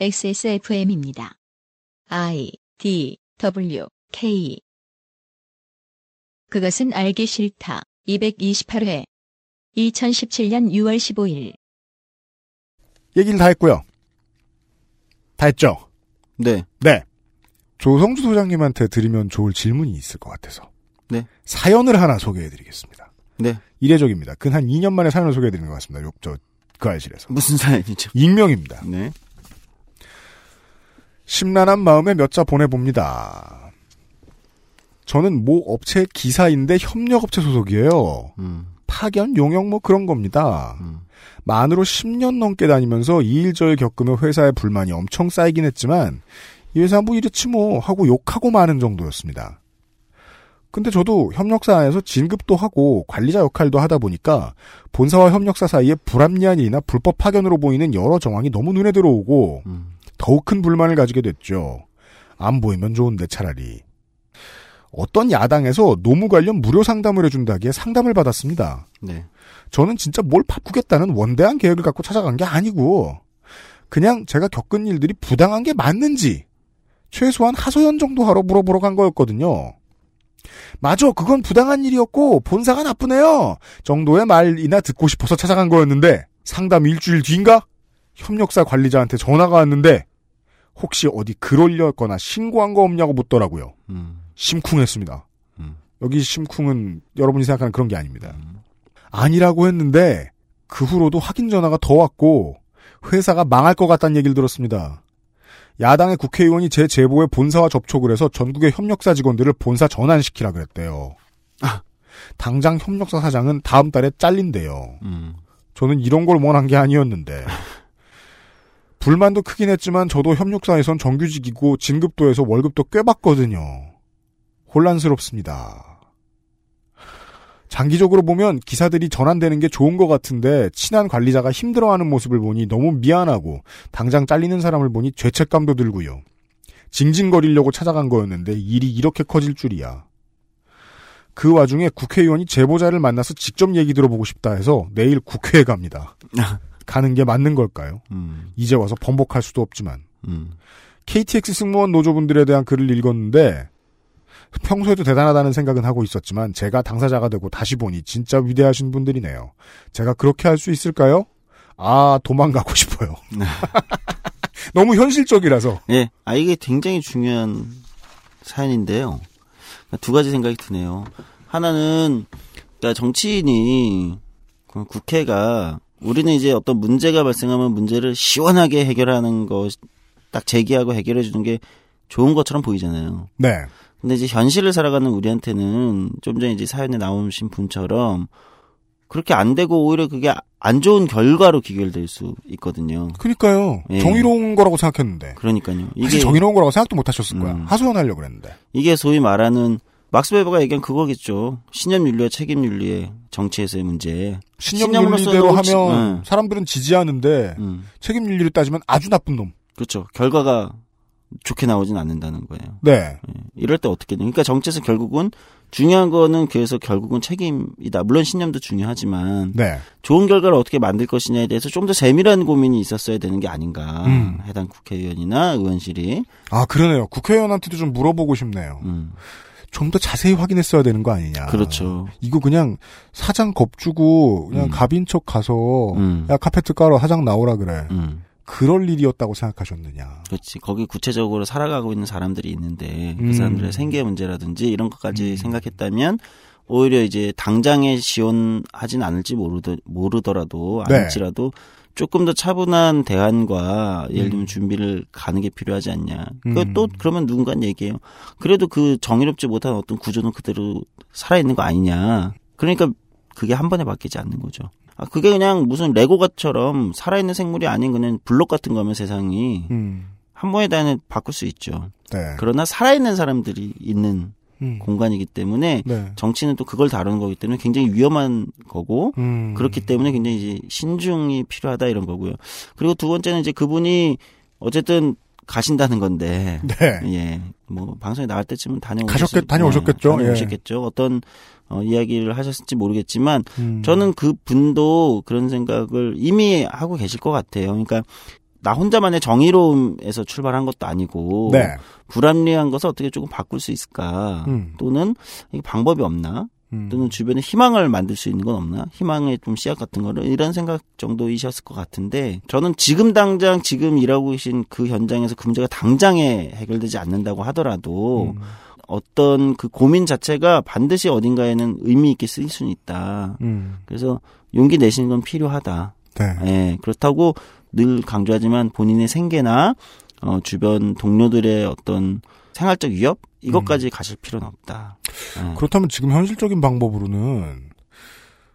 XSFM입니다. I D W K 그것은 알기 싫다. 228회 2017년 6월 15일 얘기를 다 했고요. 다 했죠? 네. 네. 조성주 소장님한테 드리면 좋을 질문이 있을 것 같아서. 네. 사연을 하나 소개해드리겠습니다. 네. 이례적입니다. 근 한 2년 만에 사연을 소개해드리는 것 같습니다. 요, 저, 그 알실에서. 무슨 사연이죠? 익명입니다. 네. 심란한 마음에 몇 자 보내봅니다. 저는 모 업체 기사인데 협력업체 소속이에요. 음. 파견, 용역 뭐 그런 겁니다. 음. 만으로 10년 넘게 다니면서 이 일저일 겪으며 회사에 불만이 엄청 쌓이긴 했지만 이 회사 뭐 이렇지 뭐 하고 욕하고 마는 정도였습니다. 근데 저도 협력사 안에서 진급도 하고 관리자 역할도 하다 보니까 본사와 협력사 사이에 불합리한 일이나 불법 파견으로 보이는 여러 정황이 너무 눈에 들어오고 음. 더욱 큰 불만을 가지게 됐죠. 안 보이면 좋은데 차라리. 어떤 야당에서 노무 관련 무료 상담을 해준다기에 상담을 받았습니다. 네. 저는 진짜 뭘 바꾸겠다는 원대한 계획을 갖고 찾아간 게 아니고 그냥 제가 겪은 일들이 부당한 게 맞는지 최소한 하소연 정도 하러 물어보러 간 거였거든요. 맞아, 그건 부당한 일이었고 본사가 나쁘네요. 정도의 말이나 듣고 싶어서 찾아간 거였는데 상담 일주일 뒤인가 협력사 관리자한테 전화가 왔는데 혹시 어디 글 올렸거나 신고한 거 없냐고 묻더라고요. 음. 심쿵했습니다. 음. 여기 심쿵은 여러분이 생각하는 그런 게 아닙니다. 음. 아니라고 했는데 그 후로도 확인 전화가 더 왔고 회사가 망할 것 같다는 얘기를 들었습니다. 야당의 국회의원이 제 제보에 본사와 접촉을 해서 전국의 협력사 직원들을 본사 전환시키라 그랬대요. 아. 당장 협력사 사장은 다음 달에 잘린대요. 음. 저는 이런 걸 원한 게 아니었는데. 불만도 크긴 했지만 저도 협력사에선 정규직이고 진급도 해서 월급도 꽤 받거든요. 혼란스럽습니다. 장기적으로 보면 기사들이 전환되는 게 좋은 것 같은데 친한 관리자가 힘들어하는 모습을 보니 너무 미안하고 당장 잘리는 사람을 보니 죄책감도 들고요. 징징거리려고 찾아간 거였는데 일이 이렇게 커질 줄이야. 그 와중에 국회의원이 제보자를 만나서 직접 얘기 들어보고 싶다 해서 내일 국회에 갑니다. 가는 게 맞는 걸까요? 음. 이제 와서 번복할 수도 없지만. 음. KTX 승무원 노조분들에 대한 글을 읽었는데 평소에도 대단하다는 생각은 하고 있었지만 제가 당사자가 되고 다시 보니 진짜 위대하신 분들이네요. 제가 그렇게 할 수 있을까요? 아 도망가고 싶어요. 너무 현실적이라서. 예. 아, 이게 굉장히 중요한 사연인데요. 두 가지 생각이 드네요. 하나는, 그러니까 정치인이, 그 국회가, 우리는 이제 어떤 문제가 발생하면 문제를 시원하게 해결하는 것, 딱 제기하고 해결해 주는 게 좋은 것처럼 보이잖아요. 네. 근데 이제 현실을 살아가는 우리한테는 좀 전에 이제 사연에 나오신 분처럼 그렇게 안 되고 오히려 그게 안 좋은 결과로 귀결될 수 있거든요. 그니까요. 예. 정의로운 거라고 생각했는데. 그러니까요. 이게 정의로운 거라고 생각도 못 하셨을 거야. 음. 하소연하려고 그랬는데. 이게 소위 말하는 막스 베버가 얘기한 그거겠죠. 신념 윤리와 책임 윤리의 정치에서의 문제. 신념 윤리대로 하면 응. 사람들은 지지하는데 음. 책임 윤리를 따지면 아주 나쁜 놈. 그렇죠. 결과가 좋게 나오진 않는다는 거예요. 네. 예. 이럴 때 어떻게 돼요? 그러니까 정치에서 결국은 중요한 거는 그래서 결국은 책임이다. 물론 신념도 중요하지만 네. 좋은 결과를 어떻게 만들 것이냐에 대해서 좀 더 세밀한 고민이 있었어야 되는 게 아닌가. 음. 해당 국회의원이나 의원실이. 아 그러네요. 국회의원한테도 좀 물어보고 싶네요. 음. 좀 더 자세히 확인했어야 되는 거 아니냐. 그렇죠. 이거 그냥 사장 겁주고 그냥 음. 갑인 척 가서 음. 야 카페트 깔아 사장 나오라 그래. 음. 그럴 일이었다고 생각하셨느냐. 그렇지. 거기 구체적으로 살아가고 있는 사람들이 있는데 그 음. 사람들의 생계 문제라든지 이런 것까지 음. 생각했다면 오히려 이제 당장에 지원하진 않을지 모르더, 모르더라도 네. 않을지라도 조금 더 차분한 대안과 예를 들면 음. 준비를 가는 게 필요하지 않냐. 음. 그또 그러면 누군가 얘기해요. 그래도 그 정의롭지 못한 어떤 구조는 그대로 살아있는 거 아니냐. 그러니까 그게 한 번에 바뀌지 않는 거죠. 아, 그게 그냥 무슨 레고가처럼 살아있는 생물이 아닌 그냥 블록 같은 거면 세상이 음. 한 번에 다 바꿀 수 있죠. 네. 그러나 살아있는 사람들이 있는 음. 공간이기 때문에 네. 정치는 또 그걸 다루는 거기 때문에 굉장히 위험한 거고 음. 그렇기 때문에 굉장히 이제 신중이 필요하다 이런 거고요. 그리고 두 번째는 이제 그분이 어쨌든 가신다는 건데 네. 예. 뭐 방송에 나갈 때쯤은 다녀오셨 가셨겠- 다녀오셨겠죠. 예. 다녀오셨겠죠. 어떤 어, 이야기를 하셨을지 모르겠지만 음. 저는 그 분도 그런 생각을 이미 하고 계실 것 같아요. 그러니까 나 혼자만의 정의로움에서 출발한 것도 아니고 네. 불합리한 것을 어떻게 조금 바꿀 수 있을까? 음. 또는 방법이 없나? 음. 또는 주변에 희망을 만들 수 있는 건 없나? 희망의 좀 씨앗 같은 거를 이런 생각 정도이셨을 것 같은데 저는 지금 당장 지금 일하고 계신 그 현장에서 그 문제가 당장에 해결되지 않는다고 하더라도 음. 어떤 그 고민 자체가 반드시 어딘가에는 의미 있게 쓰일 수는 있다. 음. 그래서 용기 내시는 건 필요하다. 네. 예, 그렇다고 늘 강조하지만 본인의 생계나 어, 주변 동료들의 어떤 생활적 위협 이것까지 가실 필요는 없다. 예. 그렇다면 지금 현실적인 방법으로는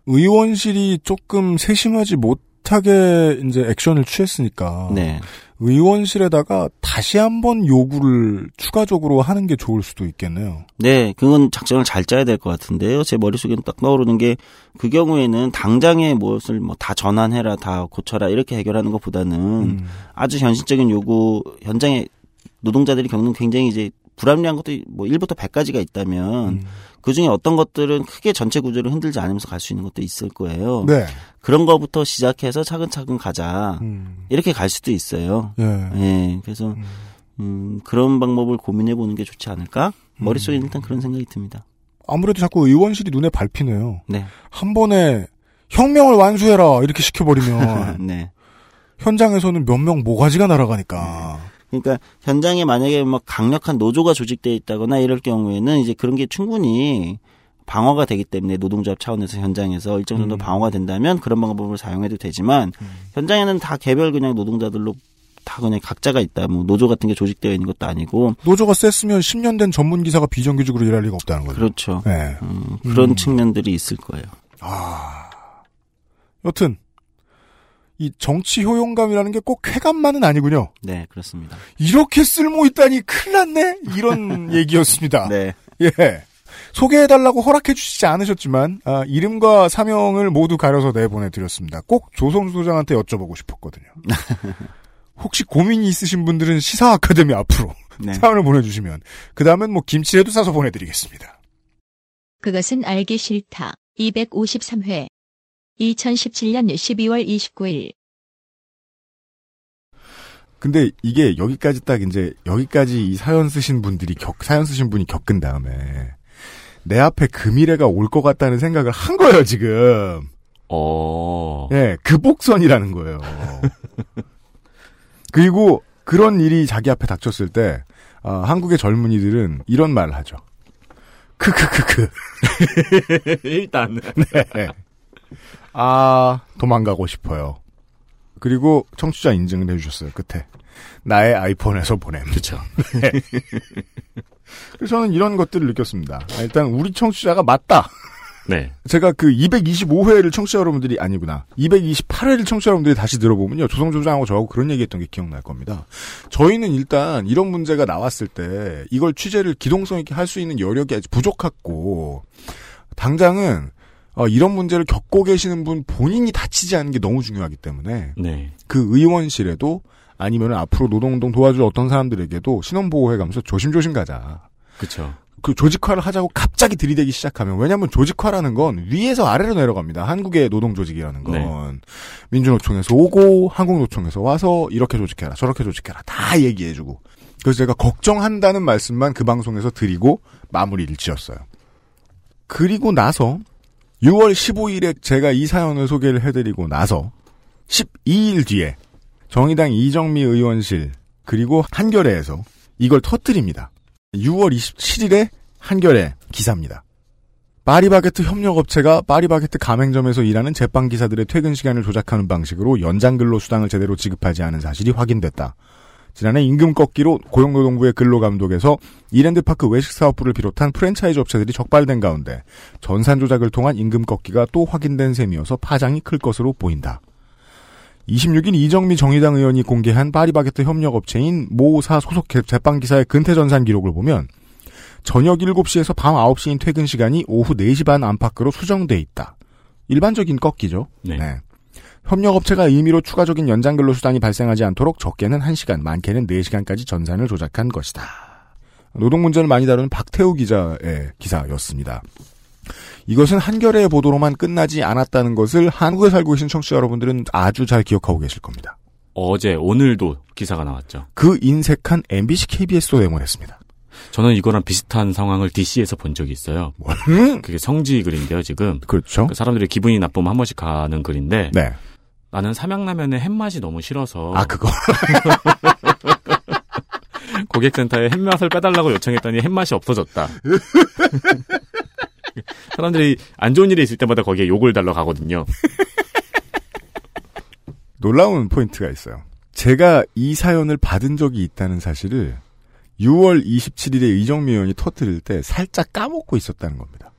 의원실이 조금 세심하지 못하게 이제 액션을 취했으니까 네, 의원실에다가 다시 한번 요구를 추가적으로 하는 게 좋을 수도 있겠네요. 네, 그건 작전을 잘 짜야 될 것 같은데요. 제 머릿속에는 딱 떠오르는 게 그 경우에는 당장의 무엇을 뭐 다 전환해라, 다 고쳐라 이렇게 해결하는 것보다는 음. 아주 현실적인 요구 현장에 노동자들이 겪는 굉장히 이제 불합리한 것도 뭐 1부터 100까지가 있다면 음. 그 중에 어떤 것들은 크게 전체 구조를 흔들지 않으면서 갈 수 있는 것도 있을 거예요. 네. 그런 거부터 시작해서 차근차근 가자. 음. 이렇게 갈 수도 있어요. 예. 예. 그래서 음. 음, 그런 방법을 고민해 보는 게 좋지 않을까? 머릿속에 일단 그런 생각이 듭니다. 아무래도 자꾸 의원실이 눈에 밟히네요. 네. 한 번에 혁명을 완수해라 이렇게 시켜버리면 네. 현장에서는 몇 명 모가지가 날아가니까. 그러니까 현장에 만약에 막 강력한 노조가 조직돼 있다거나 이럴 경우에는 이제 그런 게 충분히 방어가 되기 때문에 노동조합 차원에서 현장에서 일정 정도 음. 방어가 된다면 그런 방법을 사용해도 되지만 현장에는 다 개별 그냥 노동자들로 다 그냥 각자가 있다. 뭐 노조 같은 게 조직되어 있는 것도 아니고 노조가 셌으면 10년 된 전문 기사가 비정규직으로 일할 리가 없다는 거죠. 그렇죠. 네. 음, 그런 음. 측면들이 있을 거예요. 아. 여튼 이 정치 효용감이라는 게 꼭 쾌감만은 아니군요. 네, 그렇습니다. 이렇게 쓸모 있다니 큰일 났네? 이런 얘기였습니다. 네. 예. 소개해달라고 허락해 주시지 않으셨지만, 아, 이름과 사명을 모두 가려서 내보내드렸습니다. 꼭 조성수 소장한테 여쭤보고 싶었거든요. 혹시 고민이 있으신 분들은 시사 아카데미 앞으로 네. 사연을 보내주시면, 그 다음엔 뭐 김치라도 싸서 보내드리겠습니다. 그것은 알기 싫다. 253회. 2017년 12월 29일. 근데 이게 여기까지 딱 이제, 여기까지 이 사연 쓰신 분들이 겪, 사연 쓰신 분이 겪은 다음에, 내 앞에 그 미래가 올 것 같다는 생각을 한 거예요, 지금. 어. 예, 급복선이라는 거예요. 그리고 그런 일이 자기 앞에 닥쳤을 때 아, 한국의 젊은이들은 이런 말을 하죠. 크크크크. 일단. 네. 아 도망가고 싶어요. 그리고 청취자 인증을 해주셨어요. 끝에 나의 아이폰에서 보냄. 그쵸. 그래서 저는 이런 것들을 느꼈습니다. 아, 일단 우리 청취자가 맞다. 네. 제가 그 225회를 청취자 여러분들이 아니구나. 228회를 청취자 여러분들이 다시 들어보면요. 조성조장하고 저하고 그런 얘기했던 게 기억날 겁니다. 저희는 일단 이런 문제가 나왔을 때 이걸 취재를 기동성 있게 할 수 있는 여력이 아직 부족했고 당장은 어, 이런 문제를 겪고 계시는 분 본인이 다치지 않는 게 너무 중요하기 때문에 네. 그 의원실에도 아니면 앞으로 노동운동 도와줄 어떤 사람들에게도 신원보호해 가면서 조심조심 가자. 그쵸. 그 조직화를 하자고 갑자기 들이대기 시작하면 왜냐하면 조직화라는 건 위에서 아래로 내려갑니다. 한국의 노동 조직이라는 건 네. 민주노총에서 오고 한국노총에서 와서 이렇게 조직해라 저렇게 조직해라 다 얘기해주고 그래서 제가 걱정한다는 말씀만 그 방송에서 드리고 마무리를 지었어요. 그리고 나서 6월 15일에 제가 이 사연을 소개를 해드리고 나서 12일 뒤에 정의당 이정미 의원실 그리고 한겨레에서 이걸 터뜨립니다. 6월 27일에 한겨레 기사입니다. 파리바게트 협력업체가 파리바게트 가맹점에서 일하는 제빵 기사들의 퇴근 시간을 조작하는 방식으로 연장 근로 수당을 제대로 지급하지 않은 사실이 확인됐다. 지난해 임금 꺾기로 고용노동부의 근로감독에서 이랜드파크 외식사업부를 비롯한 프랜차이즈 업체들이 적발된 가운데 전산 조작을 통한 임금 꺾기가 또 확인된 셈이어서 파장이 클 것으로 보인다. 26일 이정미 정의당 의원이 공개한 파리바게트 협력업체인 모사 소속 제빵기사의 근태전산 기록을 보면 저녁 7시에서 밤 9시인 퇴근 시간이 오후 4시 반 안팎으로 수정돼 있다. 일반적인 꺾기죠. 네. 협력업체가 의미로 추가적인 연장 근로수당이 발생하지 않도록 적게는 1시간, 많게는 4시간까지 전산을 조작한 것이다. 노동 문제를 많이 다루는 박태우 기자의 기사였습니다. 이것은 한겨레의 보도로만 끝나지 않았다는 것을 한국에 살고 계신 청취자 여러분들은 아주 잘 기억하고 계실 겁니다. 어제 오늘도 기사가 나왔죠. 그 인색한 MBC KBS도 내보냈습니다. 저는 이거랑 비슷한 상황을 DC에서 본 적이 있어요. 음, 그게 성지 글인데요, 지금. 그렇죠. 그 사람들이 기분이 나쁘면 한 번씩 가는 글인데 네. 나는 삼양라면의 햇맛이 너무 싫어서 아 그거 고객센터에 햇맛을 빼달라고 요청했더니 햇맛이 없어졌다. 사람들이 안 좋은 일이 있을 때마다 거기에 욕을 달러 가거든요. 놀라운 포인트가 있어요. 제가 이 사연을 받은 적이 있다는 사실을 6월 27일에 이정미 의원이 터뜨릴 때 살짝 까먹고 있었다는 겁니다.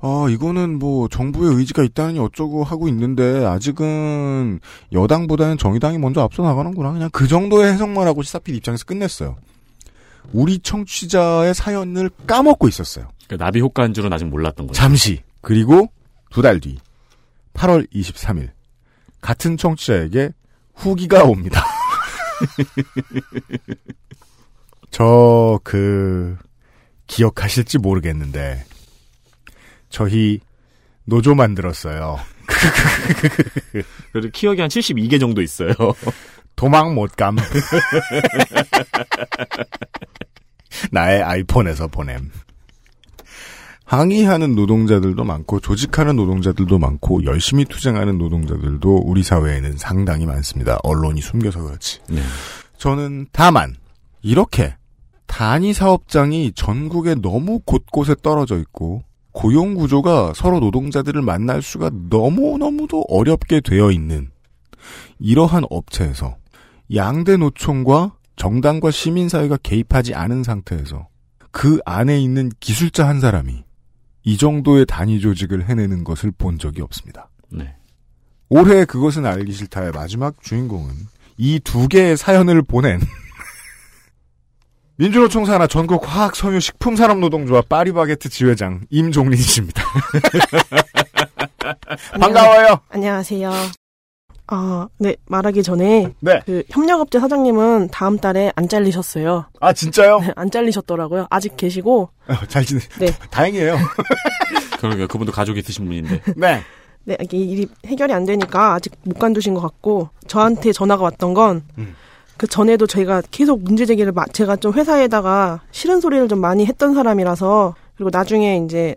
아, 이거는 뭐 정부의 의지가 있다느니 어쩌고 하고 있는데 아직은 여당보다는 정의당이 먼저 앞서 나가는구나. 그냥 그 정도의 해석만 하고 시사필 입장에서 끝냈어요. 우리 청취자의 사연을 까먹고 있었어요. 그 나비 효과인 줄은 아직 몰랐던 거죠. 잠시. 그리고 두 달 뒤 8월 23일 같은 청취자에게 후기가 옵니다. 저 그 기억하실지 모르겠는데 저희 노조 만들었어요. 그래도 키역이 한 72개 정도 있어요. 도망 못 감. 나의 아이폰에서 보냄. 항의하는 노동자들도 많고 조직하는 노동자들도 많고 열심히 투쟁하는 노동자들도 우리 사회에는 상당히 많습니다. 언론이 숨겨서 그렇지. 네. 저는 다만 이렇게 단위 사업장이 전국에 너무 곳곳에 떨어져 있고 고용 구조가 서로 노동자들을 만날 수가 너무너무도 어렵게 되어 있는 이러한 업체에서 양대 노총과 정당과 시민사회가 개입하지 않은 상태에서 그 안에 있는 기술자 한 사람이 이 정도의 단위 조직을 해내는 것을 본 적이 없습니다. 네. 올해 그것은 알기 싫다의 마지막 주인공은 이 두 개의 사연을 보낸 민주노총 산하 전국 화학 섬유 식품 산업 노동조합 파리바게트 지회장 임종린 씨입니다. 반가워요. 안녕하세요. 아, 네, 말하기 전에, 네. 그, 협력업체 사장님은 다음 달에 안 잘리셨어요. 아 진짜요? 네, 안 잘리셨더라고요. 아직 계시고, 어, 잘 지내. 네. 다행이에요. 그러게요. 그분도 가족이 있으신 분인데. 네. 네, 이게 일이 해결이 안 되니까 아직 못 간두신 것 같고, 저한테 전화가 왔던 건, 음. 그 전에도 저희가 계속 문제 제기를, 마- 제가 좀 회사에다가 싫은 소리를 좀 많이 했던 사람이라서, 그리고 나중에 이제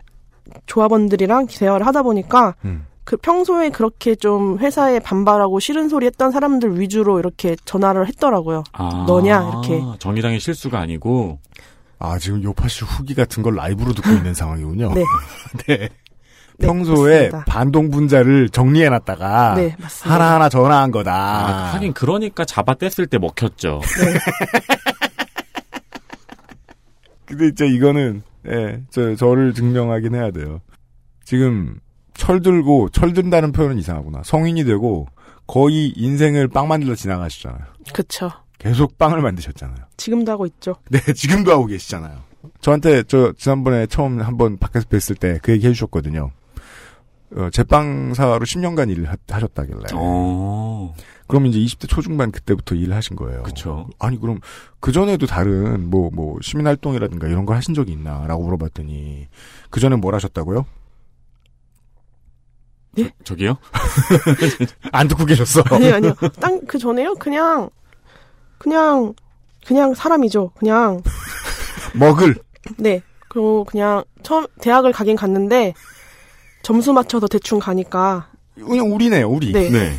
조합원들이랑 대화를 하다 보니까, 음. 그 평소에 그렇게 좀 회사에 반발하고 싫은 소리 했던 사람들 위주로 이렇게 전화를 했더라고요. 아, 너냐, 이렇게. 정의당의 실수가 아니고 아 지금 요파 씨 후기 같은 걸 라이브로 듣고 있는 상황이군요. 네. 네. 네, 평소에 맞습니다. 반동 분자를 정리해놨다가 네, 맞습니다. 하나하나 전화한 거다. 아, 하긴 그러니까 잡아 뗐을 때 먹혔죠. 근데 이제 이거는 예, 저 저를 증명하긴 해야 돼요. 지금 철들고 철든다는 표현은 이상하구나. 성인이 되고 거의 인생을 빵 만들러 지나가시잖아요. 그쵸. 계속 빵을 만드셨잖아요. 지금도 하고 있죠. 네, 지금도 하고 계시잖아요. 저한테 저 지난번에 처음 한번 밖에서 뵀을 때 그 얘기 해주셨거든요. 어, 제빵사로 10년간 일을 하, 하셨다길래. 어, 그럼 이제 20대 초중반 그때부터 일을 하신 거예요. 그쵸. 아니 그럼 그 전에도 다른 뭐뭐 시민 활동이라든가 이런 걸 하신 적이 있나라고 물어봤더니 그 전에 뭘 하셨다고요? 저 기요? 안 듣고 계셨어. 아니요, 아니요. 딴, 그 전에요? 그냥, 그냥, 그냥 사람이죠. 그냥, 먹을 네. 그리고 그냥, 처음, 대학을 가긴 갔는데, 점수 맞춰서 대충 가니까, 그냥 우리네요, 우리. 네. 네.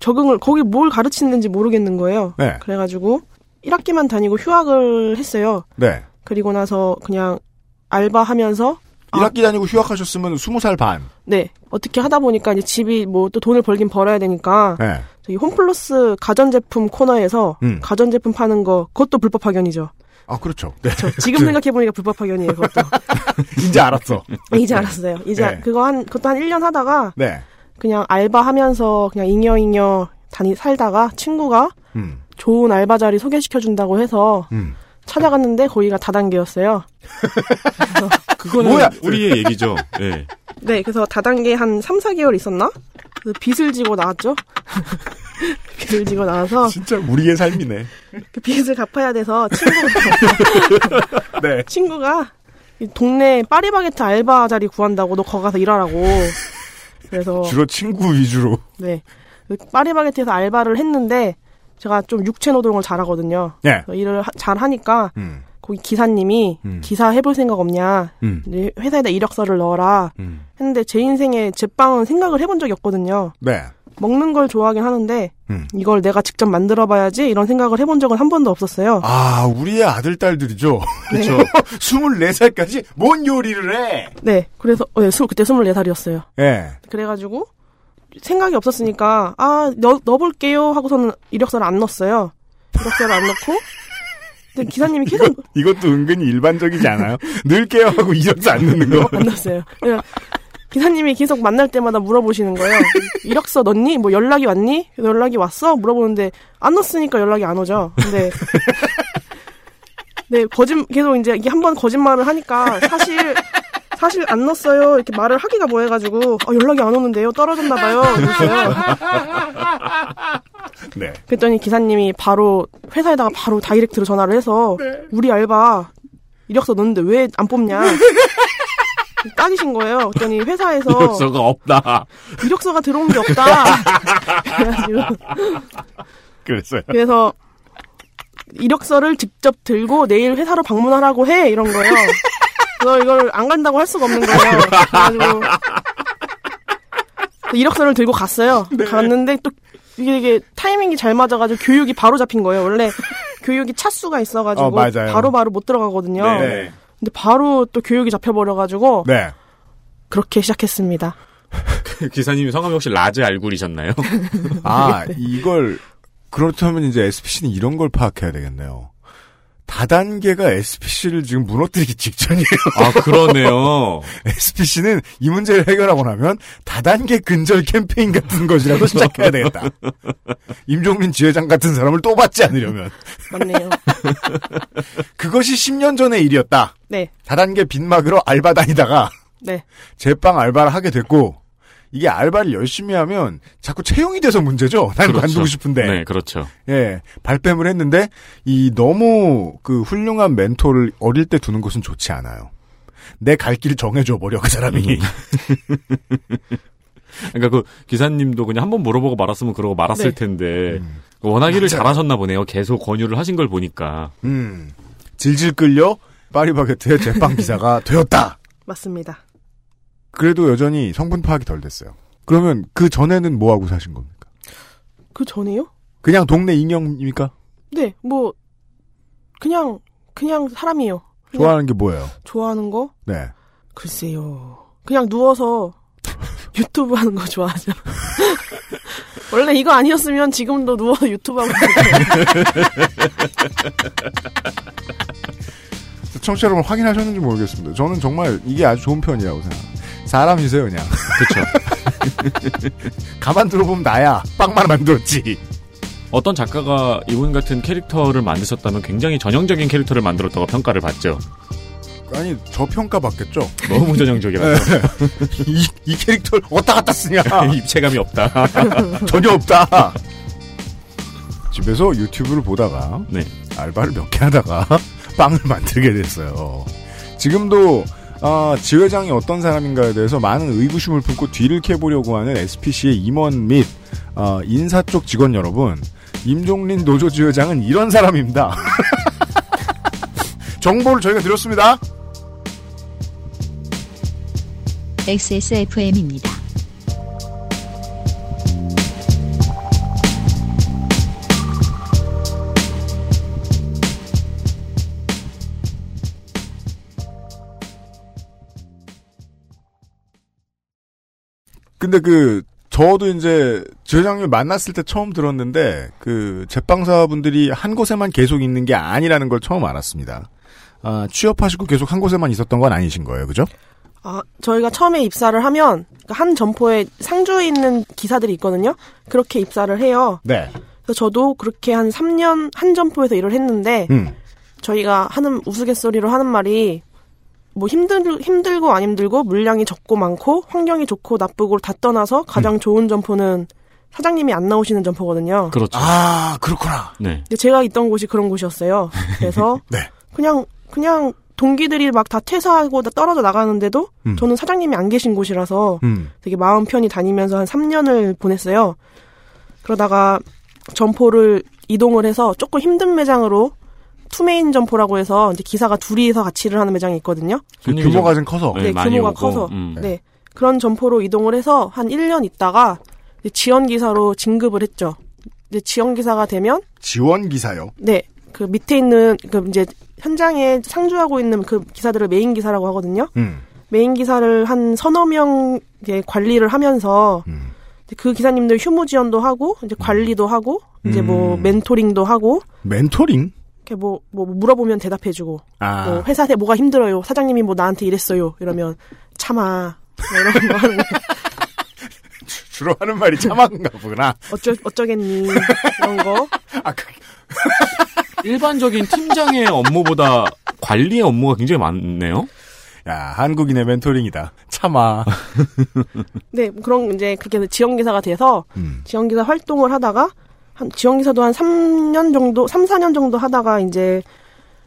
적응을, 거기 뭘 가르치는지 모르겠는 거예요. 네. 그래가지고, 1학기만 다니고 휴학을 했어요. 네. 그리고 나서 그냥, 알바하면서, 아. 1학기 다니고 휴학하셨으면 20살 반. 네. 어떻게 하다 보니까 이제 집이 뭐 또 돈을 벌긴 벌어야 되니까, 네. 저기 홈플러스 가전제품 코너에서 음. 가전제품 파는 거 그것도 불법 파견이죠. 아, 그렇죠. 네. 저 지금 생각해보니까 불법 파견이에요. 그것도 이제 알았어. 이제 알았어요. 이제 네. 그거 한 그것도 한 1년 하다가 네. 그냥 알바하면서 그냥 잉여잉여 다니 살다가 친구가 음. 좋은 알바 자리 소개시켜 준다고 해서 음. 찾아갔는데 거기가 다단계였어요. 그거는 뭐야? 우리의 얘기죠. 네. 네, 그래서 다단계 한 3, 4개월 있었나? 그래서 빚을 지고 나왔죠. 빚을 지고 나와서 진짜 우리의 삶이네. 그 빚을 갚아야 돼서 친구가 네. 친구가 이 동네 파리바게트 알바 자리 구한다고 너 거기 가서 일하라고. 그래서 주로 친구 위주로. 네. 그 파리바게트에서 알바를 했는데 제가 좀 육체 노동을 잘하거든요. 예. 일을 하- 잘 하니까 음. 거기 기사님이 음. 기사 해볼 생각 없냐? 음. 네, 회사에다 이력서를 넣어라. 음. 했는데 제 인생에 제빵은 생각을 해본 적이 없거든요. 네. 먹는 걸 좋아하긴 하는데 음. 이걸 내가 직접 만들어 봐야지 이런 생각을 해본 적은 한 번도 없었어요. 아, 우리의 아들, 딸들이죠. 네. 24살까지 뭔 요리를 해? 네, 그래서 어, 네, 스- 그때 24살이었어요. 예. 그래가지고 생각이 없었으니까 아 넣, 넣어볼게요 하고서는 이력서를 안 넣었어요. 이력서를 안 넣고 기사님이 계속 이것 도 은근히 일반적이지 않아요? 넣을게요 하고 이력서 안 넣는 거. 그래서 기사님이 계속 만날 때마다 물어보시는 거예요. 이력서 넣니? 뭐 연락이 왔니? 연락이 왔어? 물어보는데 안 넣었으니까 연락이 안 오죠. 근데 네 거짓 계속 이제 이게 한 번 거짓말을 하니까 사실 사실 안 넣었어요. 이렇게 말을 하기가 뭐해가지고 아, 연락이 안 오는데요. 떨어졌나 봐요. 그랬어요. 네. 그랬더니 기사님이 바로 회사에다가 바로 다이렉트로 전화를 해서 우리 알바 이력서 넣는데 왜 안 뽑냐 따지신 거예요. 그랬더니 회사에서 이력서가 없다. 이력서가 들어온 게 없다. 그래가지고 그랬어요. 그래서 이력서를 직접 들고 내일 회사로 방문하라고 해 이런 거예요. 그래서 이걸 안 간다고 할 수가 없는 거예요. 그래가지고 이력서를 들고 갔어요. 갔는데 또 이게, 이게 타이밍이 잘 맞아가지고 교육이 바로 잡힌 거예요. 원래 교육이 차수가 있어가지고 어, 맞아요. 바로 바로 못 들어가거든요. 네. 근데 바로 또 교육이 잡혀버려가지고 네. 그렇게 시작했습니다. 기사님이 성함이 혹시 라즈 알굴이셨나요? 아, 이걸, 그렇다면 이제 SPC는 이런 걸 파악해야 되겠네요. 다단계가 SPC를 지금 무너뜨리기 직전이에요. 아, 그러네요. SPC는 이 문제를 해결하고 나면 다단계 근절 캠페인 같은 것이라도 시작해야 되겠다. 임종민 지회장 같은 사람을 또 받지 않으려면. 맞네요. 그것이 10년 전의 일이었다. 네, 다단계 빈막으로 알바 다니다가 네, 제빵 알바를 하게 됐고 이게 알바를 열심히 하면 자꾸 채용이 돼서 문제죠. 난 그렇죠. 관두고 싶은데. 네, 그렇죠. 예, 발뺌을 했는데 이 너무 그 훌륭한 멘토를 어릴 때 두는 것은 좋지 않아요. 내 갈 길을 정해줘 버려 그 사람이. 그러니까 그 기사님도 그냥 한번 물어보고 말았으면 그러고 말았을 네. 텐데 워낙 일을 맞아요. 잘하셨나 보네요. 계속 권유를 하신 걸 보니까. 음, 질질 끌려 파리바게트의 제빵 기사가 되었다. 맞습니다. 그래도 여전히 성분 파악이 덜 됐어요. 그러면 그 전에는 뭐 하고 사신 겁니까? 그 전에요? 그냥 동네 인형입니까? 네, 뭐 그냥 그냥 사람이에요. 그냥 좋아하는 게 뭐예요? 좋아하는 거? 네. 글쎄요. 그냥 누워서 유튜브 하는 거 좋아하죠. 원래 이거 아니었으면 지금도 누워서 유튜브 하고 있어요. 청취자 여러분 확인하셨는지 모르겠습니다. 저는 정말 이게 아주 좋은 편이라고 생각합니다. 사람이세요, 그냥. 그렇죠. 가만 들어보면 나야. 빵만 만들었지. 어떤 작가가 이분 같은 캐릭터를 만드셨다면 굉장히 전형적인 캐릭터를 만들었다고 평가를 받죠. 아니, 저 평가 받겠죠? 너무 전형적이라서 이, 이 캐릭터를 어디다 갖다 쓰냐? 입체감이 없다. 전혀 없다. 집에서 유튜브를 보다가 네. 알바를 몇 개 하다가 빵을 만들게 됐어요. 지금도 아, 지회장이 어떤 사람인가에 대해서 많은 의구심을 품고 뒤를 캐보려고 하는 SPC의 임원 및 아, 인사 쪽 직원 여러분, 임종린 노조 지회장은 이런 사람입니다. 정보를 저희가 드렸습니다. XSFM입니다. 근데 그 저도 이제 지회장님 만났을 때 처음 들었는데 그 제빵사분들이 한 곳에만 계속 있는 게 아니라는 걸 처음 알았습니다. 아, 취업하시고 계속 한 곳에만 있었던 건 아니신 거예요, 그죠? 아, 저희가 처음에 입사를 하면 한 점포에 상주에 있는 기사들이 있거든요. 그렇게 입사를 해요. 네. 그래서 저도 그렇게 한 3년 한 점포에서 일을 했는데 음. 저희가 하는 우스갯소리로 하는 말이 뭐 힘들 힘들고 안 힘들고 물량이 적고 많고 환경이 좋고 나쁘고를 다 떠나서 가장 좋은 점포는 사장님이 안 나오시는 점포거든요. 그렇죠. 아, 그렇구나. 네. 근데 제가 있던 곳이 그런 곳이었어요. 그래서 네. 그냥 그냥 동기들이 막 다 퇴사하고 다 떨어져 나가는데도 음. 저는 사장님이 안 계신 곳이라서 음. 되게 마음 편히 다니면서 한 3년을 보냈어요. 그러다가 점포를 이동을 해서 조금 힘든 매장으로 two main 점포라고 해서 이제 기사가 둘이서 같이 일을 하는 매장이 있거든요. 그 손님이 규모가 좀- 좀 커서. 네, 많이 규모가 오고, 커서. 음. 네. 그런 점포로 이동을 해서 한 1년 있다가 이제 지원 기사로 진급을 했죠. 이제 지원 기사가 되면 지원 기사요. 네. 그 밑에 있는 그 이제 현장에 상주하고 있는 그 기사들을 메인 기사라고 하거든요. 음. 메인 기사를 한 서너 명 이제 관리를 하면서 음. 그 기사님들 휴무 지원도 하고 이제 관리도 하고 이제 뭐 음. 멘토링도 하고 멘토링? 이렇게 뭐, 뭐 물어보면 대답해주고 아. 뭐 회사 에 뭐가 힘들어요 사장님이 뭐 나한테 이랬어요 이러면 참아 뭐 이런 거 하는 거. 주로 하는 말이 참아인가 보구나. 어쩌 어쩌겠니 이런 거 아, 그, 일반적인 팀장의 업무보다 관리의 업무가 굉장히 많네요. 야, 한국인의 멘토링이다. 참아. 네 그런 이제 그렇게 지원 기사가 돼서 음. 지원 기사 활동을 하다가 한 지원 기사도 한 3년 정도 3, 4년 정도 하다가 이제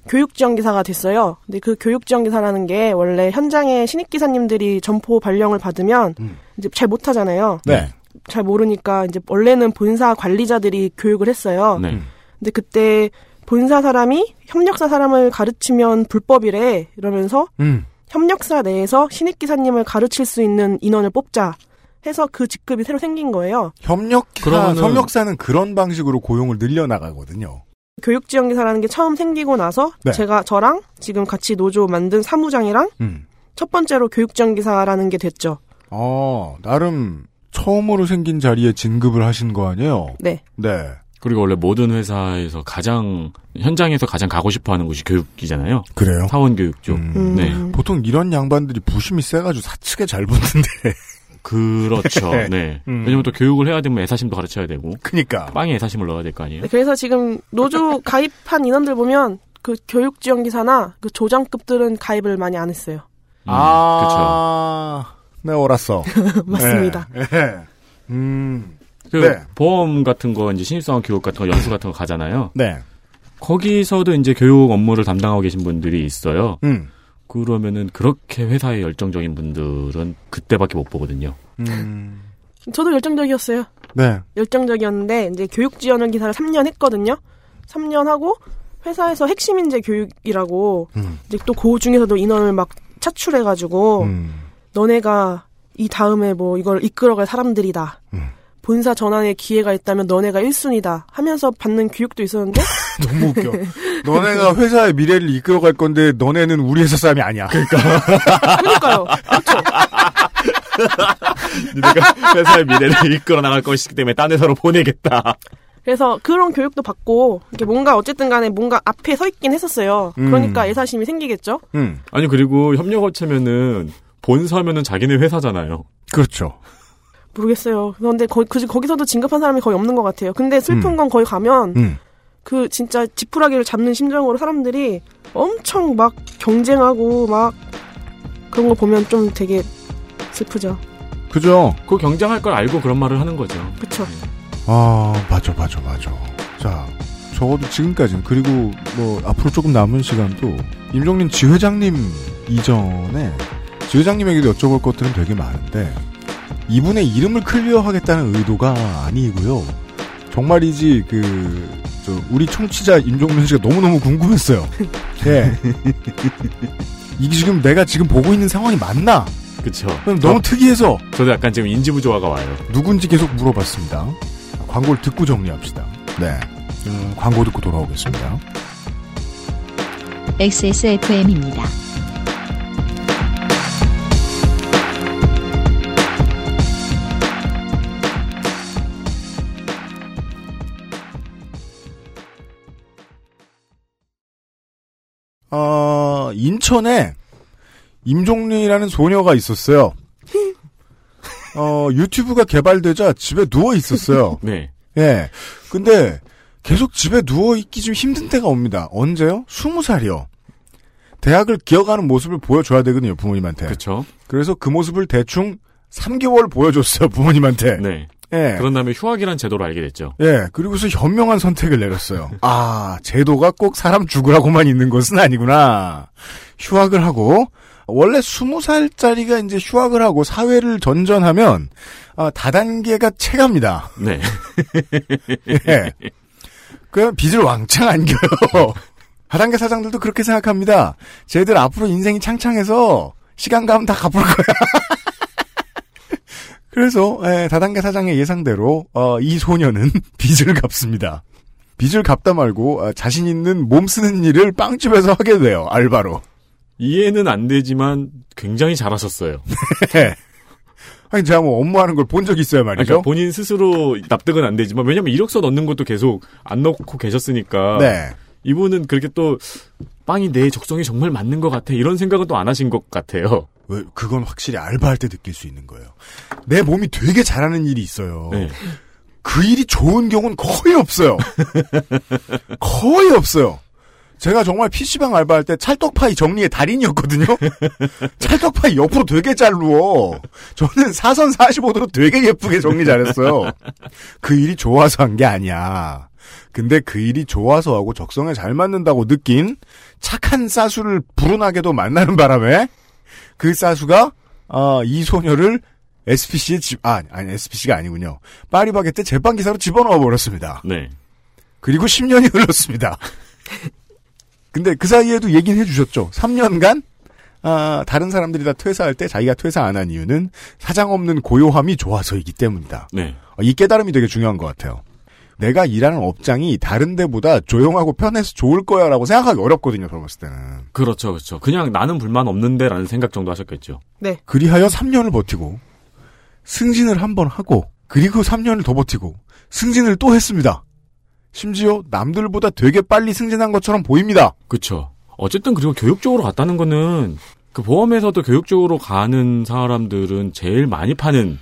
교육 지원 기사가 됐어요. 근데 그 교육 지원 기사라는 게 원래 현장에 신입 기사님들이 점포 발령을 받으면 음. 이제 잘 못하잖아요. 네. 잘 모르니까 이제 원래는 본사 관리자들이 교육을 했어요. 네. 음. 근데 그때 본사 사람이 협력사 사람을 가르치면 불법이래 이러면서 음. 협력사 내에서 신입 기사님을 가르칠 수 있는 인원을 뽑자 해서 그 직급이 새로 생긴 거예요. 협력사, 그러면은- 협력사는 그런 방식으로 고용을 늘려나가거든요. 교육 지원 기사라는 게 처음 생기고 나서 네. 제가 저랑 지금 같이 노조 만든 사무장이랑 음. 첫 번째로 교육 지원 기사라는 게 됐죠. 어, 나름 처음으로 생긴 자리에 진급을 하신 거 아니에요? 네. 네. 그리고 원래 모든 회사에서 가장 현장에서 가장 가고 싶어하는 곳이 교육이잖아요. 그래요? 사원 교육 쪽. 음. 음. 네. 보통 이런 양반들이 부심이 세가지고 사측에 잘 붙는데. 그렇죠. 네. 음. 왜냐면 또 교육을 해야 되면 애사심도 가르쳐야 되고 그니까. 빵에 애사심을 넣어야 될 거 아니에요. 네, 그래서 지금 노조 가입한 인원들 보면 그 교육 지원 기사나 그 조장급들은 가입을 많이 안 했어요. 음, 아, 네, 옳았어. 맞습니다. 예, 예. 음, 그 네. 보험 같은 거 이제 신입사원 교육 같은 거 연수 같은 거 가잖아요. 네. 거기서도 이제 교육 업무를 담당하고 계신 분들이 있어요. 음, 그러면은 그렇게 회사에 열정적인 분들은 그때밖에 못 보거든요. 음, 저도 열정적이었어요. 네. 열정적이었는데 이제 교육 지원 기사를 3년 했거든요. 3년 하고 회사에서 핵심 인재 교육이라고 음, 이제 또 그 중에서도 인원을 막 차출해가지고 음, 너네가 이 다음에 뭐 이걸 이끌어갈 사람들이다. 음. 본사 전환의 기회가 있다면 너네가 1순위다 하면서 받는 교육도 있었는데 너무 웃겨. 너네가 회사의 미래를 이끌어갈 건데 너네는 우리 회사 사람이 아니야. 그러니까요. 그렇죠. 내가 회사의 미래를 이끌어 나갈 것이기 때문에 딴 회사로 보내겠다. 그래서 그런 교육도 받고 이게 뭔가 어쨌든 간에 뭔가 앞에 서 있긴 했었어요. 음. 그러니까 애사심이 생기겠죠. 음, 아니 그리고 협력업체면은 본사면은 자기네 회사잖아요. 그렇죠. 모르겠어요. 그런데 거, 그, 거기서도 진급한 사람이 거의 없는 것 같아요. 근데 슬픈 음. 건 거기 가면 음, 그 진짜 지푸라기를 잡는 심정으로 사람들이 엄청 막 경쟁하고 막 그런 거 보면 좀 되게 슬프죠. 그죠? 그 경쟁할 걸 알고 그런 말을 하는 거죠. 그쵸. 아, 맞아, 맞아, 맞아. 자, 적어도 지금까지는, 그리고 뭐, 앞으로 조금 남은 시간도, 임종린 지회장님 이전에, 지회장님에게도 여쭤볼 것들은 되게 많은데, 이분의 이름을 클리어하겠다는 의도가 아니고요. 정말이지, 그, 저, 우리 청취자 임종민 씨가 너무너무 궁금했어요. 예. 이게 지금 내가 지금 보고 있는 상황이 맞나? 그쵸. 그럼 너무 특이해서, 저도 약간 지금 인지 부조화가 와요. 누군지 계속 물어봤습니다. 광고를 듣고 정리합시다. 네. 음, 광고 듣고 돌아오겠습니다. XSFM입니다. 어, 인천에 임종리라는 소녀가 있었어요. 어, 유튜브가 개발되자 집에 누워 있었어요. 네. 예. 근데 계속 집에 누워 있기 좀 힘든 때가 옵니다. 언제요? 스무 살이요. 대학을 기억하는 모습을 보여줘야 되거든요, 부모님한테. 그쵸. 그래서 그 모습을 대충 3개월 보여줬어요, 부모님한테. 네. 예. 그런 다음에 휴학이란 제도를 알게 됐죠. 예, 그리고서 현명한 선택을 내렸어요. 아, 제도가 꼭 사람 죽으라고만 있는 것은 아니구나. 휴학을 하고, 원래 스무 살짜리가 이제 휴학을 하고 사회를 전전하면, 아, 다단계가 체갑니다. 네. 예. 그 빚을 왕창 안겨요. 하단계 사장들도 그렇게 생각합니다. 쟤들 앞으로 인생이 창창해서 시간 가면 다 갚을 거야. 그래서 예, 다단계 사장의 예상대로 어, 이 소녀는 빚을 갚습니다. 빚을 갚다 말고 어, 자신 있는 몸 쓰는 일을 빵집에서 하게 돼요. 알바로. 이해는 안 되지만 굉장히 잘하셨어요. 아니 제가 뭐 업무하는 걸 본 적이 있어요 말이죠. 그러니까 본인 스스로 납득은 안 되지만 왜냐면 이력서 넣는 것도 계속 안 넣고 계셨으니까 네. 이분은 그렇게 또 빵이 내 적성에 정말 맞는 것 같아 이런 생각은 또 안 하신 것 같아요. 왜, 그건 확실히 알바할 때 느낄 수 있는 거예요. 내 몸이 되게 잘하는 일이 있어요. 네. 그 일이 좋은 경우는 거의 없어요. 거의 없어요. 제가 정말 PC방 알바할 때 찰떡파이 정리의 달인이었거든요. 찰떡파이 옆으로 되게 잘 누워. 저는 사선 45도로 되게 예쁘게 정리 잘했어요. 그 일이 좋아서 한 게 아니야. 근데 그 일이 좋아서 하고 적성에 잘 맞는다고 느낀 착한 사수를 불운하게도 만나는 바람에 그 사수가 어, 이 소녀를 SPC에 집, 아, 아니, SPC가 아니군요. 파리바게뜨 제빵 기사로 집어넣어 버렸습니다. 네. 그리고 10년이 흘렀습니다. 근데 그 사이에도 얘기는 해주셨죠. 3년간, 아, 다른 사람들이 다 퇴사할 때 자기가 퇴사 안 한 이유는 사장 없는 고요함이 좋아서이기 때문이다. 네. 어, 이 깨달음이 되게 중요한 것 같아요. 내가 일하는 업장이 다른 데보다 조용하고 편해서 좋을 거야라고 생각하기 어렵거든요, 봤을 때는. 그렇죠, 그렇죠. 그냥 나는 불만 없는데라는 생각 정도 하셨겠죠. 네. 그리하여 3년을 버티고 승진을 한 번 하고 그리고 3년을 더 버티고 승진을 또 했습니다. 심지어 남들보다 되게 빨리 승진한 것처럼 보입니다. 그렇죠. 어쨌든 그리고 교육 쪽으로 갔다는 거는 그 보험에서도 교육 쪽으로 가는 사람들은 제일 많이 파는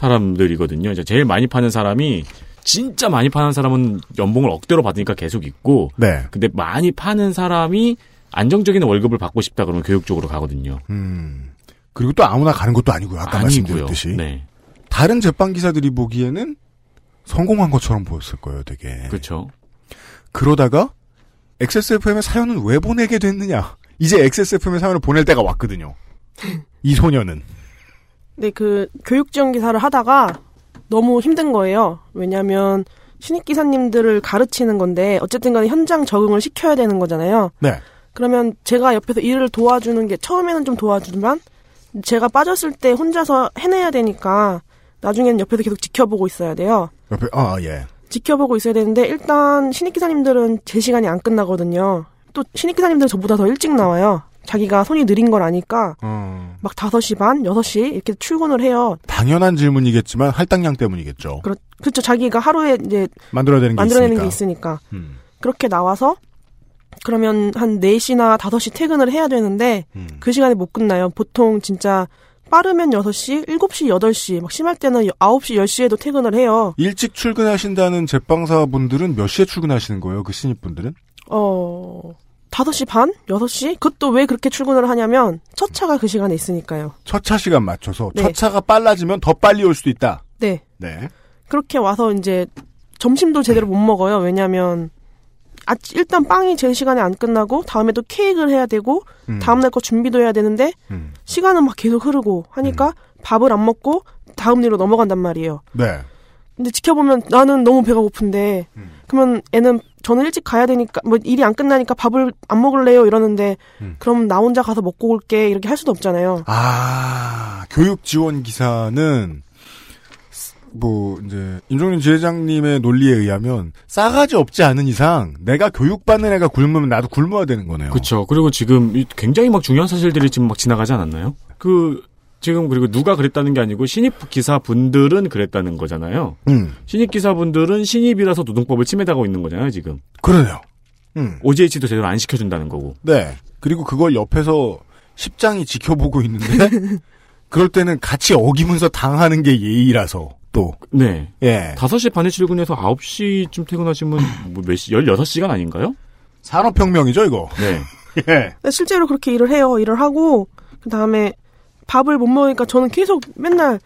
사람들이거든요. 이제 제일 많이 파는 사람이 진짜 많이 파는 사람은 연봉을 억대로 받으니까 계속 있고 네. 근데 많이 파는 사람이 안정적인 월급을 받고 싶다 그러면 교육 쪽으로 가거든요. 음. 그리고 또 아무나 가는 것도 아니고요. 아까 아니고요. 말씀드렸듯이. 네. 다른 제빵 기사들이 보기에는 성공한 것처럼 보였을 거예요, 되게. 그렇죠. 그러다가 XSFM의 사연은 왜 보내게 됐느냐? 이제 XSFM의 사연을 보낼 때가 왔거든요. 이 소녀는. 네, 그 교육 지원 기사를 하다가 너무 힘든 거예요. 왜냐하면 신입 기사님들을 가르치는 건데 어쨌든 간에 현장 적응을 시켜야 되는 거잖아요. 네. 그러면 제가 옆에서 일을 도와주는 게 처음에는 좀 도와주지만 제가 빠졌을 때 혼자서 해내야 되니까 나중에는 옆에서 계속 지켜보고 있어야 돼요. 옆에, 아, 예. 지켜보고 있어야 되는데 일단 신입 기사님들은 제 시간이 안 끝나거든요. 또 신입 기사님들은 저보다 더 일찍 나와요. 자기가 손이 느린 걸 아니까 어, 막 5시 반, 6시 이렇게 출근을 해요. 당연한 질문이겠지만 할당량 때문이겠죠. 그렇, 그렇죠. 자기가 하루에 이제 만들어야 되는 게 만들어내는 있으니까. 게 있으니까. 음, 그렇게 나와서 그러면 한 4시나 5시 퇴근을 해야 되는데 음. 그 시간에 못 끝나요. 보통 진짜 빠르면 6시, 7시, 8시, 막 심할 때는 9시, 10시에도 퇴근을 해요. 일찍 출근하신다는 제빵사 분들은 몇 시에 출근하시는 거예요? 그 신입분들은? 어, 5시 반? 6시? 그것도 왜 그렇게 출근을 하냐면 첫 차가 그 시간에 있으니까요. 첫 차 시간 맞춰서 네. 첫 차가 빨라지면 더 빨리 올 수도 있다. 네. 네. 그렇게 와서 이제 점심도 제대로 못 먹어요. 왜냐면 아, 일단 빵이 제 시간에 안 끝나고 다음에 또 케이크를 해야 되고 음. 다음날 거 준비도 해야 되는데 음. 시간은 막 계속 흐르고 하니까 밥을 안 먹고 다음 일로 넘어간단 말이에요. 네. 근데 지켜보면 나는 너무 배가 고픈데 음. 그러면 애는 저는 일찍 가야 되니까 뭐 일이 안 끝나니까 밥을 안 먹을래요 이러는데 음. 그럼 나 혼자 가서 먹고 올게 이렇게 할 수도 없잖아요. 아, 교육 지원 기사는 뭐 이제 임종윤 지회장님의 논리에 의하면 싸가지 없지 않은 이상 내가 교육받는 애가 굶으면 나도 굶어야 되는 거네요. 그렇죠. 그리고 지금 이 굉장히 막 중요한 사실들이 지금 막 지나가지 않았나요? 그 지금 그리고 누가 그랬다는 게 아니고 신입 기사분들은 그랬다는 거잖아요. 음, 신입 기사분들은 신입이라서 노동법을 침해당하고 있는 거잖아요, 지금. 그러네요. 음, OJT도 제대로 안 시켜준다는 거고. 네. 그리고 그걸 옆에서 십장이 지켜보고 있는데 그럴 때는 같이 어기면서 당하는 게 예의라서 또 네. 예. 5시 반에 출근해서 9시쯤 퇴근하시면 뭐몇 시, 16시간 아닌가요? 산업혁명이죠 이거. 네. 예. 근데 실제로 그렇게 일을 해요. 일을 하고 그 다음에 밥을 못 먹으니까 저는 계속 맨날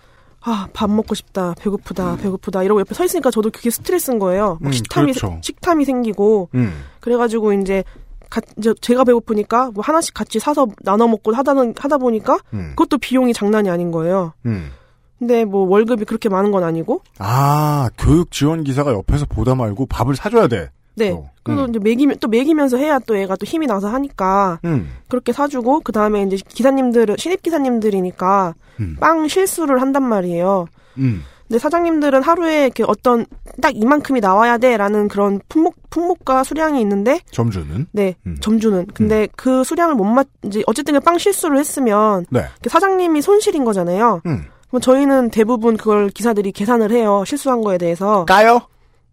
아 밥 먹고 싶다 배고프다 배고프다 이러고 옆에 서 있으니까 저도 그게 스트레스인 거예요. 막 음, 식탐이 그렇죠. 식탐이 생기고 음. 그래가지고 이제 가, 이제 제가 배고프니까 뭐 하나씩 같이 사서 나눠 먹고 하다는 하다 보니까 음. 그것도 비용이 장난이 아닌 거예요. 음. 근데 뭐 월급이 그렇게 많은 건 아니고. 아, 교육 지원 기사가 옆에서 보다 말고 밥을 사줘야 돼. 네. 또. 그래서 음. 이제 먹이면 또 먹이면서 해야 또 애가 또 힘이 나서 하니까 음. 그렇게 사주고 그 다음에 이제 기사님들은 신입 기사님들이니까 음. 빵 실수를 한단 말이에요. 음. 근데 사장님들은 하루에 이렇게 어떤 딱 이만큼이 나와야 돼라는 그런 품목 품목과 수량이 있는데 점주는? 네 음. 점주는 근데 그 수량을 못맞 이제 어쨌든 빵 실수를 했으면 네. 그 사장님이 손실인 거잖아요. 음. 그럼 저희는 대부분 그걸 기사들이 계산을 해요 실수한 거에 대해서. 까요?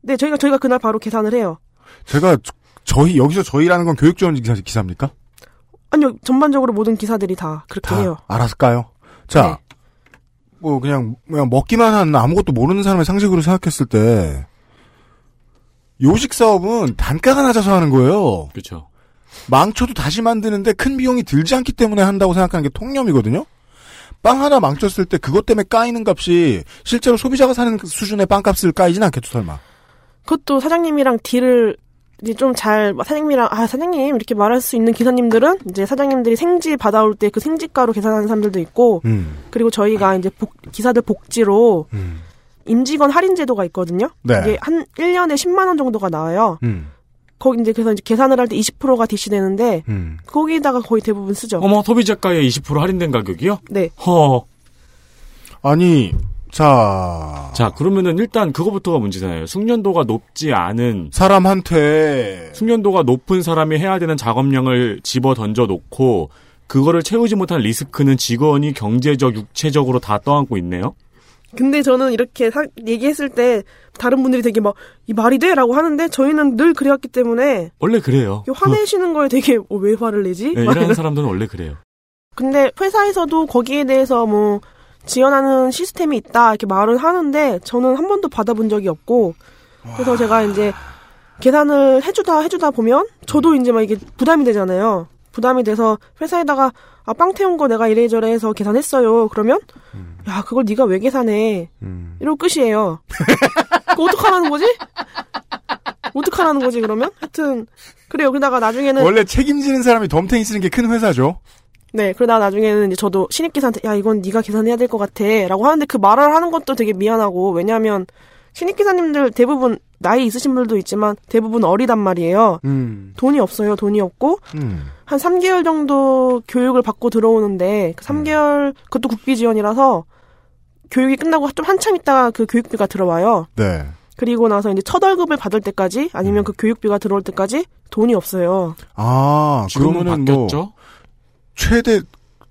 네 저희가 저희가 그날 바로 계산을 해요. 제가 저- 저희 여기서 저희라는 건 교육 지원 기사 기사입니까? 아니요 전반적으로 모든 기사들이 다 그렇게 다 해요. 알아서 까요. 자, 네. 뭐 그냥 그냥 먹기만 한 아무것도 모르는 사람의 상식으로 생각했을 때 요식 사업은 단가가 낮아서 하는 거예요. 그렇죠. 망쳐도 다시 만드는데 큰 비용이 들지 않기 때문에 한다고 생각하는 게 통념이거든요. 빵 하나 망쳤을 때 그것 때문에 까이는 값이 실제로 소비자가 사는 그 수준의 빵값을 까이진 않겠죠, 설마. 그것도 사장님이랑 딜을 이제 좀 잘 사장님이랑 아 사장님 이렇게 말할 수 있는 기사님들은 이제 사장님들이 생지 받아올 때 그 생지가로 계산하는 사람들도 있고 음, 그리고 저희가 이제 복- 기사들 복지로 음, 임직원 할인 제도가 있거든요. 네. 이게 한 1년에 10만 원 정도가 나와요. 음, 거기 이제 그래서 이제 계산을 할 때 20%가 DC 되는데 음. 거기다가 거의 대부분 쓰죠. 어머 소비자가에 20% 할인된 가격이요? 네. 허. 아니, 자, 자 그러면은 일단 그거부터가 문제잖아요. 숙련도가 높지 않은 사람한테 숙련도가 높은 사람이 해야 되는 작업량을 집어 던져 놓고 그거를 채우지 못한 리스크는 직원이 경제적, 육체적으로 다 떠안고 있네요. 근데 저는 이렇게 사- 얘기했을 때 다른 분들이 되게 막 이 말이 돼라고 하는데 저희는 늘 그래왔기 때문에 원래 그래요. 이 화내시는 거에 되게 어, 왜 화를 내지? 네, 이런- 사람들은 원래 그래요. 근데 회사에서도 거기에 대해서 뭐 지원하는 시스템이 있다 이렇게 말을 하는데 저는 한 번도 받아본 적이 없고 그래서 제가 이제 계산을 해주다 해주다 보면 저도 이제 막 이게 부담이 되잖아요. 부담이 돼서 회사에다가 아 빵 태운 거 내가 이래저래 해서 계산했어요. 그러면 야 그걸 네가 왜 계산해? 음. 이러고 끝이에요. 그 어떡하라는 거지? 어떡하라는 거지 그러면? 하여튼 그래요. 그러다가 나중에는 원래 책임지는 사람이 덤탱이 쓰는 게 큰 회사죠. 네, 그러다가 나중에는 이제 저도 신입 기사한테, 야, 이건 네가 계산해야 될 것 같아. 라고 하는데 그 말을 하는 것도 되게 미안하고, 왜냐면, 신입 기사님들 대부분, 나이 있으신 분들도 있지만, 대부분 어리단 말이에요. 음, 돈이 없어요, 돈이 없고, 음, 한 3개월 정도 교육을 받고 들어오는데, 그 3개월, 그것도 국비 지원이라서, 교육이 끝나고 좀 한참 있다가 그 교육비가 들어와요. 네. 그리고 나서 이제 첫 월급을 받을 때까지, 아니면 그 교육비가 들어올 때까지 돈이 없어요. 아, 그러면은 바뀌었죠? 뭐 최대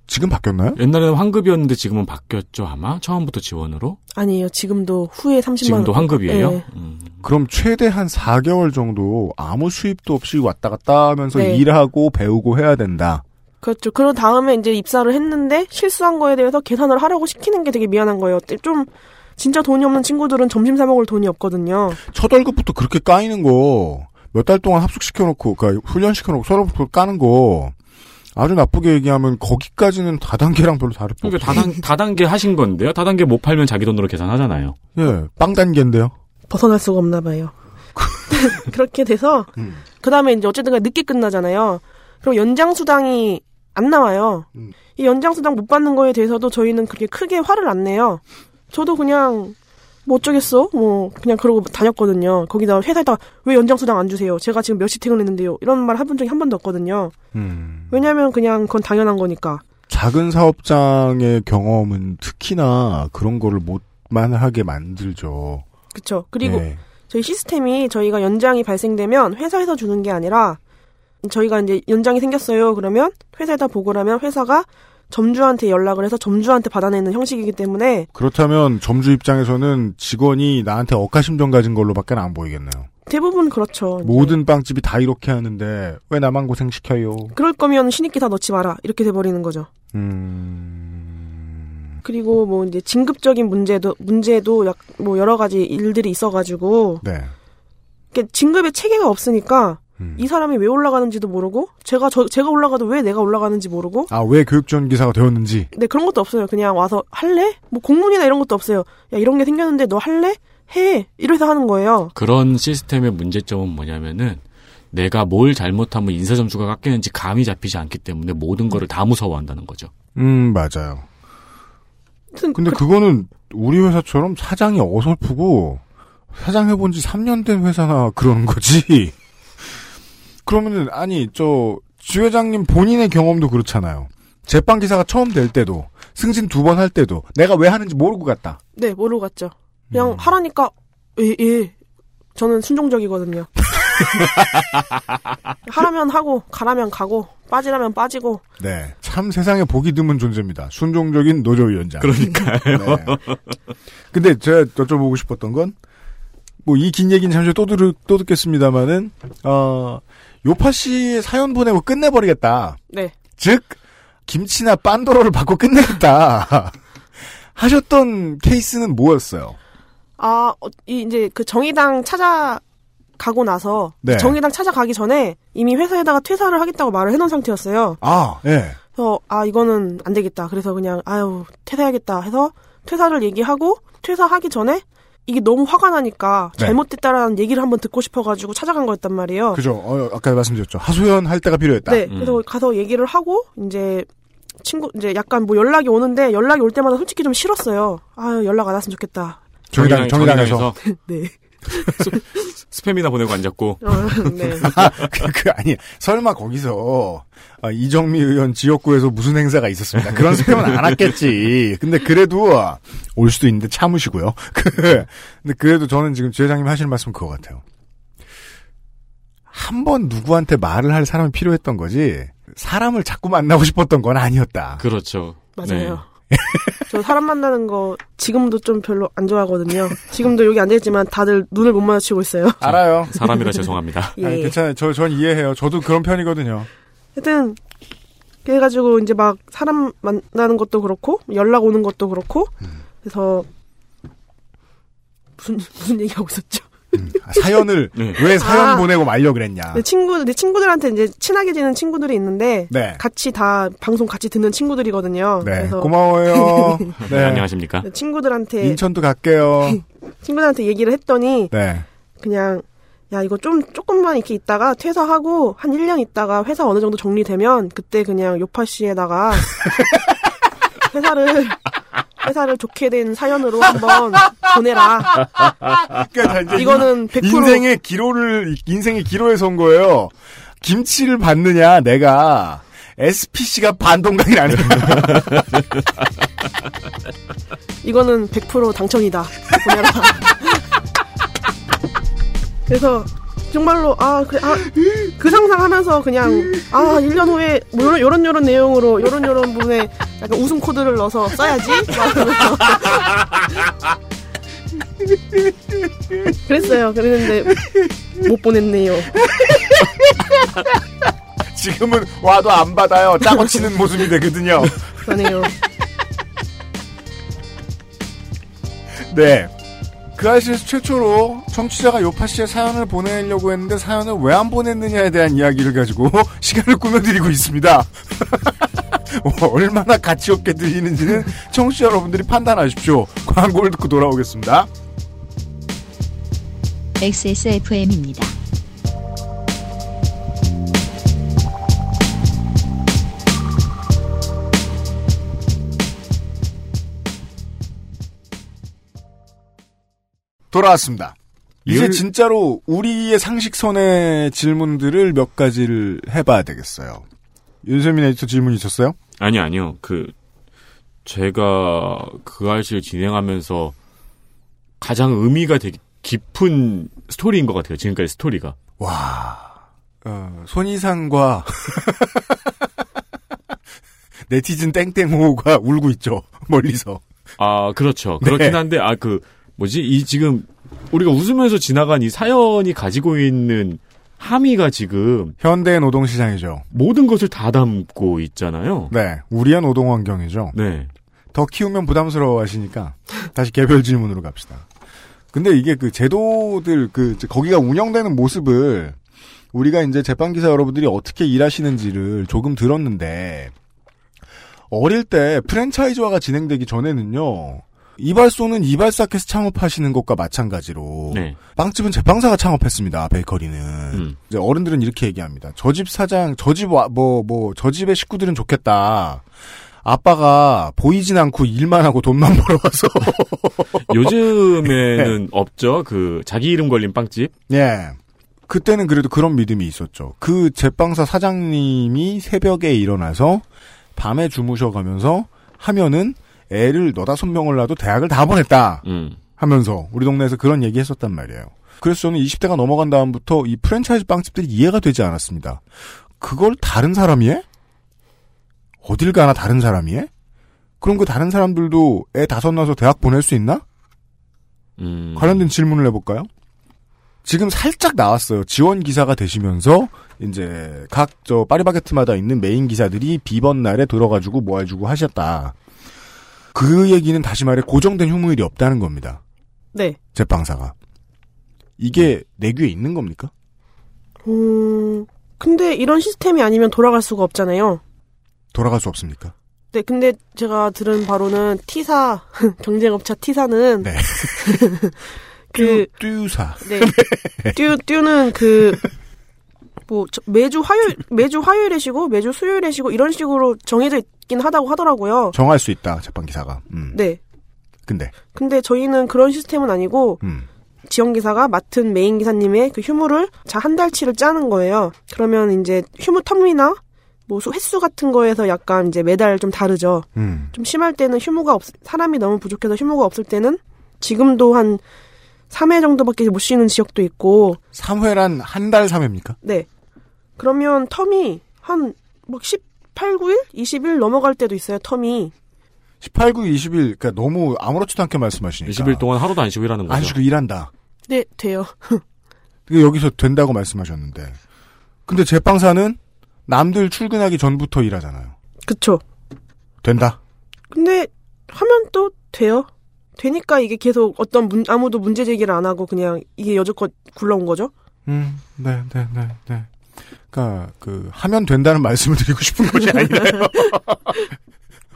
지금 바뀌었나요? 옛날에는 환급이었는데 지금은 바뀌었죠 아마 처음부터 지원으로. 아니에요, 지금도 후에 30만원. 지금도 환급이에요. 네. 음. 그럼 최대 한 4개월 정도 아무 수입도 없이 왔다 갔다 하면서 네. 일하고 배우고 해야 된다. 그렇죠. 그런 다음에 이제 입사를 했는데 실수한 거에 대해서 계산을 하라고 시키는 게 되게 미안한 거예요. 좀 진짜 돈이 없는 친구들은 점심 사 먹을 돈이 없거든요. 첫 월급부터 그렇게 까이는 거 몇 달 동안 합숙시켜놓고 그러니까 훈련시켜놓고 서로 까는 거 아주 나쁘게 얘기하면 거기까지는 다단계랑 별로 다를 거 그러니까 다단, 다단계 하신 건데요. 다단계 못 팔면 자기 돈으로 계산하잖아요. 예, 빵 단계인데요. 벗어날 수가 없나 봐요. 그렇게 돼서 음. 그 다음에 이제 어쨌든 간에 늦게 끝나잖아요. 그럼 연장 수당이 안 나와요. 음. 이 연장 수당 못 받는 거에 대해서도 저희는 그렇게 크게 화를 안 내요. 저도 그냥 뭐 어쩌겠어? 뭐 그냥 그러고 다녔거든요. 거기다 회사에다 왜 연장 수당 안 주세요? 제가 지금 몇 시 퇴근했는데요. 이런 말 해본 적이 한 번도 없거든요. 음. 왜냐하면 그냥 그건 당연한 거니까. 작은 사업장의 경험은 특히나 그런 거를 못만 하게 만들죠. 그쵸. 그리고 네. 저희 시스템이 저희가 연장이 발생되면 회사에서 주는 게 아니라 저희가 이제 연장이 생겼어요. 그러면 회사에다 보고를 하면 회사가 점주한테 연락을 해서 점주한테 받아내는 형식이기 때문에 그렇다면 점주 입장에서는 직원이 나한테 억하심정 가진 걸로밖에 안 보이겠네요. 대부분 그렇죠. 모든 빵집이 다 이렇게 하는데 왜 나만 고생 시켜요? 그럴 거면 신입기사 넣지 마라 이렇게 돼버리는 거죠. 음... 그리고 뭐 이제 진급적인 문제도 문제도 약 뭐 여러 가지 일들이 있어가지고 네. 진급의 체계가 없으니까 음. 이 사람이 왜 올라가는지도 모르고 제가 저 제가 올라가도 왜 내가 올라가는지 모르고 아, 왜 교육지원 기사가 되었는지. 네 그런 것도 없어요. 그냥 와서 할래? 뭐 공문이나 이런 것도 없어요. 야 이런 게 생겼는데 너 할래? 해 이래서 하는 거예요. 그런 시스템의 문제점은 뭐냐면은 내가 뭘 잘못하면 인사 점수가 깎이는지 감이 잡히지 않기 때문에 모든 거를 다 무서워한다는 거죠. 음, 맞아요. 근데 그- 그거는 우리 회사처럼 사장이 어설프고 사장 해본 지 3년 된 회사나 그러는 거지. 그러면은 아니 저 주회장님 본인의 경험도 그렇잖아요. 제빵 기사가 처음 될 때도 승진 두 번 할 때도 내가 왜 하는지 모르고 갔다. 네 모르고 갔죠. 그냥 음. 하라니까 예 예. 저는 순종적이거든요. 하라면 하고 가라면 가고 빠지라면 빠지고 네, 참 세상에 보기 드문 존재입니다. 순종적인 노조위원장. 그러니까요. 네. 근데 제가 여쭤보고 싶었던 건, 뭐, 이 긴 얘기는 잠시 또, 들, 또 듣겠습니다만은, 어, 요파 씨의 사연 보내고 끝내버리겠다. 네 즉, 김치나 빤도로를 받고 끝내겠다. 하셨던 케이스는 뭐였어요? 아, 어, 이 이제 그 정의당 찾아가고 나서 네. 정의당 찾아가기 전에 이미 회사에다가 퇴사를 하겠다고 말을 해놓은 상태였어요. 아, 예. 그래서 아 이거는 안 되겠다. 그래서 그냥 아유 퇴사해야겠다 해서 퇴사를 얘기하고 퇴사하기 전에 이게 너무 화가 나니까 네. 잘못됐다라는 얘기를 한번 듣고 싶어가지고 찾아간 거였단 말이에요. 그죠. 어, 아까 말씀드렸죠. 하소연 할 때가 필요했다. 네, 음. 그래서 가서 얘기를 하고 이제 친구 이제 약간 뭐 연락이 오는데 연락이 올 때마다 솔직히 좀 싫었어요. 아유 연락 안 왔으면 좋겠다. 정의당, 정의당에서. 네, 스팸이나 보내고 앉았고 어, 네. 그, 그, 아니, 설마 거기서, 아, 이정미 의원 지역구에서 무슨 행사가 있었습니다. 그런 스팸은 안 왔겠지. 근데 그래도, 올 수도 있는데 참으시고요. 그, 근데 그래도 저는 지금 지회장님 하시는 말씀 그거 같아요. 한 번 누구한테 말을 할 사람이 필요했던 거지, 사람을 자꾸 만나고 싶었던 건 아니었다. 그렇죠. 맞아요. 저 사람 만나는 거 지금도 좀 별로 안 좋아하거든요. 지금도 여기 앉아있지만 다들 눈을 못 마주치고 있어요. 알아요. 네. 사람이라 죄송합니다. 예. 아니, 괜찮아요. 저, 전 이해해요. 저도 그런 편이거든요. 하여튼 그래가지고 이제 막 사람 만나는 것도 그렇고 연락 오는 것도 그렇고 그래서 무슨 무슨 얘기하고 있었죠? 음, 아, 사연을, 네. 왜 사연 아. 보내고 말려 그랬냐. 내 친구 내 친구들한테 이제 친하게 지낸 친구들이 있는데 네. 같이 다 방송 같이 듣는 친구들이거든요. 네. 그래서 고마워요. 네, 안녕하십니까. 친구들한테 인천도 갈게요. 친구들한테 얘기를 했더니 네. 그냥 야 이거 좀 조금만 이렇게 있다가 퇴사하고 한 1년 있다가 회사 어느 정도 정리되면 그때 그냥 요파 씨에다가 회사를 회사를 좋게 된 사연으로 한번 보내라. 그러니까 이거는 100% 인생의 기로를 인생의 기로에 선 거예요. 김치를 받느냐 내가 SPC가 반동강이 아니야. 이거는 100% 당첨이다. 보내라. 그래서 정말로 아 그래 아그 상상하면서 그냥 아 1년 후에 뭐 요런 요런 요런 내용으로 요런 요런 부분에 약간 웃음 코드를 넣어서 써야지. 그랬어요. 그랬는데 못 보냈네요. 지금은 와도 안 받아요. 짜고 치는 모습이 되거든요. 그러네요. 네. 그 아시에서 최초로 청취자가 요파 씨의 사연을 보내려고 했는데 사연을 왜 안 보냈느냐에 대한 이야기를 가지고 시간을 꾸며드리고 있습니다. 어, 얼마나 가치 없게 들리는지는 청취자 여러분들이 판단하십시오. 광고를 듣고 돌아오겠습니다. XSFM입니다. 돌아왔습니다. 이제 율- 진짜로 우리의 상식선의 질문들을 몇 가지를 해봐야 되겠어요. 윤세민 에디터 질문 있었어요? 아니요, 아니요. 그, 제가 그 알씨를 진행하면서 가장 의미가 되게 깊은 스토리인 것 같아요. 지금까지 스토리가. 와, 어, 손이상과 네티즌 땡땡호가 울고 있죠. 멀리서. 아, 그렇죠. 네. 그렇긴 한데, 아, 그, 뭐지? 이 지금, 우리가 웃으면서 지나간 이 사연이 가지고 있는 함의가 지금 현대 노동 시장이죠. 모든 것을 다 담고 있잖아요. 네, 우리의 노동 환경이죠. 네. 더 키우면 부담스러워 하시니까 다시 개별 질문으로 갑시다. 근데 이게 그 제도들 그 거기가 운영되는 모습을 우리가 이제 제빵기사 여러분들이 어떻게 일하시는지를 조금 들었는데 어릴 때 프랜차이즈화가 진행되기 전에는요. 이발소는 이발사께서 창업하시는 것과 마찬가지로 네. 빵집은 제빵사가 창업했습니다. 베이커리는 음. 이제 어른들은 이렇게 얘기합니다. 저 집 사장, 저집 와, 뭐, 뭐, 저 집의 식구들은 좋겠다. 아빠가 보이진 않고 일만 하고 돈만 벌어와서 요즘에는 없죠. 그 자기 이름 걸린 빵집. 예. 그때는 그래도 그런 믿음이 있었죠. 그 제빵사 사장님이 새벽에 일어나서 밤에 주무셔가면서 하면은 애를 너다섯 명을 낳아도 대학을 다 보냈다 음. 하면서 우리 동네에서 그런 얘기 했었단 말이에요. 그래서 저는 20대가 넘어간 다음부터 이 프랜차이즈 빵집들이 이해가 되지 않았습니다. 그걸 다른 사람이 해? 어딜 가나 다른 사람이 해? 그럼 그 다른 사람들도 애 다섯 낳아서 대학 보낼 수 있나? 음. 관련된 질문을 해볼까요? 지금 살짝 나왔어요. 지원 기사가 되시면서 이제 각 저 파리바게트마다 있는 메인 기사들이 비번 날에 들어가지고 뭐 해주고 하셨다. 그 얘기는 다시 말해 고정된 휴무일이 없다는 겁니다. 네. 제빵사가. 이게 내규에 있는 겁니까? 음, 근데 이런 시스템이 아니면 돌아갈 수가 없잖아요. 돌아갈 수 없습니까? 네, 근데 제가 들은 바로는 T사, 경쟁업체 T사는 네. 그, 듀사. 네. 듀, 듀는 그, 뭐, 저- 매주 화요일, 매주 화요일에 쉬고, 매주 수요일에 쉬고, 이런 식으로 정해져 있긴 하다고 하더라고요. 정할 수 있다. 제빵 기사가. 음. 네. 근데 근데 저희는 그런 시스템은 아니고, 음. 지원 기사가 맡은 메인 기사님의 그 휴무를 자 한 달치를 짜는 거예요. 그러면 이제 휴무 텀이나 뭐 수- 횟수 같은 거에서 약간 이제 매달 좀 다르죠. 음. 좀 심할 때는 휴무가 없 사람이 너무 부족해서 휴무가 없을 때는 지금도 한 3회 정도밖에 못 쉬는 지역도 있고 3회란 한 달 3회입니까? 네. 그러면 텀이 한뭐 18, 9일, 20일 넘어갈 때도 있어요. 텀이. 18, 9, 20일. 그러니까 너무 아무렇지도 않게 말씀하시니까. 20일 동안 하루도 안 쉬고 일하는 거죠. 안 쉬고 일한다. 네, 돼요. 그게 여기서 된다고 말씀하셨는데. 근데 제빵사는 남들 출근하기 전부터 일하잖아요. 그쵸. 된다. 근데 하면 또 돼요. 되니까 이게 계속 어떤 문, 아무도 문제 제기를 안 하고 그냥 이게 여지껏 굴러온 거죠. 음, 네, 네, 네, 네. 그니까, 그, 하면 된다는 말씀을 드리고 싶은 것이 아니라요.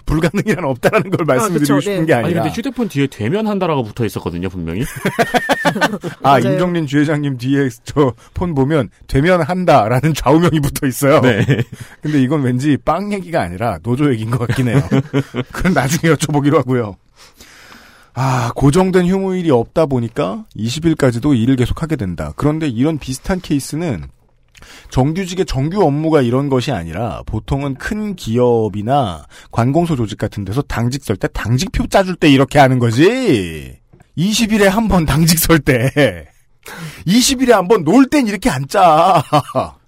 불가능이란 없다라는 걸 말씀드리고 그쵸, 싶은 네. 게 아니 아니라. 근데 휴대폰 뒤에 되면 한다라고 붙어 있었거든요 분명히. 아, 맞아요. 임종린 주회장님 뒤에 저 폰 보면 되면 한다라는 좌우명이 붙어 있어요. 네. 근데 이건 왠지 빵 얘기가 아니라 노조 얘기인 것 같긴 해요. 그건 나중에 여쭤보기로 하고요. 아, 고정된 휴무일이 없다 보니까 20일까지도 일을 계속하게 된다. 그런데 이런 비슷한 케이스는 정규직의 정규 업무가 이런 것이 아니라 보통은 큰 기업이나 관공서 조직 같은 데서 당직 설 때 당직표 짜줄 때 이렇게 하는 거지. 20일에 한 번 당직 설 때. 20일에 한 번 놀 땐 이렇게 안 짜.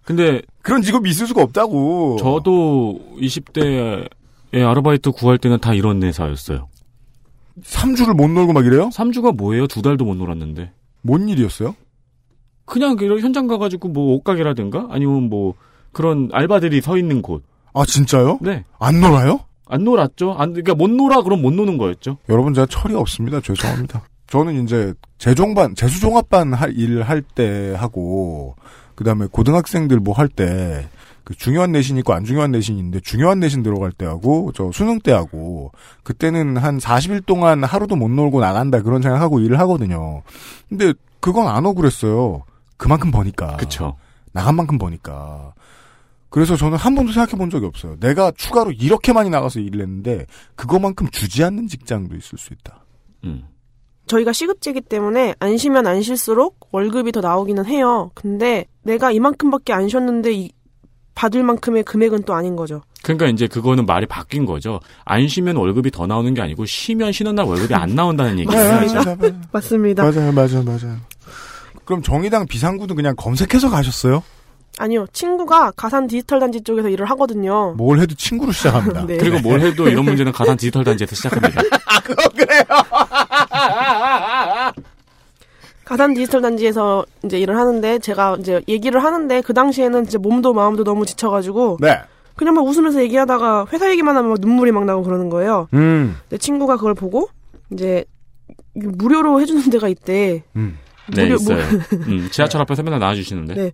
근데 그런 직업이 있을 수가 없다고. 저도 20대에 아르바이트 구할 때는 다 이런 회사였어요. 3주를 못 놀고 막 이래요? 3주가 뭐예요? 두 달도 못 놀았는데. 뭔 일이었어요? 그냥 그 현장 가가지고 뭐 옷가게라든가 아니면 뭐 그런 알바들이 서 있는 곳. 아, 진짜요? 네. 안 놀아요? 안 놀았죠. 안 그러니까 못 놀아 그럼 못 노는 거였죠. 여러분, 제가 철이 없습니다. 죄송합니다. 저는 이제 재종반, 재수종합반 할, 일을 할 때 하고, 그 다음에 고등학생들 뭐 할 때, 그 중요한 내신 있고 안 중요한 내신이 있는데 중요한 내신 들어갈 때 하고 저 수능 때 하고 그때는 한 40일 동안 하루도 못 놀고 나간다 그런 생각하고 일을 하거든요. 근데 그건 안 억울했어요. 그만큼 버니까. 그쵸. 나간 만큼 버니까. 그래서 저는 한 번도 생각해 본 적이 없어요. 내가 추가로 이렇게 많이 나가서 일을 했는데 그거만큼 주지 않는 직장도 있을 수 있다. 음. 저희가 시급제기 때문에 안 쉬면 안 쉴수록 월급이 더 나오기는 해요. 근데 내가 이만큼밖에 안 쉬었는데 이- 받을 만큼의 금액은 또 아닌 거죠. 그러니까 이제 그거는 말이 바뀐 거죠. 안 쉬면 월급이 더 나오는 게 아니고 쉬면 쉬는 날 월급이 안 나온다는 얘기예요. 맞습니다. 맞아요, 맞아요, 맞아요. 그럼 정의당 비상구도 그냥 검색해서 가셨어요? 아니요. 친구가 가산 디지털 단지 쪽에서 일을 하거든요. 뭘 해도 친구로 시작합니다. 네. 그리고 뭘 해도 이런 문제는 가산 디지털 단지에서 시작합니다. 가산 디지털 단지에서 이제 일을 하는데 제가 이제 얘기를 하는데 그 당시에는 이제 몸도 마음도 너무 지쳐가지고 네. 그냥 막 웃으면서 얘기하다가 회사 얘기만 하면 막 눈물이 막 나고 그러는 거예요. 음. 내 친구가 그걸 보고 이제 무료로 해주는 데가 있대. 음. 네, 무료- 있어요. 음, 지하철 앞에서 맨날 나와주시는데. 네.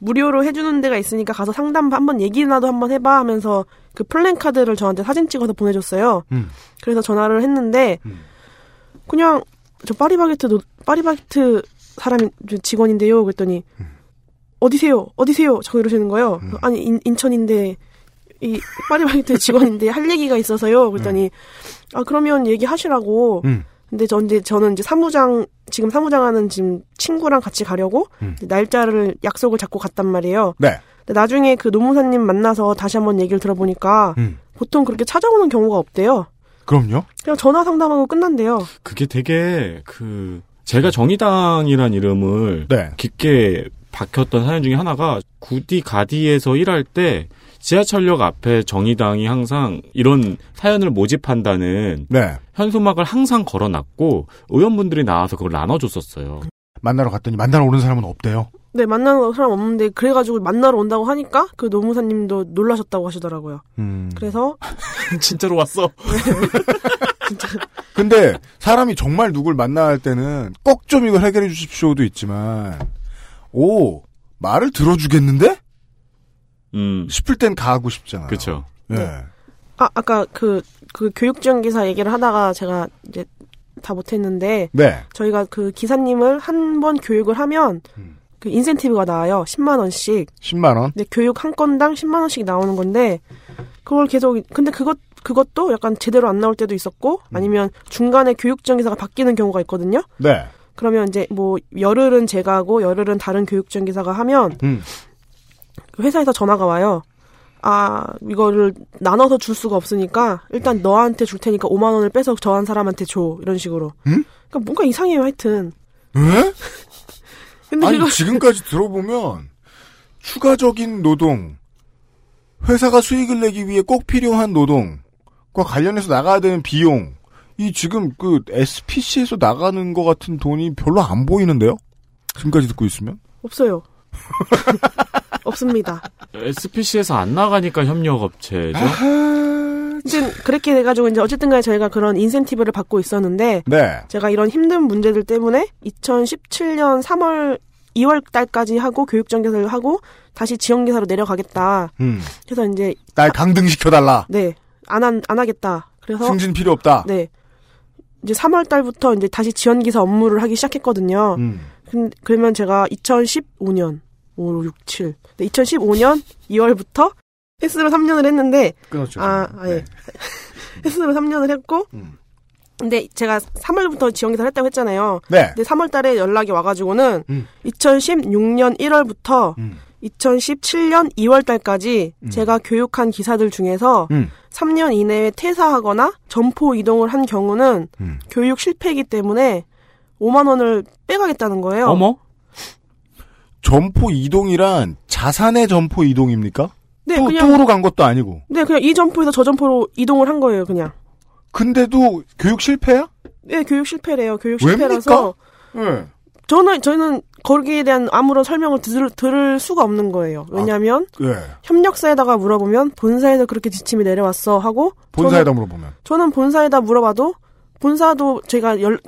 무료로 해주는 데가 있으니까 가서 상담 한번 얘기나도 한번 해봐 하면서 그 플랜카드를 저한테 사진 찍어서 보내줬어요. 음. 그래서 전화를 했는데 음. 그냥 저 파리바게트 노- 파리바게트 사람 직원인데요. 그랬더니 음. 어디세요? 어디세요? 자꾸 이러시는 거예요. 아니 인, 인천인데 이 파리바게트 직원인데 할 얘기가 있어서요. 그랬더니 아 그러면 얘기하시라고. 음. 근데 전 이제 저는 이제 사무장 지금 사무장 하는 지금 친구랑 같이 가려고 음. 날짜를 약속을 잡고 갔단 말이에요. 네. 근데 나중에 그 노무사님 만나서 다시 한번 얘기를 들어보니까 음. 보통 그렇게 찾아오는 경우가 없대요. 그럼요. 그냥 전화 상담하고 끝난대요. 그게 되게 그 제가 정의당이란 이름을 네. 깊게 박혔던 사연 중에 하나가 구디 가디에서 일할 때 지하철역 앞에 정의당이 항상 이런 사연을 모집한다는 네. 현수막을 항상 걸어놨고 의원분들이 나와서 그걸 나눠줬었어요. 만나러 갔더니 만나러 오는 사람은 없대요. 네, 만나는 사람 없는데 그래가지고 만나러 온다고 하니까 그 노무사님도 놀라셨다고 하시더라고요. 음. 그래서 진짜로 왔어. 근데 사람이 정말 누굴 만나야 할 때는 꼭 좀 이걸 해결해 주십시오도 있지만 오 말을 들어주겠는데 음, 싶을 땐 가고 싶잖아요. 그쵸. 예. 아 아까 그그 교육 지원 기사 얘기를 하다가 제가 이제 다 못했는데 네. 저희가 그 기사님을 한 번 교육을 하면 음. 그 인센티브가 나와요. 10만 원씩. 10만 원. 근데 교육 한 건당 10만 원씩 나오는 건데 그걸 계속 근데 그것 그것도 약간 제대로 안 나올 때도 있었고 음. 아니면 중간에 교육 지원 기사가 바뀌는 경우가 있거든요. 네. 그러면 이제 뭐 열흘은 제가 하고 열흘은 다른 교육 지원 기사가 하면 음. 그 회사에서 전화가 와요. 아, 이거를 나눠서 줄 수가 없으니까 일단 너한테 줄 테니까 5만 원을 빼서 저 한 사람한테 줘. 이런 식으로. 음? 그러니까 뭔가 이상해요, 하여튼. 에? 근데 아니 이거 지금까지 들어보면 추가적인 노동, 회사가 수익을 내기 위해 꼭 필요한 노동과 관련해서 나가야 되는 비용, 이 지금 그 SPC에서 나가는 것 같은 돈이 별로 안 보이는데요? 지금까지 듣고 있으면? 없어요. 없습니다. SPC에서 안 나가니까 협력업체죠. 이제 그렇게 돼가지고 이제 어쨌든 간에 저희가 그런 인센티브를 받고 있었는데 네. 제가 이런 힘든 문제들 때문에 2017년 3월 2월 달까지 하고 교육정개사를 하고 다시 지원기사로 내려가겠다. 음. 그래서 이제 날 강등 시켜달라. 네. 안, 한, 안 하겠다. 그래서 승진 필요 없다. 네. 이제 3월 달부터 이제 다시 지원 기사 업무를 하기 시작했거든요. 음. 근- 그러면 제가 2015년 5, 6, 7. 네, 2015년 2월부터 헬스로 3년을 했는데 끊었죠. 아. 아, 예. 헬스로 3년을 했고 음. 근데 제가 3월부터 지원 기사를 했다고 했잖아요. 네. 근데 3월 달에 연락이 와 가지고는 음. 2016년 1월부터 음. 2017년 2월 달까지 음. 제가 교육한 기사들 중에서 음. 3년 이내에 퇴사하거나 점포 이동을 한 경우는 음. 교육 실패이기 때문에 5만 원을 빼가겠다는 거예요. 어머? 점포 이동이란 자산의 점포 이동입니까? 네, 또, 그냥 뚱으로 간 것도 아니고. 네, 그냥 이 점포에서 저 점포로 이동을 한 거예요, 그냥. 근데도 교육 실패야? 네, 교육 실패래요. 교육 왜입니까? 실패라서 네. 저는 저는 거기에 대한 아무런 설명을 들, 들을 수가 없는 거예요. 왜냐하면 네. 협력사에다가 물어보면 본사에서 그렇게 지침이 내려왔어 하고 본사에다 물어보면. 저는 본사에다 물어봐도 본사도 제가 연,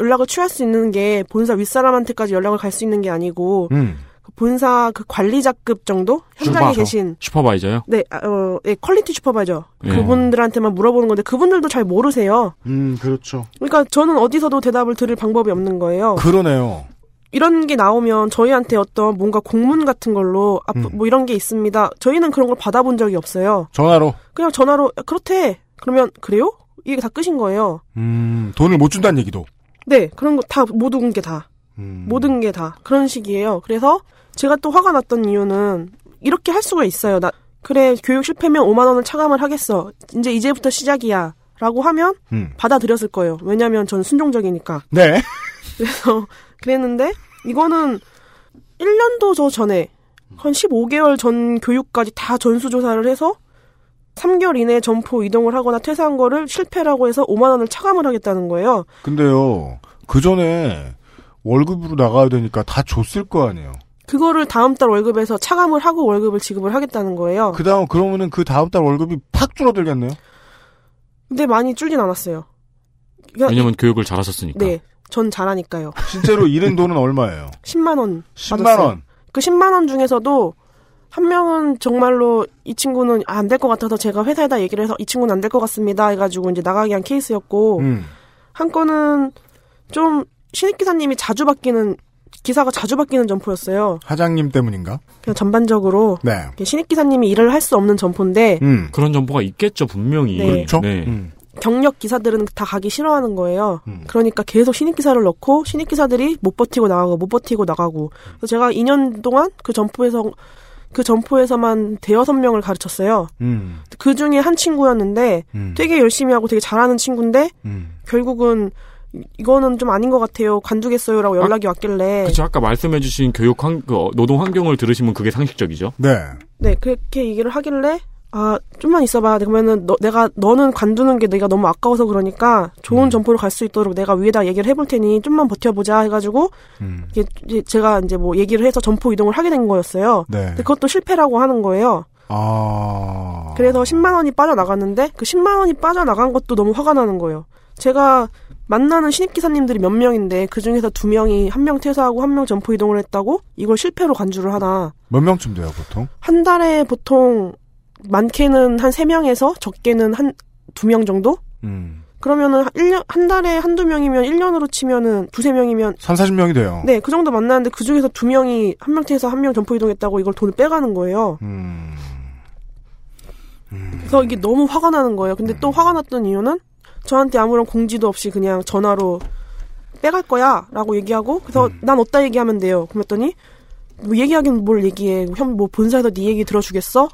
연락을 취할 수 있는 게 본사 윗사람한테까지 연락을 갈 수 있는 게 아니고 음. 그 본사 그 관리자급 정도 현장에 supervisor. 계신 슈퍼바이저요? 네, 아, 어, 네, quality supervisor 예. 그분들한테만 물어보는 건데 그분들도 잘 모르세요. 음, 그렇죠. 그러니까 저는 어디서도 대답을 들을 방법이 없는 거예요. 그러네요. 이런 게 나오면 저희한테 어떤 뭔가 공문 같은 걸로 아, 음. 뭐 이런 게 있습니다. 저희는 그런 걸 받아본 적이 없어요. 전화로. 그냥 전화로 야, 그렇대. 그러면 그래요? 이게 다 끝인 거예요. 음, 돈을 못 준다는 얘기도. 네, 그런 거 다 모든 게 다. 음. 모든 게 다 그런 식이에요. 그래서 제가 또 화가 났던 이유는 이렇게 할 수가 있어요. 나 그래 교육 실패면 5만 원을 차감을 하겠어. 이제 이제부터 시작이야. 라고 하면 음. 받아들였을 거예요. 왜냐면 전 순종적이니까. 네. 그래서 그랬는데 이거는 1년도 저 전에 한 15개월 전 교육까지 다 전수조사를 해서 3개월 이내에 점포 이동을 하거나 퇴사한 거를 실패라고 해서 5만 원을 차감을 하겠다는 거예요. 근데요, 그 전에 월급으로 나가야 되니까 다 줬을 거 아니에요. 그거를 다음 달 월급에서 차감을 하고 월급을 지급을 하겠다는 거예요. 그 다음, 그러면은 그 다음 달 월급이 팍 줄어들겠네요? 근데 많이 줄진 않았어요. 그러니까 왜냐면 교육을 잘하셨으니까. 네, 전 잘하니까요. 실제로 잃은 돈은 얼마예요? 10만 원. 10만원. 그 10만 원 중에서도 한 명은 정말로 이 친구는 아, 안될 것 같아서 제가 회사에다 얘기를 해서 이 친구는 안 될 것 같습니다 해가지고 이제 나가게 한 케이스였고 음. 한 건은 좀 신입 기사님이 자주 바뀌는 기사가 자주 바뀌는 점포였어요. 하장님 때문인가? 그냥 전반적으로 네. 신입 기사님이 일을 할 수 없는 점포인데 음. 그런 정보가 있겠죠 분명히. 네. 그렇죠. 네. 음. 경력 기사들은 다 가기 싫어하는 거예요. 음. 그러니까 계속 신입 기사를 넣고 신입 기사들이 못 버티고 나가고 못 버티고 나가고. 그래서 제가 2년 동안 그 점포에서 그 점포에서만 대여섯 명을 가르쳤어요. 음. 그 중에 한 친구였는데 음. 되게 열심히 하고 되게 잘하는 친구인데 음. 결국은 이- 이거는 좀 아닌 것 같아요. 관두겠어요라고 연락이 왔길래 그렇죠. 아까 말씀해주신 교육 환, 그 어, 노동 환경을 들으시면 그게 상식적이죠. 네. 네 그렇게 얘기를 하길래 아 좀만 있어봐 그러면은 너, 내가 너는 관두는 게 내가 너무 아까워서 그러니까 좋은 음. 점포를 갈수 있도록 내가 위에다 얘기를 해볼 테니 좀만 버텨보자 해가지고 음. 이게 제가 이제 뭐 얘기를 해서 점포 이동을 하게 된 거였어요. 네. 근데 그것도 실패라고 하는 거예요. 아. 그래서 10만 원이 빠져나갔는데 그 10만 원이 빠져나간 것도 너무 화가 나는 거예요. 제가 만나는 신입 기사님들이 몇 명인데 그 중에서 두 명이 한 명 퇴사하고 한 명 점포 이동을 했다고 이걸 실패로 간주를 하나. 몇 명쯤 돼요, 보통? 한 달에 보통 많게는 한 3명에서 적게는 한 2명 정도? 음. 그러면은 한 1년, 한 달에 한두 명이면 1년으로 치면은 두세 명이면 3, 40명이 돼요. 네, 그 정도 만나는데 그 중에서 두 명이 한명 퇴해서 한 명 점포 이동했다고 이걸 돈을 빼가는 거예요. 음. 그래서 이게 너무 화가 나는 거예요. 근데 또 화가 났던 이유는 저한테 아무런 공지도 없이 그냥 전화로 빼갈 거야 라고 얘기하고 그래서 난 어디다 얘기하면 돼요. 그랬더니 뭐 얘기하긴 뭘 얘기해. 현, 뭐 본사에서 네 얘기 들어주겠어?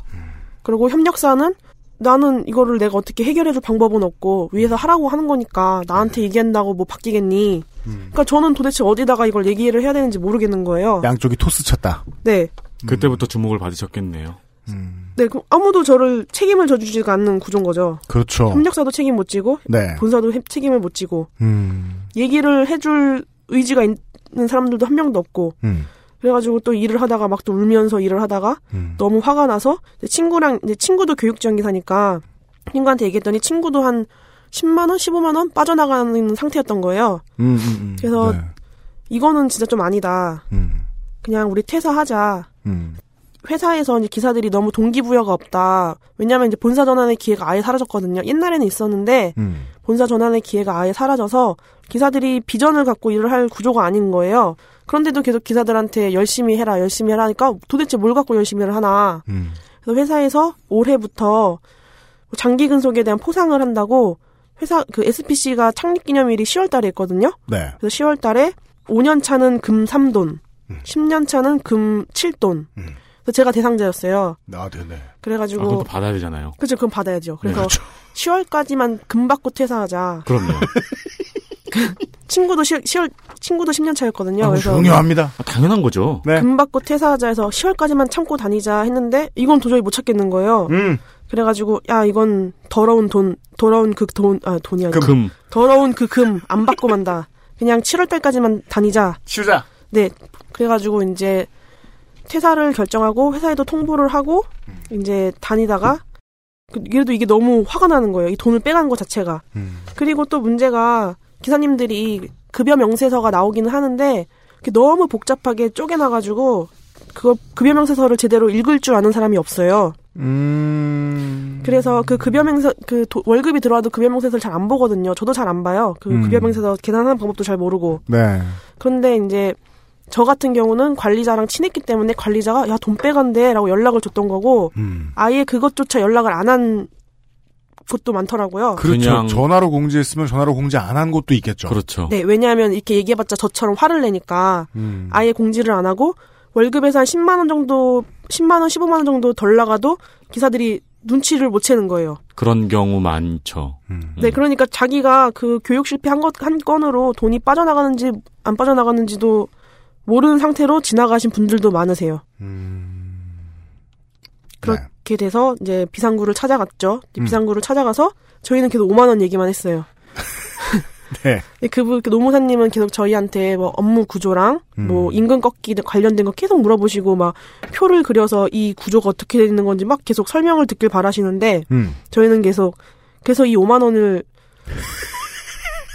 그리고 협력사는 나는 이거를 내가 어떻게 해결해줄 방법은 없고 위에서 하라고 하는 거니까 나한테 얘기한다고 뭐 바뀌겠니? 그러니까 저는 도대체 어디다가 이걸 얘기를 해야 되는지 모르겠는 거예요. 양쪽이 토스 쳤다. 네. 그때부터 주목을 받으셨겠네요. 음. 네, 그럼 아무도 저를 책임을 져주지가 않는 구조인 거죠. 그렇죠. 협력사도 책임 못 지고 네. 본사도 해- 책임을 못 지고 음. 얘기를 해줄 의지가 있는 사람들도 한 명도 없고 음. 그래가지고 또 일을 하다가 막 또 울면서 일을 하다가 음. 너무 화가 나서 친구랑 이제 친구도 교육지원 기사니까 친구한테 얘기했더니 친구도 한 10만 원, 15만 원 빠져나가는 상태였던 거예요. 음, 음, 음. 그래서 네. 이거는 진짜 좀 아니다. 음. 그냥 우리 퇴사하자. 음. 회사에서 이제 기사들이 너무 동기부여가 없다. 왜냐면 이제 본사 전환의 기회가 아예 사라졌거든요. 옛날에는 있었는데 음. 본사 전환의 기회가 아예 사라져서 기사들이 비전을 갖고 일을 할 구조가 아닌 거예요. 그런데도 계속 기사들한테 열심히 해라, 열심히 해라 하니까 도대체 뭘 갖고 열심히 를 하나. 음. 그래서 회사에서 올해부터 장기 근속에 대한 포상을 한다고 회사 그 SPC가 창립 기념일이 10월 달에 있거든요. 네. 그래서 10월 달에 5년 차는 금 3돈, 10년 차는 금 7돈. 음. 그래서 제가 대상자였어요. 아, 네네. 아, 그래가지고 그것도 받아야 되잖아요. 그죠, 그럼 받아야죠. 그래서 그렇죠. 10월까지만 금 받고 퇴사하자. 그럼요. 친구도 10, 10월 친구도 10년 차였거든요. 아, 그래서 중요합니다. 아, 당연한 거죠. 네. 금 받고 퇴사하자 해서 10월까지만 참고 다니자 했는데 이건 도저히 못 찾겠는 거예요. 음. 그래가지고 야 이건 더러운 돈, 더러운 그 돈, 아 돈이 아니라 금. 더러운 그 금 안 받고 만다. 그냥 7월 달까지만 다니자. 치우자. 네. 그래가지고 이제 퇴사를 결정하고 회사에도 통보를 하고 이제 다니다가 그- 그래도 이게 너무 화가 나는 거예요. 이 돈을 빼간 것 자체가. 음. 그리고 또 문제가 기사님들이 급여 명세서가 나오기는 하는데 너무 복잡하게 쪼개놔가지고 그거 급여 명세서를 제대로 읽을 줄 아는 사람이 없어요. 음. 그래서 그 급여 명세 그 도- 월급이 들어와도 급여 명세서를 잘 안 보거든요. 저도 잘 안 봐요. 그 음. 급여 명세서 계산하는 방법도 잘 모르고. 네. 그런데 이제 저 같은 경우는 관리자랑 친했기 때문에 관리자가 야 돈 빼간대라고 연락을 줬던 거고 음. 아예 그것조차 연락을 안 한 것도 많더라고요. 그렇죠. 전화로 공지했으면 전화로 공지 안한 것도 있겠죠. 그렇죠. 네, 왜냐하면 이렇게 얘기해봤자 저처럼 화를 내니까 음. 아예 공지를 안 하고 월급에서 한 10만 원 정도, 10만 원, 15만 원 정도 덜 나가도 기사들이 눈치를 못 채는 거예요. 그런 경우 많죠. 음. 네, 그러니까 자기가 그 교육 실패 한 것, 한 건으로 돈이 빠져나가는지 안 빠져나가는지도 모르는 상태로 지나가신 분들도 많으세요. 음. 그렇 게 돼서 이제 비상구를 찾아갔죠. 음. 비상구를 찾아가서 저희는 계속 5만 원 얘기만 했어요. 네. 그분 그 노무사님은 계속 저희한테 뭐 업무 구조랑 뭐 음. 임금 꺾기 관련된 거 계속 물어보시고 막 표를 그려서 이 구조가 어떻게 되는 건지 막 계속 설명을 듣길 바라시는데 음. 저희는 계속 그래서 이 5만 원을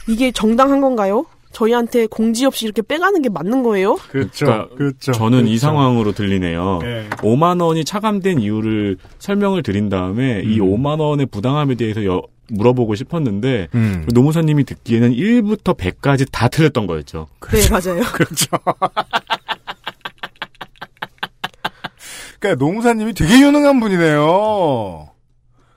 이게 정당한 건가요? 저희한테 공지 없이 이렇게 빼가는 게 맞는 거예요? 그렇죠. 그러니까 그렇죠. 저는 이 그렇죠. 상황으로 들리네요. 네. 5만 원이 차감된 이유를 설명을 드린 다음에 이 음. 5만 원의 부당함에 대해서 여- 물어보고 싶었는데 음. 노무사님이 듣기에는 1부터 100까지 다 틀렸던 거였죠. 네, 맞아요. 그렇죠. 그러니까 노무사님이 되게 유능한 분이네요.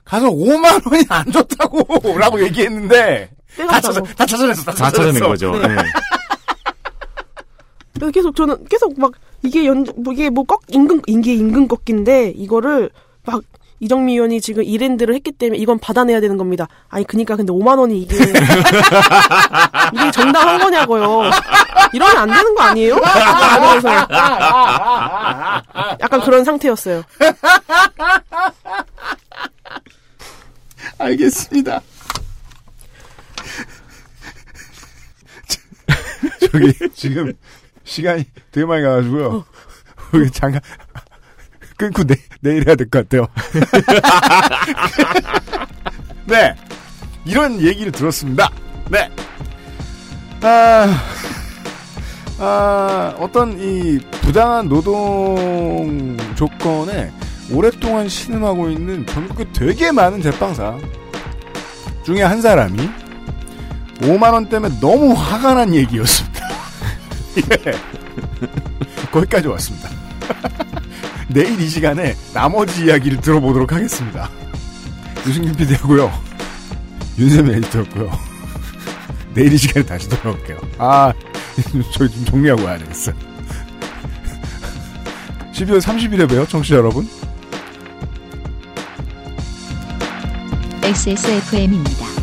가서 5만 원이 안 좋다고 라고 얘기했는데 다 찾아. 다 찾아냈어. 다, 다 찾아낸. 거죠. 네. 네. 그래서 계속 저는 계속 막 이게 연뭐 이게 뭐 꺾 임금 이게 임금 꺾기인데 이거를 막 이정미 의원이 지금 이랜드를 했기 때문에 이건 받아내야 되는 겁니다. 아니 그니까 근데 5만 원이 이게 이게 정당한 거냐고요. 이러면 안 되는 거 아니에요? 그러면서 약간 그런 상태였어요. 알겠습니다. 저기 지금 시간이 되게 많이 가가지고요. 우리 잠깐 끊고 내, 내일 해야 될 것 같아요. 네, 이런 얘기를 들었습니다. 네, 아, 아 어떤 이 부당한 노동 조건에 오랫동안 신음하고 있는 전국에 되게 많은 제빵사 중에 한 사람이 5만 원 때문에 너무 화가 난 얘기였습니다. 예. 거기까지 왔습니다. 내일 이 시간에 나머지 이야기를 들어보도록 하겠습니다. 유승균 PD하고요. 윤세민 에디터였고요. 내일 이 시간에 다시 돌아올게요. 아, 저희 좀 정리하고 와야 되겠어요. 12월 30일에 봬요, 청취자 여러분. XSFM입니다.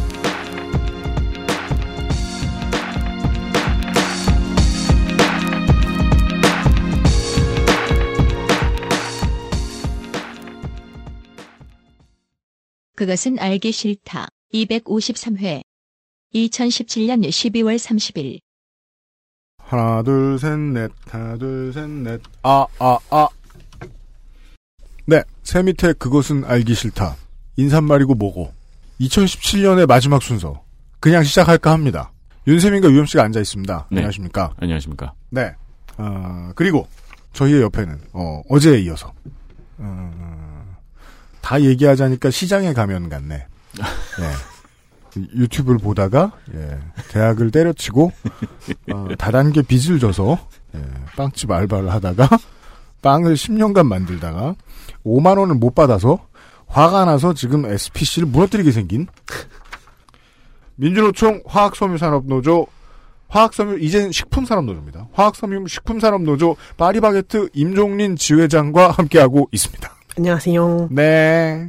그것은 알기 싫다. 253회. 2017년 12월 30일. 하나, 둘, 셋, 넷. 하나, 둘, 셋, 넷. 아, 아, 아. 네. 새 밑에 그것은 알기 싫다. 인사말이고 뭐고. 2017년의 마지막 순서. 그냥 시작할까 합니다. 윤세민과 유엠 씨가 앉아 있습니다. 네. 안녕하십니까. 안녕하십니까. 네. 어, 그리고 저희의 옆에는 어, 어제에 이어서 어, 다 얘기하자니까 시장에 가면 같네. 예. 유튜브를 보다가 예, 대학을 때려치고 어, 다단계 빚을 져서 예, 빵집 알바를 하다가 빵을 10년간 만들다가 5만 원을 못 받아서 화가 나서 지금 SPC를 무너뜨리게 생긴 민주노총 화학섬유산업노조 화학섬유 이젠 식품산업노조입니다. 화학섬유 식품산업노조 파리바게트 임종린 지회장과 함께하고 있습니다. 안녕하세요. 네.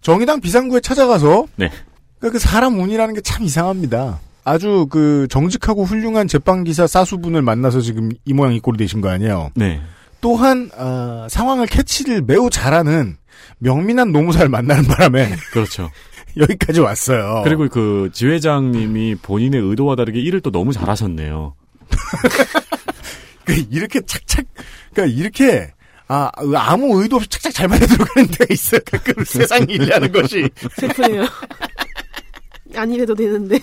정의당 비상구에 찾아가서 네. 그러니까 그 사람 운이라는 게 참 이상합니다. 아주 그 정직하고 훌륭한 제빵기사 사수분을 만나서 지금 이 모양 이 꼴이 되신 거 아니에요. 네. 또한 어, 상황을 캐치를 매우 잘하는 명민한 노무사를 만나는 바람에 그렇죠. 여기까지 왔어요. 그리고 그 지회장님이 본인의 의도와 다르게 일을 또 너무 잘하셨네요. 그 이렇게 착착 그러니까 이렇게 아 아무 의도 없이 착착 잘 맞아 들어가는 데가 있어요. 가끔 세상 일이라는 것이. 슬프네요. 아니래도 되는데.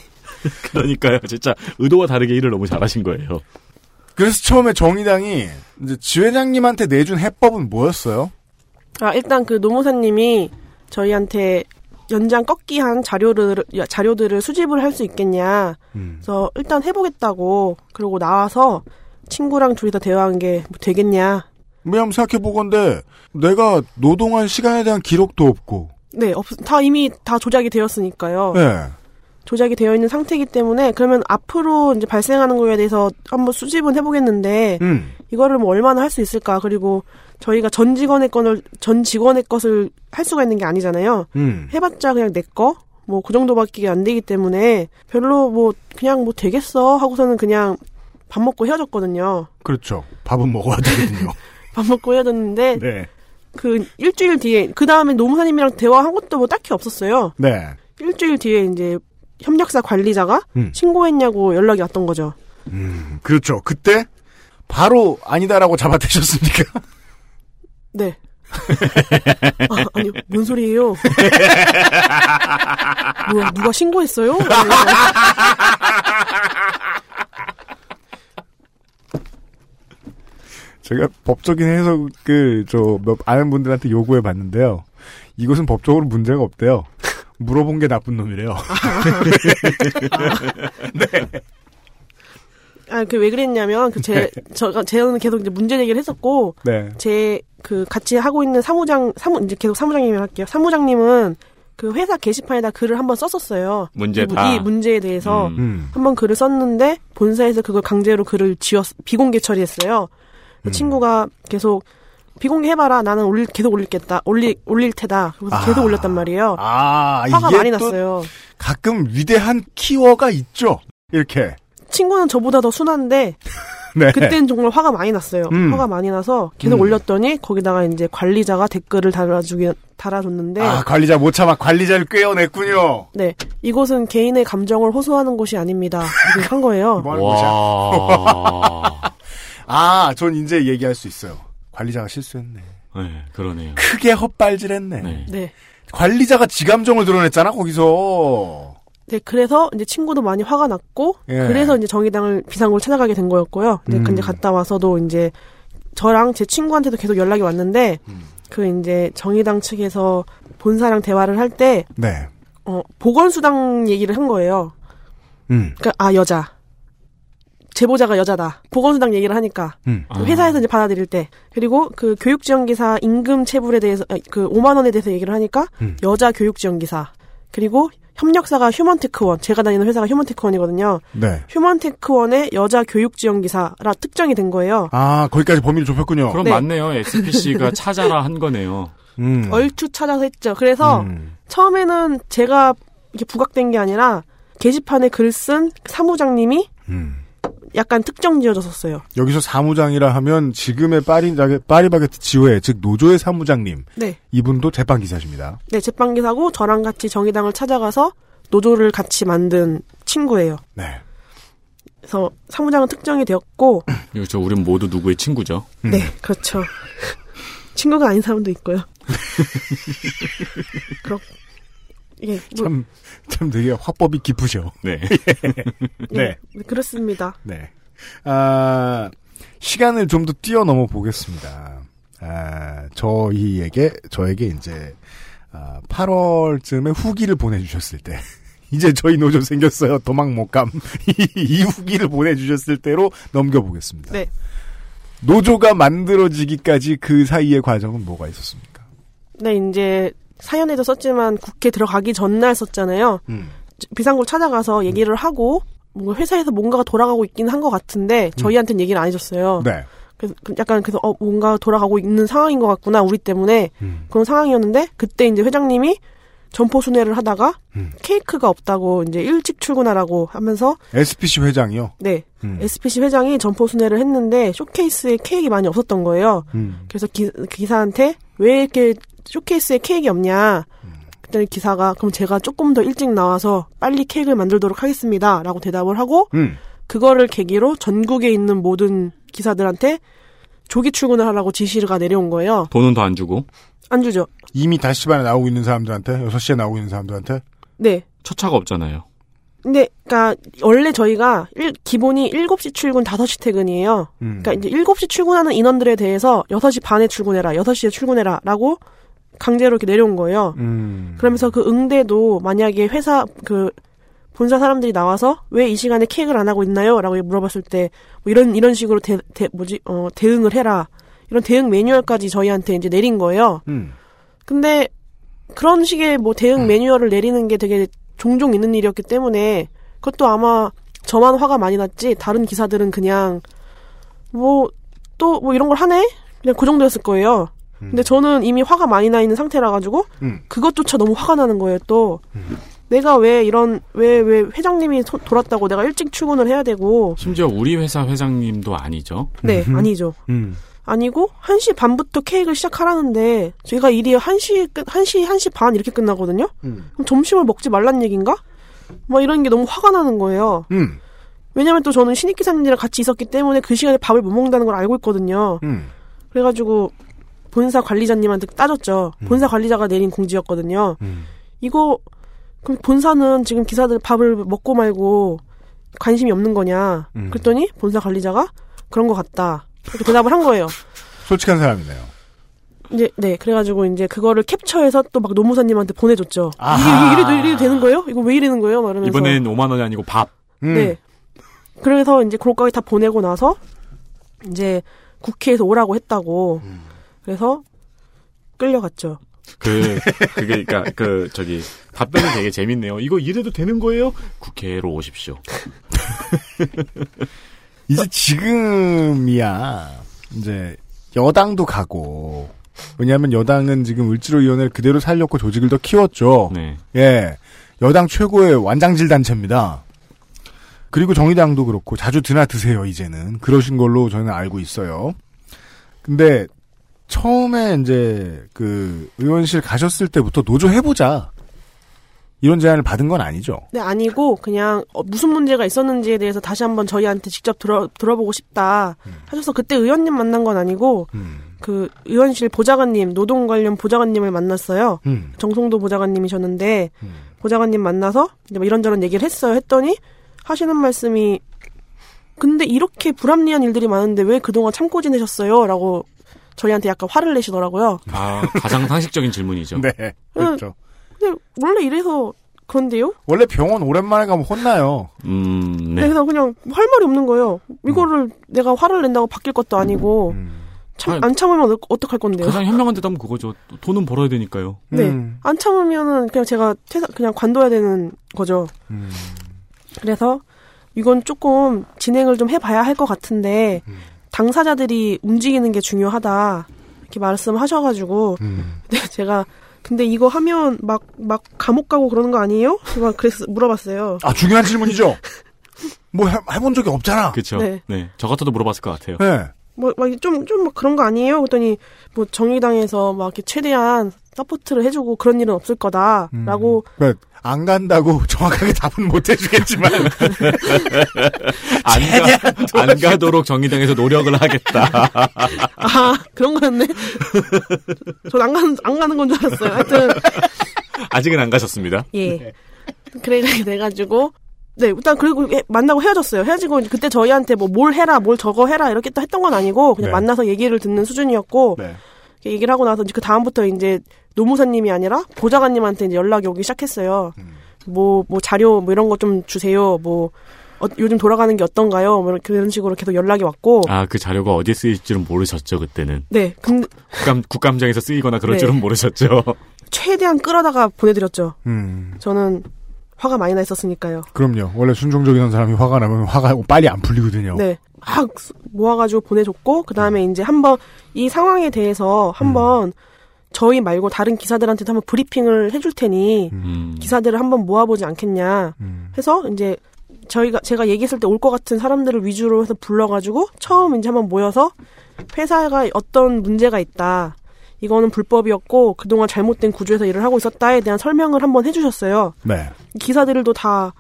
그러니까요. 진짜 의도와 다르게 일을 너무 잘하신 거예요. 그래서 처음에 정의당이 이제 지회장님한테 내준 해법은 뭐였어요? 아, 일단 그 노무사님이 저희한테 연장 꺾기한 자료를, 자료들을 수집을 할 수 있겠냐. 음. 그래서 일단 해보겠다고. 그러고 나와서 친구랑 둘이 다 대화한 게 뭐 되겠냐. 왜냐면 생각해보건데 내가 노동한 시간에 대한 기록도 없고 네, 없, 다 이미 다 조작이 되었으니까요. 네. 조작이 되어 있는 상태이기 때문에 그러면 앞으로 이제 발생하는 거에 대해서 한번 수집은 해보겠는데 음. 이거를 뭐 얼마나 할 수 있을까? 그리고 저희가 전 직원의 건을 전 직원의 것을 할 수가 있는 게 아니잖아요. 음. 해봤자 그냥 내 거? 뭐 그 정도밖에 안 되기 때문에 별로 뭐 그냥 뭐 되겠어 하고서는 그냥 밥 먹고 헤어졌거든요. 그렇죠. 밥은 먹어야 되거든요. 밥 먹고 헤어졌는데 네. 그 일주일 뒤에 그 다음에 노무사님이랑 대화한 것도 뭐 딱히 없었어요. 네. 일주일 뒤에 이제 협력사 관리자가 음. 신고했냐고 연락이 왔던 거죠. 음. 그렇죠. 그때 바로 아니다라고 잡아대셨습니까? 네. 아, 아니, 뭔 소리예요? 뭐야, 누가 신고했어요? 제가 법적인 해석을 저몇 아는 분들한테 요구해 봤는데요. 이것은 법적으로 문제가 없대요. 물어본 게 나쁜 놈이래요. 아, 그 왜 그랬냐면, 그 제, 저가, 저는 계속 이제 문제 제기를 했었고, 네. 제, 그, 같이 하고 있는 사무장, 사무, 이제 계속 사무장님을 할게요. 사무장님은 그 회사 게시판에다 글을 한번 썼었어요. 문제다. 이, 이 문제에 대해서 음. 음. 한번 글을 썼는데, 본사에서 그걸 강제로 글을 지웠, 비공개 처리했어요. 그 음. 친구가 계속, 비공개 해봐라. 나는 올릴, 계속 올릴겠다. 올릴, 올릴 테다. 그래서 계속 아. 올렸단 말이에요. 아, 화가 많이 또 났어요. 가끔 위대한 키워가 있죠. 이렇게. 친구는 저보다 더 순한데, 네. 그땐 정말 화가 많이 났어요. 음. 화가 많이 나서 계속 음. 올렸더니 거기다가 이제 관리자가 댓글을 달아주기 달아줬는데 아, 관리자 못 참아 관리자를 꿰어냈군요. 네 이곳은 개인의 감정을 호소하는 곳이 아닙니다. 이렇게 한 거예요. 뭐 하는 곳이야? 와. 아, 전 이제 얘기할 수 있어요. 관리자가 실수했네. 네, 그러네요. 크게 헛발질했네. 네. 네. 관리자가 지감정을 드러냈잖아 거기서. 네, 그래서 이제 친구도 많이 화가 났고, 예. 그래서 이제 정의당을 비상구를 찾아가게 된 거였고요. 이제 음. 근데 갔다 와서도 이제 저랑 제 친구한테도 계속 연락이 왔는데, 음. 그 이제 정의당 측에서 본사랑 대화를 할 때, 네. 어, 보건수당 얘기를 한 거예요. 음. 그니까, 아, 여자. 제보자가 여자다. 보건수당 얘기를 하니까. 음. 아. 회사에서 이제 받아들일 때. 그리고 그 교육지원기사 임금 체불에 대해서, 아, 그 5만 원에 대해서 얘기를 하니까, 음. 여자 교육지원기사. 그리고 협력사가 휴먼테크원. 제가 다니는 회사가 휴먼테크원이거든요. 네. 휴먼테크원의 여자 교육지원기사라 특정이 된 거예요. 아, 거기까지 범위를 좁혔군요. 그럼 네. 맞네요. SPC가 찾아라 한 거네요. 음. 얼추 찾아서 했죠. 그래서 음. 처음에는 제가 이게 부각된 게 아니라 게시판에 글 쓴 사무장님이 음. 약간 특정 지어졌었어요. 여기서 사무장이라 하면 지금의 파리, 파리바게트 지회, 즉 노조의 사무장님. 네. 이분도 재판 기사십니다. 네, 제빵기사고 저랑 같이 정의당을 찾아가서 노조를 같이 만든 친구예요. 네. 그래서 사무장은 특정이 되었고, 그렇죠. 우린 모두 누구의 친구죠. 음. 네, 그렇죠. 친구가 아닌 사람도 있고요. 그렇, 이 게, 뭐, 참, 참 되게 화법이 깊으셔. 네. 네. 네, 그렇습니다. 네. 아, 시간을 좀 더 뛰어넘어 보겠습니다. 아, 저희에게, 저에게 이제, 아, 8월쯤에 후기를 보내주셨을 때, 이제 저희 노조 생겼어요. 도망 못 감. 이, 이 후기를 보내주셨을 때로 넘겨보겠습니다. 네. 노조가 만들어지기까지 그 사이의 과정은 뭐가 있었습니까? 네, 이제, 사연에도 썼지만 국회 들어가기 전날 썼잖아요. 음. 비상구를 찾아가서 얘기를 하고, 뭔가 회사에서 뭔가가 돌아가고 있긴 한 것 같은데, 저희한테는 얘기를 안 해줬어요. 네. 그래서 그 약간 그래서 어 뭔가 돌아가고 있는 상황인 것 같구나 우리 때문에 음. 그런 상황이었는데 그때 이제 회장님이 점포 순회를 하다가 음. 케이크가 없다고 이제 일찍 출근하라고 하면서 SPC 회장이요. 네 음. SPC 회장이 점포 순회를 했는데 쇼케이스에 케이크 많이 없었던 거예요. 음. 그래서 기, 기사한테 왜 이렇게 쇼케이스에 케이크 없냐? 그때 기사가 그럼 제가 조금 더 일찍 나와서 빨리 케이크를 만들도록 하겠습니다라고 대답을 하고 음. 그거를 계기로 전국에 있는 모든 기사들한테 조기 출근을 하라고 지시가 내려온 거예요. 돈은 더 안 주고 안 주죠. 이미 5시 반에 나오고 있는 사람들한테, 6시에 나오고 있는 사람들한테, 네. 첫 차가 없잖아요. 근데 그니까 원래 저희가 일- 기본이 7시 출근, 5시 퇴근이에요. 음. 그러니까 이제 7시 출근하는 인원들에 대해서 6시 반에 출근해라, 6시에 출근해라라고 강제로 이렇게 내려온 거예요. 음. 그러면서 그 응대도 만약에 회사 그 본사 사람들이 나와서 왜 이 시간에 케이크를 안 하고 있나요?라고 물어봤을 때 뭐 이런 이런 식으로 대, 대 뭐지 어 대응을 해라 이런 대응 매뉴얼까지 저희한테 이제 내린 거예요. 음. 근데 그런 식의 뭐 대응 매뉴얼을 내리는 게 되게 종종 있는 일이었기 때문에 그것도 아마 저만 화가 많이 났지 다른 기사들은 그냥 뭐 또뭐 이런 걸 하네 그냥 그 정도였을 거예요. 근데 저는 이미 화가 많이 나 있는 상태라 가지고 음. 그것조차 너무 화가 나는 거예요. 또 내가 왜 이런 왜 왜 회장님이 소- 돌았다고 내가 일찍 출근을 해야 되고 심지어 우리 회사 회장님도 아니죠. 네 아니죠. 음. 아니고 1시 반부터 케이크를 시작하라는데 저희가 일이 1시 끝 1시 1시 반 이렇게 끝나거든요. 음. 그럼 점심을 먹지 말란 얘기인가? 막 이런 게 너무 화가 나는 거예요. 음. 왜냐면 또 저는 신입 기사님들이랑 같이 있었기 때문에 그 시간에 밥을 못 먹는다는 걸 알고 있거든요. 음. 그래가지고 본사 관리자님한테 따졌죠. 본사 관리자가 내린 공지였거든요. 음. 이거 그럼 본사는 지금 기사들 밥을 먹고 말고 관심이 없는 거냐? 음. 그랬더니 본사 관리자가 그런 것 같다. 이렇게 대답을 한 거예요. 솔직한 사람이네요. 이제 네 그래가지고 이제 그거를 캡처해서 또 막 노무사님한테 보내줬죠. 이게, 아하. 이게 이래도 이래도 되는 거예요? 이거 왜 이러는 거예요? 막 이러면서 이번엔 5만 원이 아니고 밥. 음. 네. 그래서 이제 그것까지 다 보내고 나서 이제 국회에서 오라고 했다고. 그래서 끌려갔죠. 그 그게 그러니까 그 저기 답변은 되게 재밌네요. 이거 이래도 되는 거예요? 국회로 오십시오. 이제 지금이야 이제 여당도 가고 왜냐하면 여당은 지금 을지로위원회를 그대로 살렸고 조직을 더 키웠죠. 네. 예, 여당 최고의 완장질 단체입니다. 그리고 정의당도 그렇고 자주 드나드세요 이제는 그러신 걸로 저는 알고 있어요. 근데 처음에 이제 그 의원실 가셨을 때부터 노조 해보자 이런 제안을 받은 건 아니죠. 네, 아니고 그냥 어, 무슨 문제가 있었는지에 대해서 다시 한번 저희한테 직접 들어 들어보고 싶다 하셔서 그때 의원님 만난 건 아니고 음, 그 의원실 보좌관님 노동 관련 보좌관님을 만났어요. 음, 정송도 보좌관님이셨는데 음. 보좌관님 만나서 이제 뭐 이런저런 얘기를 했어요. 했더니 하시는 말씀이 근데 이렇게 불합리한 일들이 많은데 왜 그동안 참고 지내셨어요? 라고 저희한테 약간 화를 내시더라고요. 아 가장 상식적인 질문이죠. 네, 그렇죠. 근데 원래 이래서 그런데요? 원래 병원 오랜만에 가면 혼나요. 음, 네. 네. 그래서 그냥 할 말이 없는 거예요. 이거를 내가 화를 낸다고 바뀔 것도 아니고 음. 참, 아니, 안 참으면 어- 어떡할 건데요? 가장 현명한 대답은 그거죠. 돈은 벌어야 되니까요. 네. 음. 안 참으면은 그냥 제가 퇴사, 그냥 관둬야 되는 거죠. 음. 그래서 이건 조금 진행을 좀 해봐야 할 것 같은데 음. 당사자들이 움직이는 게 중요하다 이렇게 말씀하셔가지고 음. 네, 제가 근데 이거 하면 막 막 감옥 가고 그러는 거 아니에요? 막 그래서 물어봤어요. 아 중요한 질문이죠. 뭐 해, 해본 적이 없잖아. 그렇죠. 네. 네. 저 같아도 물어봤을 것 같아요. 네. 뭐막좀좀 그런 거 아니에요? 그랬더니 뭐 정의당에서 막 이렇게 최대한 support를 해주고 그런 일은 없을 거다라고 그러니까 안 간다고 정확하게 답은 못 해주겠지만 안, 가, 안 가도록 정의당에서 노력을 하겠다. 아 그런 거였네. 전 안 가는 안 가는 건 줄 알았어요. 하여튼 아직은 안 가셨습니다. 예. 그래 돼가지고 네 일단 그리고 예, 만나고 헤어졌어요. 헤어지고 이제 그때 저희한테 뭐 뭘 해라 뭘 저거 해라 이렇게 또 했던 건 아니고 그냥 네. 만나서 얘기를 듣는 수준이었고 네. 얘기를 하고 나서 이제 그 다음부터 이제 노무사님이 아니라 보좌관님한테 이제 연락이 오기 시작했어요. 뭐뭐 자료 뭐 이런 거 좀 주세요. 뭐 어, 요즘 돌아가는 게 어떤가요? 뭐 그런 식으로 계속 연락이 왔고 아, 그 자료가 어디에 쓰일 줄은 모르셨죠, 그때는. 네 근데 국감, 국감장에서 쓰이거나 그럴 네. 줄은 모르셨죠. 최대한 끌어다가 보내드렸죠. 음. 저는 화가 많이 나 있었으니까요. 그럼요. 원래 순종적인 사람이 화가 나면 화가 빨리 안 풀리거든요. 네. 막 모아가지고 보내줬고, 그 다음에 이제 한번 이 상황에 대해서 한번 저희 말고 다른 기사들한테도 한번 브리핑을 해줄 테니 음. 기사들을 한번 모아보지 않겠냐 음. 해서 이제 저희가 제가 얘기했을 때 올 것 같은 사람들을 위주로 해서 불러가지고 처음 이제 한번 모여서 회사가 어떤 문제가 있다. 이거는 불법이었고 그동안 잘못된 구조에서 일을 하고 있었다에 대한 설명을 한번 해주셨어요. 네. 기사들도 다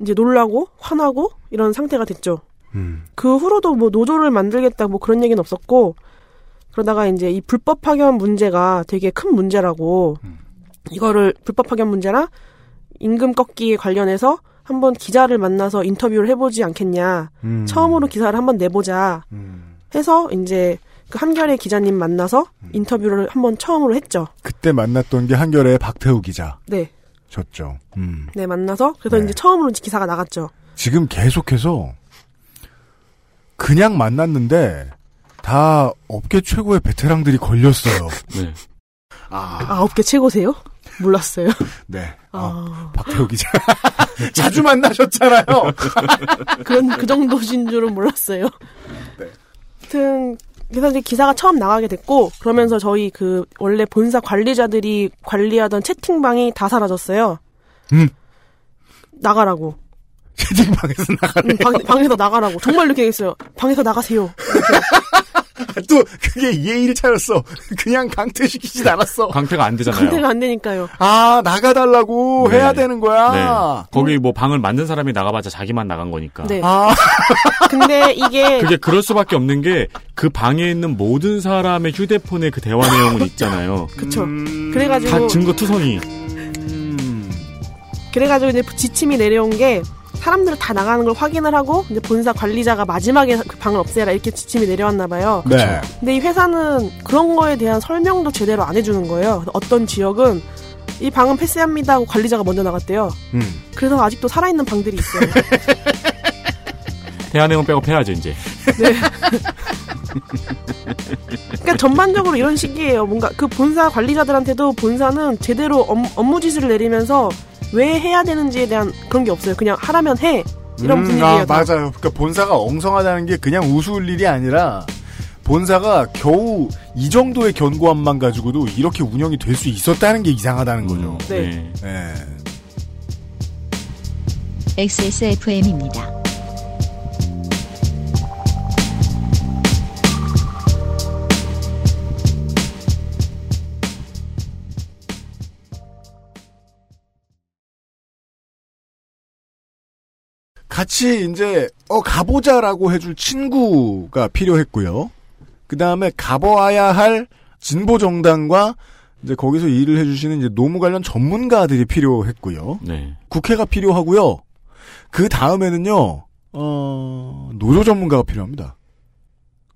이제 놀라고 화나고 이런 상태가 됐죠. 음. 그 후로도 뭐 노조를 만들겠다 뭐 그런 얘기는 없었고 그러다가 이제 이 불법 파견 문제가 되게 큰 문제라고 이거를 불법 파견 문제랑 임금 꺾기에 관련해서 한번 기자를 만나서 인터뷰를 해보지 않겠냐 음. 처음으로 기사를 한번 내보자 음. 해서 이제 그 한결의 기자님 만나서 인터뷰를 한번 처음으로 했죠. 그때 만났던 게 한결의 박태우 기자셨죠. 네, 음. 네 만나서 그래서 네. 이제 처음으로 기사가 나갔죠. 지금 계속해서 그냥 만났는데 다 업계 최고의 베테랑들이 걸렸어요. 네. 아, 아홉 개 최고세요? 몰랐어요. 네. 아, 아, 박태우 기자. 자주 만나셨잖아요. 그런 그 정도신 줄은 몰랐어요. 네. 하여튼 그래서 이제 기사가 처음 나가게 됐고 그러면서 저희 그 원래 본사 관리자들이 관리하던 채팅방이 다 사라졌어요. 음. 나가라고. 채팅 방에서 나가. 응, 방, 방에서 나가라고. 정말 이렇게 했어요. 방에서 나가세요. 또 그게 예의를 차렸어. 그냥 강퇴시키진 않았어. 강퇴가 안 되잖아요. 강퇴가 안 되니까요. 아 나가달라고 네. 해야 되는 거야. 네. 거기 뭐 방을 만든 사람이 나가봤자 자기만 나간 거니까. 네. 아 근데 이게 그게 그럴 수밖에 없는 게 그 방에 있는 모든 사람의 휴대폰에 그 대화 내용은 있잖아요. 그쵸. 음, 그래가지고 다 증거 투성이. 음, 그래가지고 이제 지침이 내려온 게 사람들 다 나가는 걸 확인을 하고 이제 본사 관리자가 마지막에 그 방을 없애라 이렇게 지침이 내려왔나 봐요. 네. 근데 이 회사는 그런 거에 대한 설명도 제대로 안 해주는 거예요. 어떤 지역은 이 방은 패스합니다 하고 관리자가 먼저 나갔대요. 음. 그래서 아직도 살아있는 방들이 있어요. 빼고 패야죠 이제. 그러니까 전반적으로 이런 식이에요. 뭔가 그 본사 관리자들한테도 본사는 제대로 업, 업무 지시를 내리면서 왜 해야 되는지에 대한 그런 게 없어요. 그냥 하라면 해. 이런 음, 분위기예요. 아, 다. 맞아요. 그러니까 본사가 엉성하다는 게 그냥 우스울 일이 아니라 본사가 겨우 이 정도의 견고함만 가지고도 이렇게 운영이 될 수 있었다는 게 이상하다는 거죠. 네. 예. XSFM입니다. 같이 이제 어 가보자라고 해줄 친구가 필요했고요. 그 다음에 가봐야 할 진보 정당과 이제 거기서 일을 해주시는 이제 노무 관련 전문가들이 필요했고요. 네. 국회가 필요하고요. 그 다음에는요, 어, 노조 전문가가 필요합니다.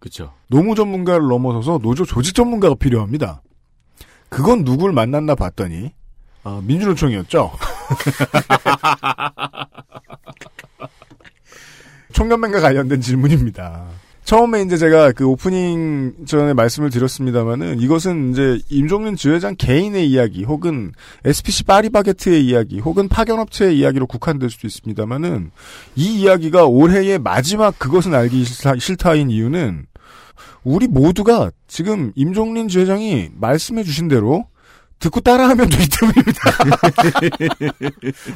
그렇죠. 노무 전문가를 넘어서서 노조 조직 전문가가 필요합니다. 그건 누굴 만났나 봤더니, 아, 민주노총이었죠. 총연맹과 관련된 질문입니다. 처음에 이제 제가 그 오프닝 전에 말씀을 드렸습니다만은 이것은 이제 임종윤 지회장 개인의 이야기 혹은 SPC 파리바게트의 이야기 혹은 파견업체의 이야기로 국한될 수도 있습니다만은 이 이야기가 올해의 마지막 그것은 알기 싫다, 싫다인 이유는 우리 모두가 지금 임종린 지회장이 말씀해 주신 대로 듣고 따라하면 되기 때문입니다.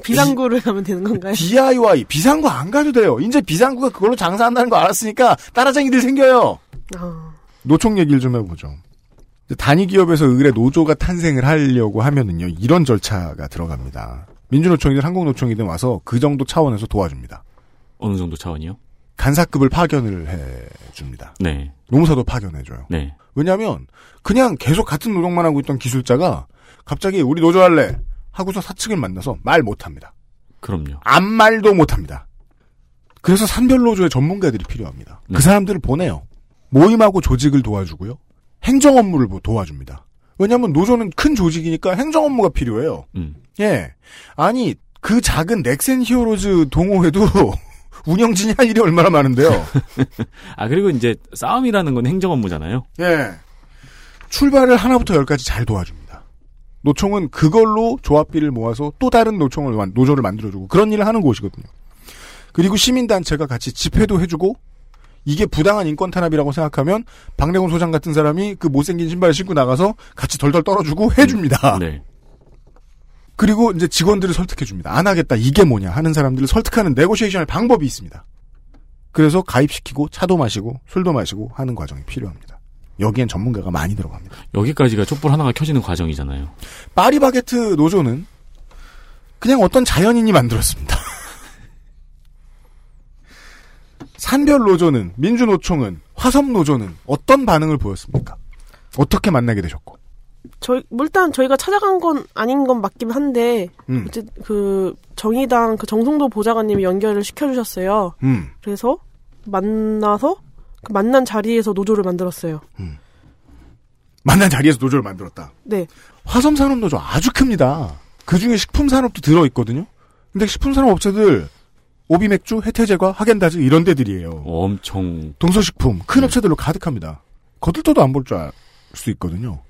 비상구를 하면 되는 건가요? DIY 비상구 안 가도 돼요. 이제 비상구가 그걸로 장사한다는 거 알았으니까 따라쟁이들 생겨요. 아, 노총 얘기를 좀 해보죠. 단위 기업에서 의뢰 노조가 탄생을 하려고 하면은요 이런 절차가 들어갑니다. 민주노총이든 한국노총이든 와서 그 정도 차원에서 도와줍니다. 어느 정도 차원이요? 간사급을 파견을 해줍니다. 네. 노무사도 파견해줘요. 네. 왜냐하면 그냥 계속 같은 노동만 하고 있던 기술자가 갑자기 우리 노조 할래 하고서 사측을 만나서 말 못합니다. 그럼요. 아무 말도 못합니다. 그래서 산별 노조의 전문가들이 필요합니다. 네. 그 사람들을 보내요. 모임하고 조직을 도와주고요. 행정 업무를 뭐 도와줍니다. 왜냐하면 노조는 큰 조직이니까 행정 업무가 필요해요. 음. 예. 아니 그 작은 넥센 히어로즈 동호회도 운영진이 할 일이 얼마나 많은데요. 아 그리고 이제 싸움이라는 건 행정 업무잖아요. 예. 출발을 하나부터 열까지 잘 도와줍니다. 노총은 그걸로 조합비를 모아서 또 다른 노총을 만- 노조를 만들어주고 그런 일을 하는 곳이거든요. 그리고 시민단체가 같이 집회도 해주고 이게 부당한 인권 탄압이라고 생각하면 박래군 소장 같은 사람이 그 못생긴 신발을 신고 나가서 같이 덜덜 떨어주고 해줍니다. 네. 그리고 이제 직원들을 설득해줍니다. 안 하겠다 이게 뭐냐 하는 사람들을 설득하는 네고시에이션의 방법이 있습니다. 그래서 가입시키고 차도 마시고 술도 마시고 하는 과정이 필요합니다. 여기엔 전문가가 많이 들어갑니다. 여기까지가 촛불 하나가 켜지는 과정이잖아요. 파리바게트 노조는 그냥 어떤 자연인이 만들었습니다. 산별 노조는 민주노총은 화섬 노조는 어떤 반응을 보였습니까? 어떻게 만나게 되셨고? 저희 뭐 일단 저희가 찾아간 건 아닌 건 맞긴 한데 음, 어쨌 그 정의당 그 정성도 보좌관님이 연결을 시켜주셨어요. 음, 그래서 만나서 그 만난 자리에서 노조를 만들었어요. 만난 자리에서 노조를 만들었다. 네, 화섬산업 노조 아주 큽니다. 그 중에 식품 산업도 들어 있거든요. 근데 식품 산업 업체들 오비 맥주, 해태제과, 하겐다즈 이런 데들이에요. 엄청 동서식품 큰 네. 업체들로 가득합니다. 거들떠도 안 볼줄알수 있거든요.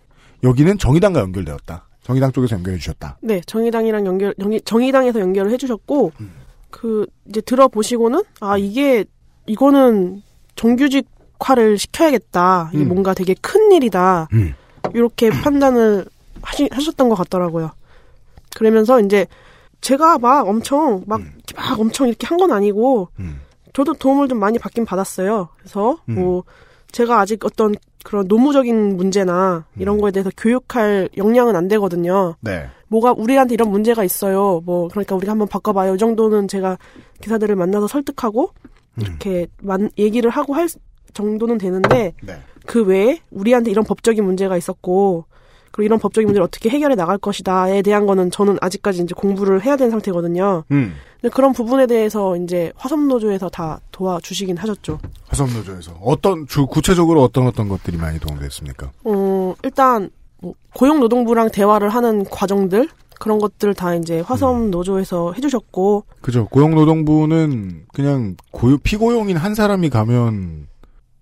여기는 정의당과 연결되었다. 정의당 쪽에서 연결해 주셨다. 네 정의당이랑 연결 정의, 정의당에서 연결을 해 주셨고 음. 그 이제 들어보시고는 아 이게 이거는 정규직화를 시켜야겠다. 이게 음. 뭔가 되게 큰 일이다. 음. 이렇게 판단을 하시, 하셨던 것 같더라고요. 그러면서 이제 제가 막 엄청 막, 음. 막 엄청 이렇게 한 건 아니고 음. 저도 도움을 좀 많이 받긴 받았어요. 그래서 음. 뭐 제가 아직 어떤 그런 노무적인 문제나 이런 음. 거에 대해서 교육할 역량은 안 되거든요. 네. 뭐가 우리한테 이런 문제가 있어요. 뭐 그러니까 우리가 한번 바꿔봐요. 이 정도는 제가 기사들을 만나서 설득하고 음. 이렇게 만, 얘기를 하고 할 정도는 되는데 네. 그 외에 우리한테 이런 법적인 문제가 있었고 그리고 이런 법적인 문제를 어떻게 해결해 나갈 것이다에 대한 거는 저는 아직까지 이제 공부를 해야 되는 상태거든요. 음. 근데 그런 부분에 대해서 이제 화성노조에서 다 도와주시긴 하셨죠. 화성노조에서 어떤 주 구체적으로 어떤 어떤 것들이 많이 도움됐습니까? 어, 일단 뭐 고용노동부랑 대화를 하는 과정들 그런 것들 다 이제 화성노조에서 해주셨고 그죠. 고용노동부는 그냥 고유 피고용인 한 사람이 가면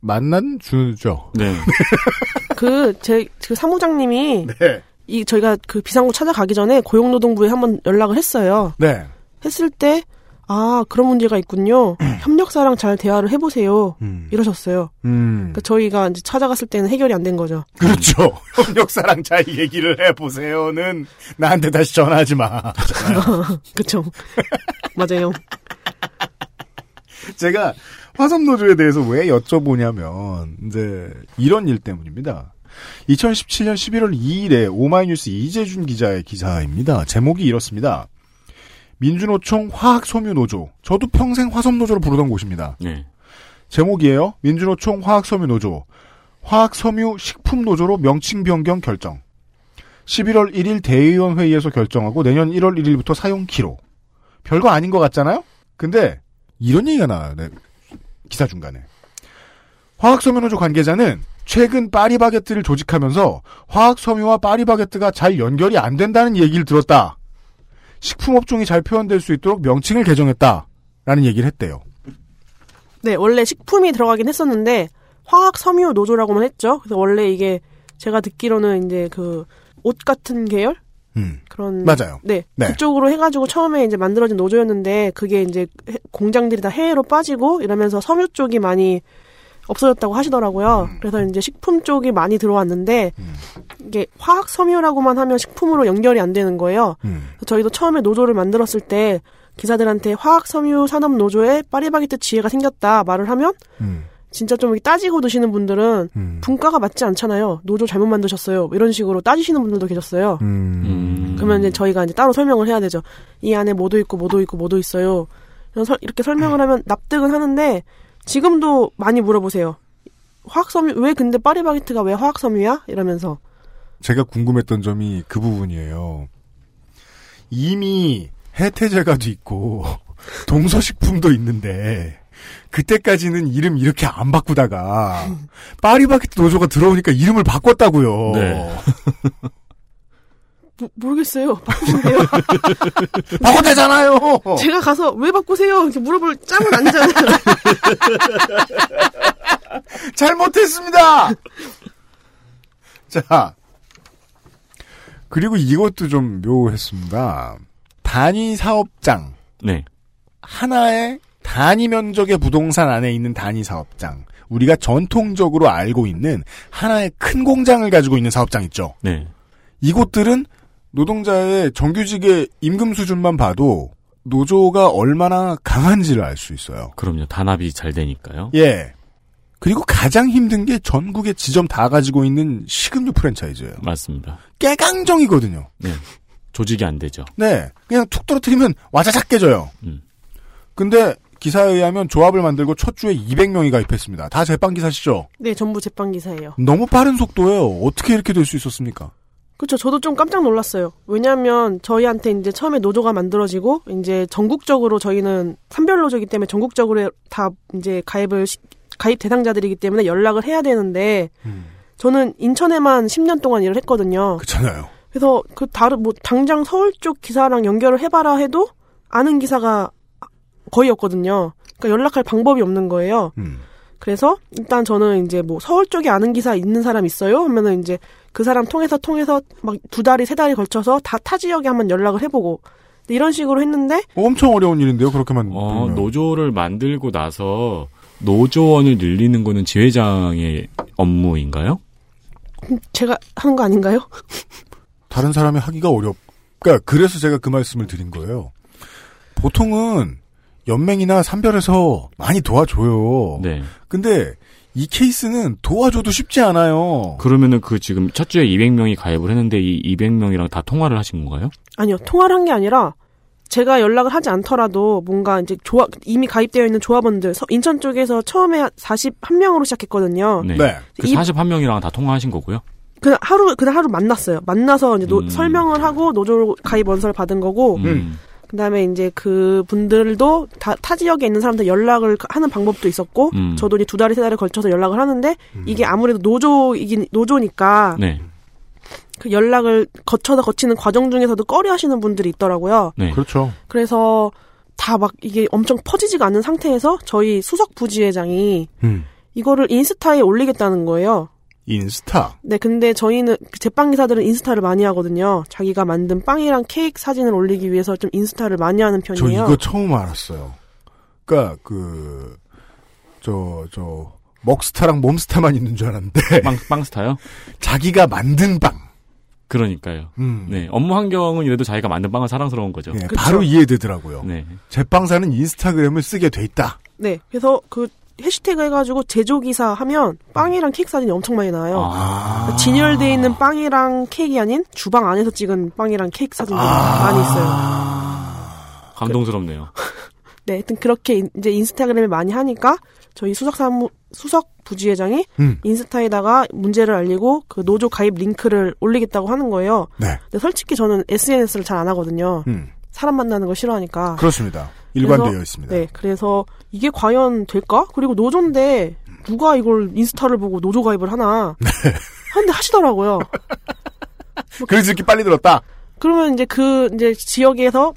만난 주죠. 네. 그 제 그 사무장님이 네. 이 저희가 그 비상구 찾아가기 전에 고용노동부에 한번 연락을 했어요. 네. 했을 때 아 그런 문제가 있군요. 협력사랑 잘 대화를 해보세요. 음. 이러셨어요. 음. 그러니까 저희가 이제 찾아갔을 때는 해결이 안 된 거죠. 그렇죠. 협력사랑 잘 얘기를 해보세요는 나한테 다시 전화하지 마. 그쵸? 맞아요. 제가 화성노조에 대해서 왜 여쭤보냐면 이제 이런 일 때문입니다. 2017년 11월 2일에 오마이뉴스 이재준 기자의 기사입니다. 제목이 이렇습니다. 민주노총 화학섬유노조. 저도 평생 화섬노조로 부르던 곳입니다. 네. 제목이에요. 민주노총 화학섬유노조. 화학섬유 식품노조로 명칭 변경 결정. 11월 1일 대의원 회의에서 결정하고 내년 1월 1일부터 사용 키로. 별거 아닌 것 같잖아요? 근데 이런 얘기가 나와요. 네. 기사 중간에. 화학섬유노조 관계자는 최근 파리바게뜨를 조직하면서 화학섬유와 파리바게뜨가 잘 연결이 안 된다는 얘기를 들었다. 식품업종이 잘 표현될 수 있도록 명칭을 개정했다. 라는 얘기를 했대요. 네, 원래 식품이 들어가긴 했었는데 화학 섬유 노조라고만 했죠. 그래서 원래 이게 제가 듣기로는 이제 그 옷 같은 계열 음. 그런 맞아요. 네, 네. 그쪽으로 해가지고 처음에 이제 만들어진 노조였는데 그게 이제 해- 공장들이 다 해외로 빠지고 이러면서 섬유 쪽이 많이 없어졌다고 하시더라고요. 그래서 이제 식품 쪽이 많이 들어왔는데 이게 화학 섬유라고만 하면 식품으로 연결이 안 되는 거예요. 음. 그래서 저희도 처음에 노조를 만들었을 때 기사들한테 화학 섬유 산업 노조에 파리바게뜨 지혜가 생겼다 말을 하면 음. 진짜 좀 따지고 드시는 분들은 음. 분가가 맞지 않잖아요. 노조 잘못 만드셨어요. 이런 식으로 따지시는 분들도 계셨어요. 음. 음. 그러면 이제 저희가 이제 따로 설명을 해야 되죠. 이 안에 뭐도 있고 뭐도 있고 뭐도 있어요. 이렇게 설명을 하면 납득은 하는데 지금도 많이 물어보세요. 화학섬유 왜 근데 파리바게트가 왜 화학섬유야? 이러면서 제가 궁금했던 점이 그 부분이에요. 이미 해태제가도 있고 동서식품도 있는데 그때까지는 이름 이렇게 안 바꾸다가 파리바게트 노조가 들어오니까 이름을 바꿨다고요. 네. 모, 모르겠어요. 바꾸시면 돼요. 바꿨대잖아요. 제가 가서 왜 바꾸세요? 이렇게 물어볼 짬은 아니잖아요. 잘못했습니다. 자, 그리고 이것도 좀 묘했습니다. 단위 사업장 네. 하나의 단위 면적의 부동산 안에 있는 단위 사업장. 우리가 전통적으로 알고 있는 하나의 큰 공장을 가지고 있는 사업장 있죠. 네. 이곳들은 노동자의 정규직의 임금 수준만 봐도 노조가 얼마나 강한지를 알 수 있어요. 그럼요. 단합이 잘 되니까요. 예. 그리고 가장 힘든 게 전국의 지점 다 가지고 있는 식음료 프랜차이즈예요. 맞습니다. 깨강정이거든요. 네. 조직이 안 되죠. 네. 그냥 툭 떨어뜨리면 와자작 깨져요. 음. 근데 기사에 의하면 조합을 만들고 첫 주에 200명이 가입했습니다. 다 제빵 기사시죠? 네, 전부 제빵 기사예요. 너무 빠른 속도예요. 어떻게 이렇게 될 수 있었습니까? 그렇죠. 저도 좀 깜짝 놀랐어요. 왜냐하면 저희한테 이제 처음에 노조가 만들어지고 이제 전국적으로 저희는 산별 노조이기 때문에 전국적으로 다 이제 가입을 시- 가입 대상자들이기 때문에 연락을 해야 되는데 저는 인천에만 10년 동안 일을 했거든요. 그렇잖아요. 그래서 그 다른 뭐 당장 서울 쪽 기사랑 연결을 해봐라 해도 아는 기사가 거의 없거든요. 그러니까 연락할 방법이 없는 거예요. 음. 그래서 일단 저는 이제 뭐 서울 쪽에 아는 기사 있는 사람 있어요? 하면은 이제 그 사람 통해서 통해서 막 두 달이 세 달이 걸쳐서 다 타 지역에 한번 연락을 해보고 이런 식으로 했는데 엄청 어려운 일인데요. 그렇게만. 어. 노조를 만들고 나서 노조원을 늘리는 거는 지회장의 업무인가요? 제가 하는 거 아닌가요? 다른 사람이 하기가 어렵. 그러니까 그래서 제가 그 말씀을 드린 거예요. 보통은 연맹이나 산별에서 많이 도와줘요. 네. 근데 이 케이스는 도와줘도 쉽지 않아요. 그러면은 그 지금 첫 주에 200명이 가입을 했는데 이 200명이랑 다 통화를 하신 건가요? 아니요 통화를 한 게 아니라 제가 연락을 하지 않더라도 뭔가 이제 조합 이미 가입되어 있는 조합원들 서- 인천 쪽에서 처음에 41명으로 시작했거든요. 네. 네. 그 이- 41명이랑 다 통화하신 거고요. 그냥 하루 그냥 하루 만났어요. 만나서 이제 노- 음. 설명을 하고 노조 가입 원서를 받은 거고 음. 그다음에 이제 그 분들도 다 타 지역에 있는 사람들 연락을 하는 방법도 있었고 음. 저도 이제 두 달에 세 달에 걸쳐서 연락을 하는데 이게 아무래도 노조이긴 노조니까 네. 그 연락을 거쳐서 거치는 과정 중에서도 꺼려하시는 분들이 있더라고요. 네. 그렇죠. 그래서 다 막 이게 엄청 퍼지지가 않는 상태에서 저희 수석 부지회장이 음. 이거를 인스타에 올리겠다는 거예요. 인스타. 네, 근데 저희는 그 제빵 기사들은 인스타를 많이 하거든요. 자기가 만든 빵이랑 케이크 사진을 올리기 위해서 좀 인스타를 많이 하는 저 편이에요. 이거 처음 알았어요. 그니까, 그, 저, 저, 먹스타랑 몸스타만 있는 줄 알았는데, 빵, 빵스타요? 자기가 만든 빵. 그러니까요. 음. 네. 업무 환경은 이래도 자기가 만든 빵은 사랑스러운 거죠. 예, 그쵸. 바로 이해되더라고요. 네. 제빵사는 인스타그램을 쓰게 돼 있다. 네, 그래서 그 해시태그 해가지고 제조기사 하면 빵이랑 케이크 사진이 엄청 많이 나와요. 아. 그러니까 진열돼 있는 빵이랑 케이크 아닌 주방 안에서 찍은 빵이랑 케이크 사진이 아. 많이 있어요. 감동스럽네요. 네, 하여튼 그렇게 인- 이제 인스타그램을 많이 하니까 저희 수석 사무 수석 부지회장이 음. 인스타에다가 문제를 알리고 그 노조 가입 링크를 올리겠다고 하는 거예요. 네. 근데 솔직히 저는 SNS를 잘 안 하거든요. 음. 사람 만나는 거 싫어하니까. 그렇습니다. 일관되어 있습니다. 네, 그래서 이게 과연 될까? 그리고 노조인데 누가 이걸 인스타를 보고 노조 가입을 하나? 네. 하는데 하시더라고요. 그래서 이렇게 빨리 들었다. 그러면 이제 그 이제 지역에서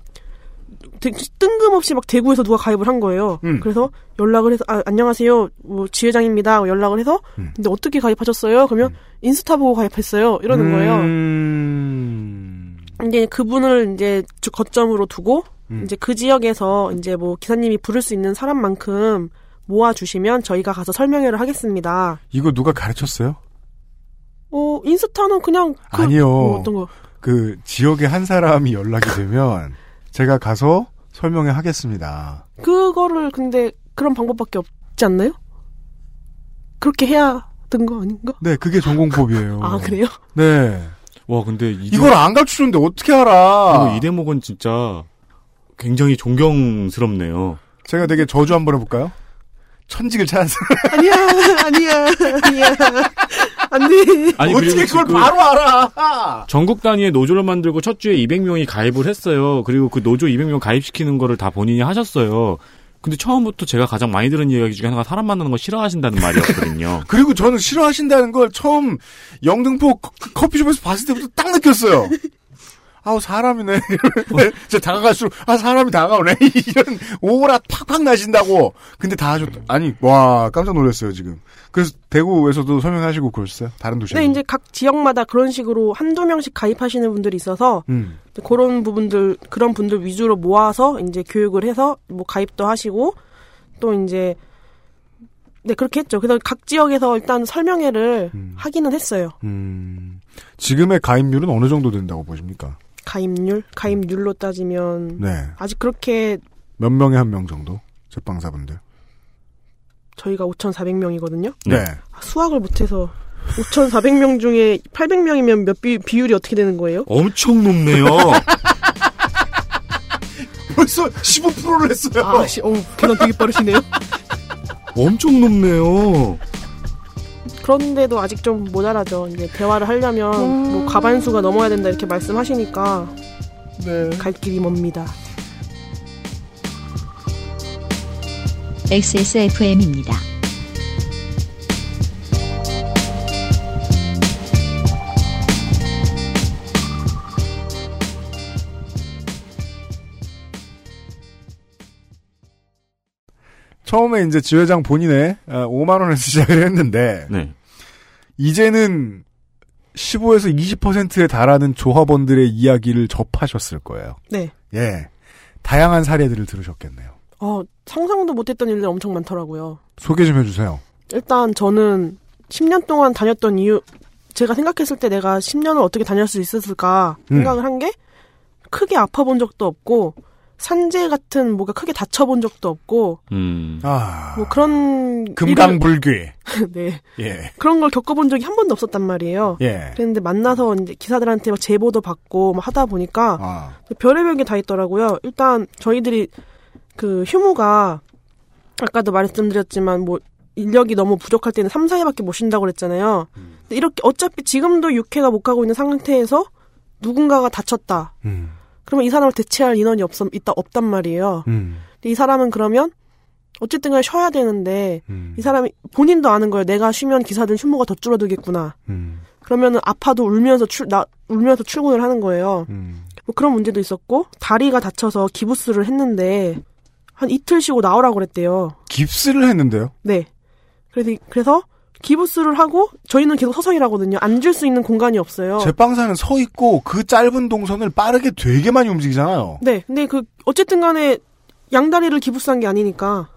되- 뜬금없이 막 대구에서 누가 가입을 한 거예요. 음. 그래서 연락을 해서 아, 안녕하세요, 뭐 지회장입니다. 하고 연락을 해서 음. 근데 어떻게 가입하셨어요? 그러면 인스타 보고 가입했어요. 이러는 거예요. 음. 이제 그분을 이제 주- 거점으로 두고 음. 이제 그 지역에서 이제 뭐 기사님이 부를 수 있는 사람만큼 모아 주시면 저희가 가서 설명회를 하겠습니다. 이거 누가 가르쳤어요? 어 인스타는 그냥 그, 아니요. 뭐 어떤 거 그 지역의 한 사람이 연락이 되면 제가 가서 설명회 하겠습니다. 그거를 근데 그런 방법밖에 없지 않나요? 그렇게 해야 된 거 아닌가? 네, 그게 전공법이에요. 아 그래요? 네. 와, 근데 이 이걸 안 가르쳐줬는데 어떻게 알아? 이거 이 대목은 진짜 굉장히 존경스럽네요. 제가 되게 저주 한번 해볼까요? 천직을 찾았어. 아니야 아니야 아니야 안 돼. 아니 어떻게 그걸 지금 바로 알아? 전국 단위의 노조를 만들고 첫 주에 200명이 가입을 했어요. 그리고 그 노조 200명 가입시키는 거를 다 본인이 하셨어요. 근데 처음부터 제가 가장 많이 들은 이야기 중에 하나가 사람 만나는 거 싫어하신다는 말이었거든요. 그리고 저는 싫어하신다는 걸 처음 영등포 커- 커피숍에서 봤을 때부터 딱 느꼈어요. 아우 사람이네. 저 다가갈수록 아 사람이 다가오네. 이런 오라 팍팍 나신다고. 근데 다 하셨. 아니 와 깜짝 놀랐어요 지금. 그래서 대구에서도 설명하시고 그러셨어요. 다른 도시에. 근데 이제 각 지역마다 그런 식으로 한두 명씩 가입하시는 분들이 있어서 음. 그런 부분들 그런 분들 위주로 모아서 이제 교육을 해서 뭐 가입도 하시고 또 이제 네 그렇게 했죠. 그래서 각 지역에서 일단 설명회를 음. 하기는 했어요. 음. 지금의 가입률은 어느 정도 된다고 보십니까? 가입률 가입률로 따지면 네. 아직 그렇게 몇 명에 한 명 정도? 제빵사분들. 저희가 5,400명이거든요. 네. 수학을 못해서 5,400명 중에 800명이면 몇 비, 비율이 어떻게 되는 거예요? 엄청 높네요. 벌써 15%를 했어요. 아, 씨, 어, 계산 되게 빠르시네요. 엄청 높네요. 그런데도 아직 좀 모자라죠. 이제 대화를 하려면 뭐 과반수가 넘어야 된다 이렇게 말씀하시니까 네. 갈 길이 멉니다. XSFM입니다. 처음에 이제 지회장 본인의 5만 원에서 시작을 했는데 네. 이제는 15에서 20%에 달하는 조합원들의 이야기를 접하셨을 거예요. 네. 예. 다양한 사례들을 들으셨겠네요. 어, 상상도 못했던 일들이 엄청 많더라고요. 소개 좀 해주세요. 일단 저는 10년 동안 다녔던 이유, 제가 생각했을 때 내가 10년을 어떻게 다닐 수 있었을까 음. 생각을 한게 크게 아파본 적도 없고 산재 같은 뭐가 크게 다쳐본 적도 없고 음. 아. 뭐 그런 금강불귀. 일을- 네 예. 그런 걸 겪어본 적이 한 번도 없었단 말이에요. 예. 그랬는데 만나서 이제 기사들한테 막 제보도 받고 막 하다 보니까 아. 별의별 게 다 있더라고요. 일단 저희들이 그 휴무가 아까도 말씀드렸지만 뭐 인력이 너무 부족할 때는 3, 4회밖에 못 쉰다고 그랬잖아요. 근데 이렇게 어차피 지금도 6회가 못 가고 있는 상태에서 누군가가 다쳤다. 음. 그러면 이 사람을 대체할 인원이 없, 있다, 없단 말이에요. 음. 이 사람은 그러면 어쨌든 간에 쉬어야 되는데 음. 이 사람이 본인도 아는 거예요. 내가 쉬면 기사들 휴무가 더 줄어들겠구나. 음. 그러면은 아파도 울면서 출, 나, 울면서 출근을 하는 거예요. 음. 뭐 그런 문제도 있었고 다리가 다쳐서 기부스를 했는데 한 이틀 쉬고 나오라고 그랬대요. 깁스를 했는데요. 네. 그래서 그래서 기부스를 하고 저희는 계속 서서 일하거든요. 앉을 수 있는 공간이 없어요. 제빵사는 서 있고 그 짧은 동선을 빠르게 되게 많이 움직이잖아요. 네. 근데 그 어쨌든 간에 양다리를 기부스한 게 아니니까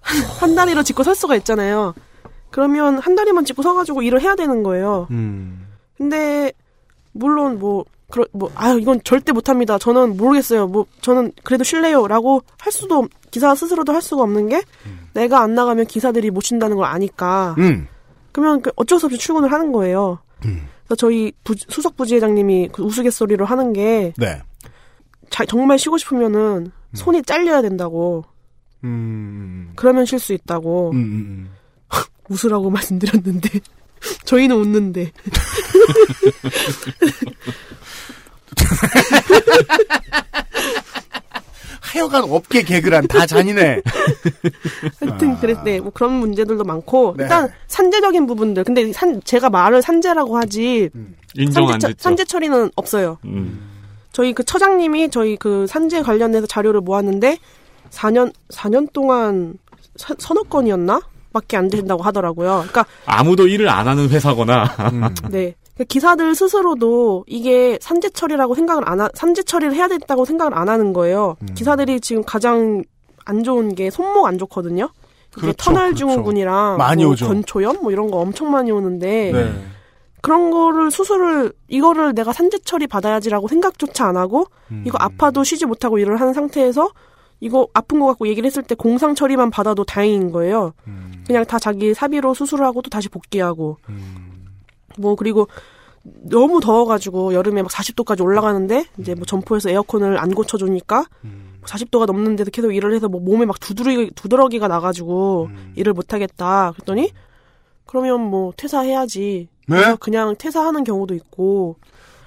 한, 한 다리로 짚고 설 수가 있잖아요. 그러면 한 다리만 짚고 서가지고 일을 해야 되는 거예요. 음. 근데 물론 뭐 그러 뭐 아유 이건 절대 못합니다. 저는 모르겠어요. 뭐 저는 그래도 쉴래요 라고 할 수도 없- 기사 스스로도 할 수가 없는 게 내가 안 나가면 기사들이 못 쉰다는 걸 아니까 음. 그러면 그 어쩔 수 없이 출근을 하는 거예요. 그래서 저희 부- 수석 부지회장님이 그 우스갯소리로 하는 게 네. 자- 정말 쉬고 싶으면은 손이 잘려야 된다고 음. 그러면 쉴 수 있다고 음. 음. 웃으라고 말씀드렸는데 저희는 웃는데 하여간 업계 개그란 다 잔인해. 하여튼 그랬 네. 뭐 그런 문제들도 많고 네. 일단 산재적인 부분들. 근데 산 제가 말을 산재라고 하지 인정 안 산재, 처- 됐죠. 산재 처리는 없어요. 음. 저희 그 처장님이 저희 그 산재 관련해서 자료를 모았는데 4년 4년 동안 서, 서너 건이었나? 밖에 안 된다고 하더라고요. 그러니까 아무도 일을 안 하는 회사거나 네. 그 기사들 스스로도 이게 산재 처리라고 생각을 안 하, 산재 처리를 해야 됐다고 생각을 안 하는 거예요. 기사들이 지금 가장 안 좋은 게 손목 안 좋거든요. 이게 그렇죠, 터널 그렇죠. 증후군이랑 많이 뭐. 건초염 뭐 이런 거 엄청 많이 오는데 네. 그런 거를 수술을 이거를 내가 산재 처리 받아야지라고 생각조차 안 하고 음. 이거 아파도 쉬지 못하고 일을 하는 상태에서 이거 아픈 거 갖고 얘기를 했을 때 공상 처리만 받아도 다행인 거예요. 음. 그냥 다 자기 사비로 수술을 하고 또 다시 복귀하고 뭐 그리고 너무 더워가지고 여름에 막 40도까지 올라가는데 이제 뭐 점포에서 에어컨을 안 고쳐주니까 40도가 넘는데도 계속 일을 해서 뭐 몸에 막 두드러기 두드러기가 나가지고 일을 못 하겠다 그랬더니 그러면 뭐 퇴사해야지. 네? 그냥 퇴사하는 경우도 있고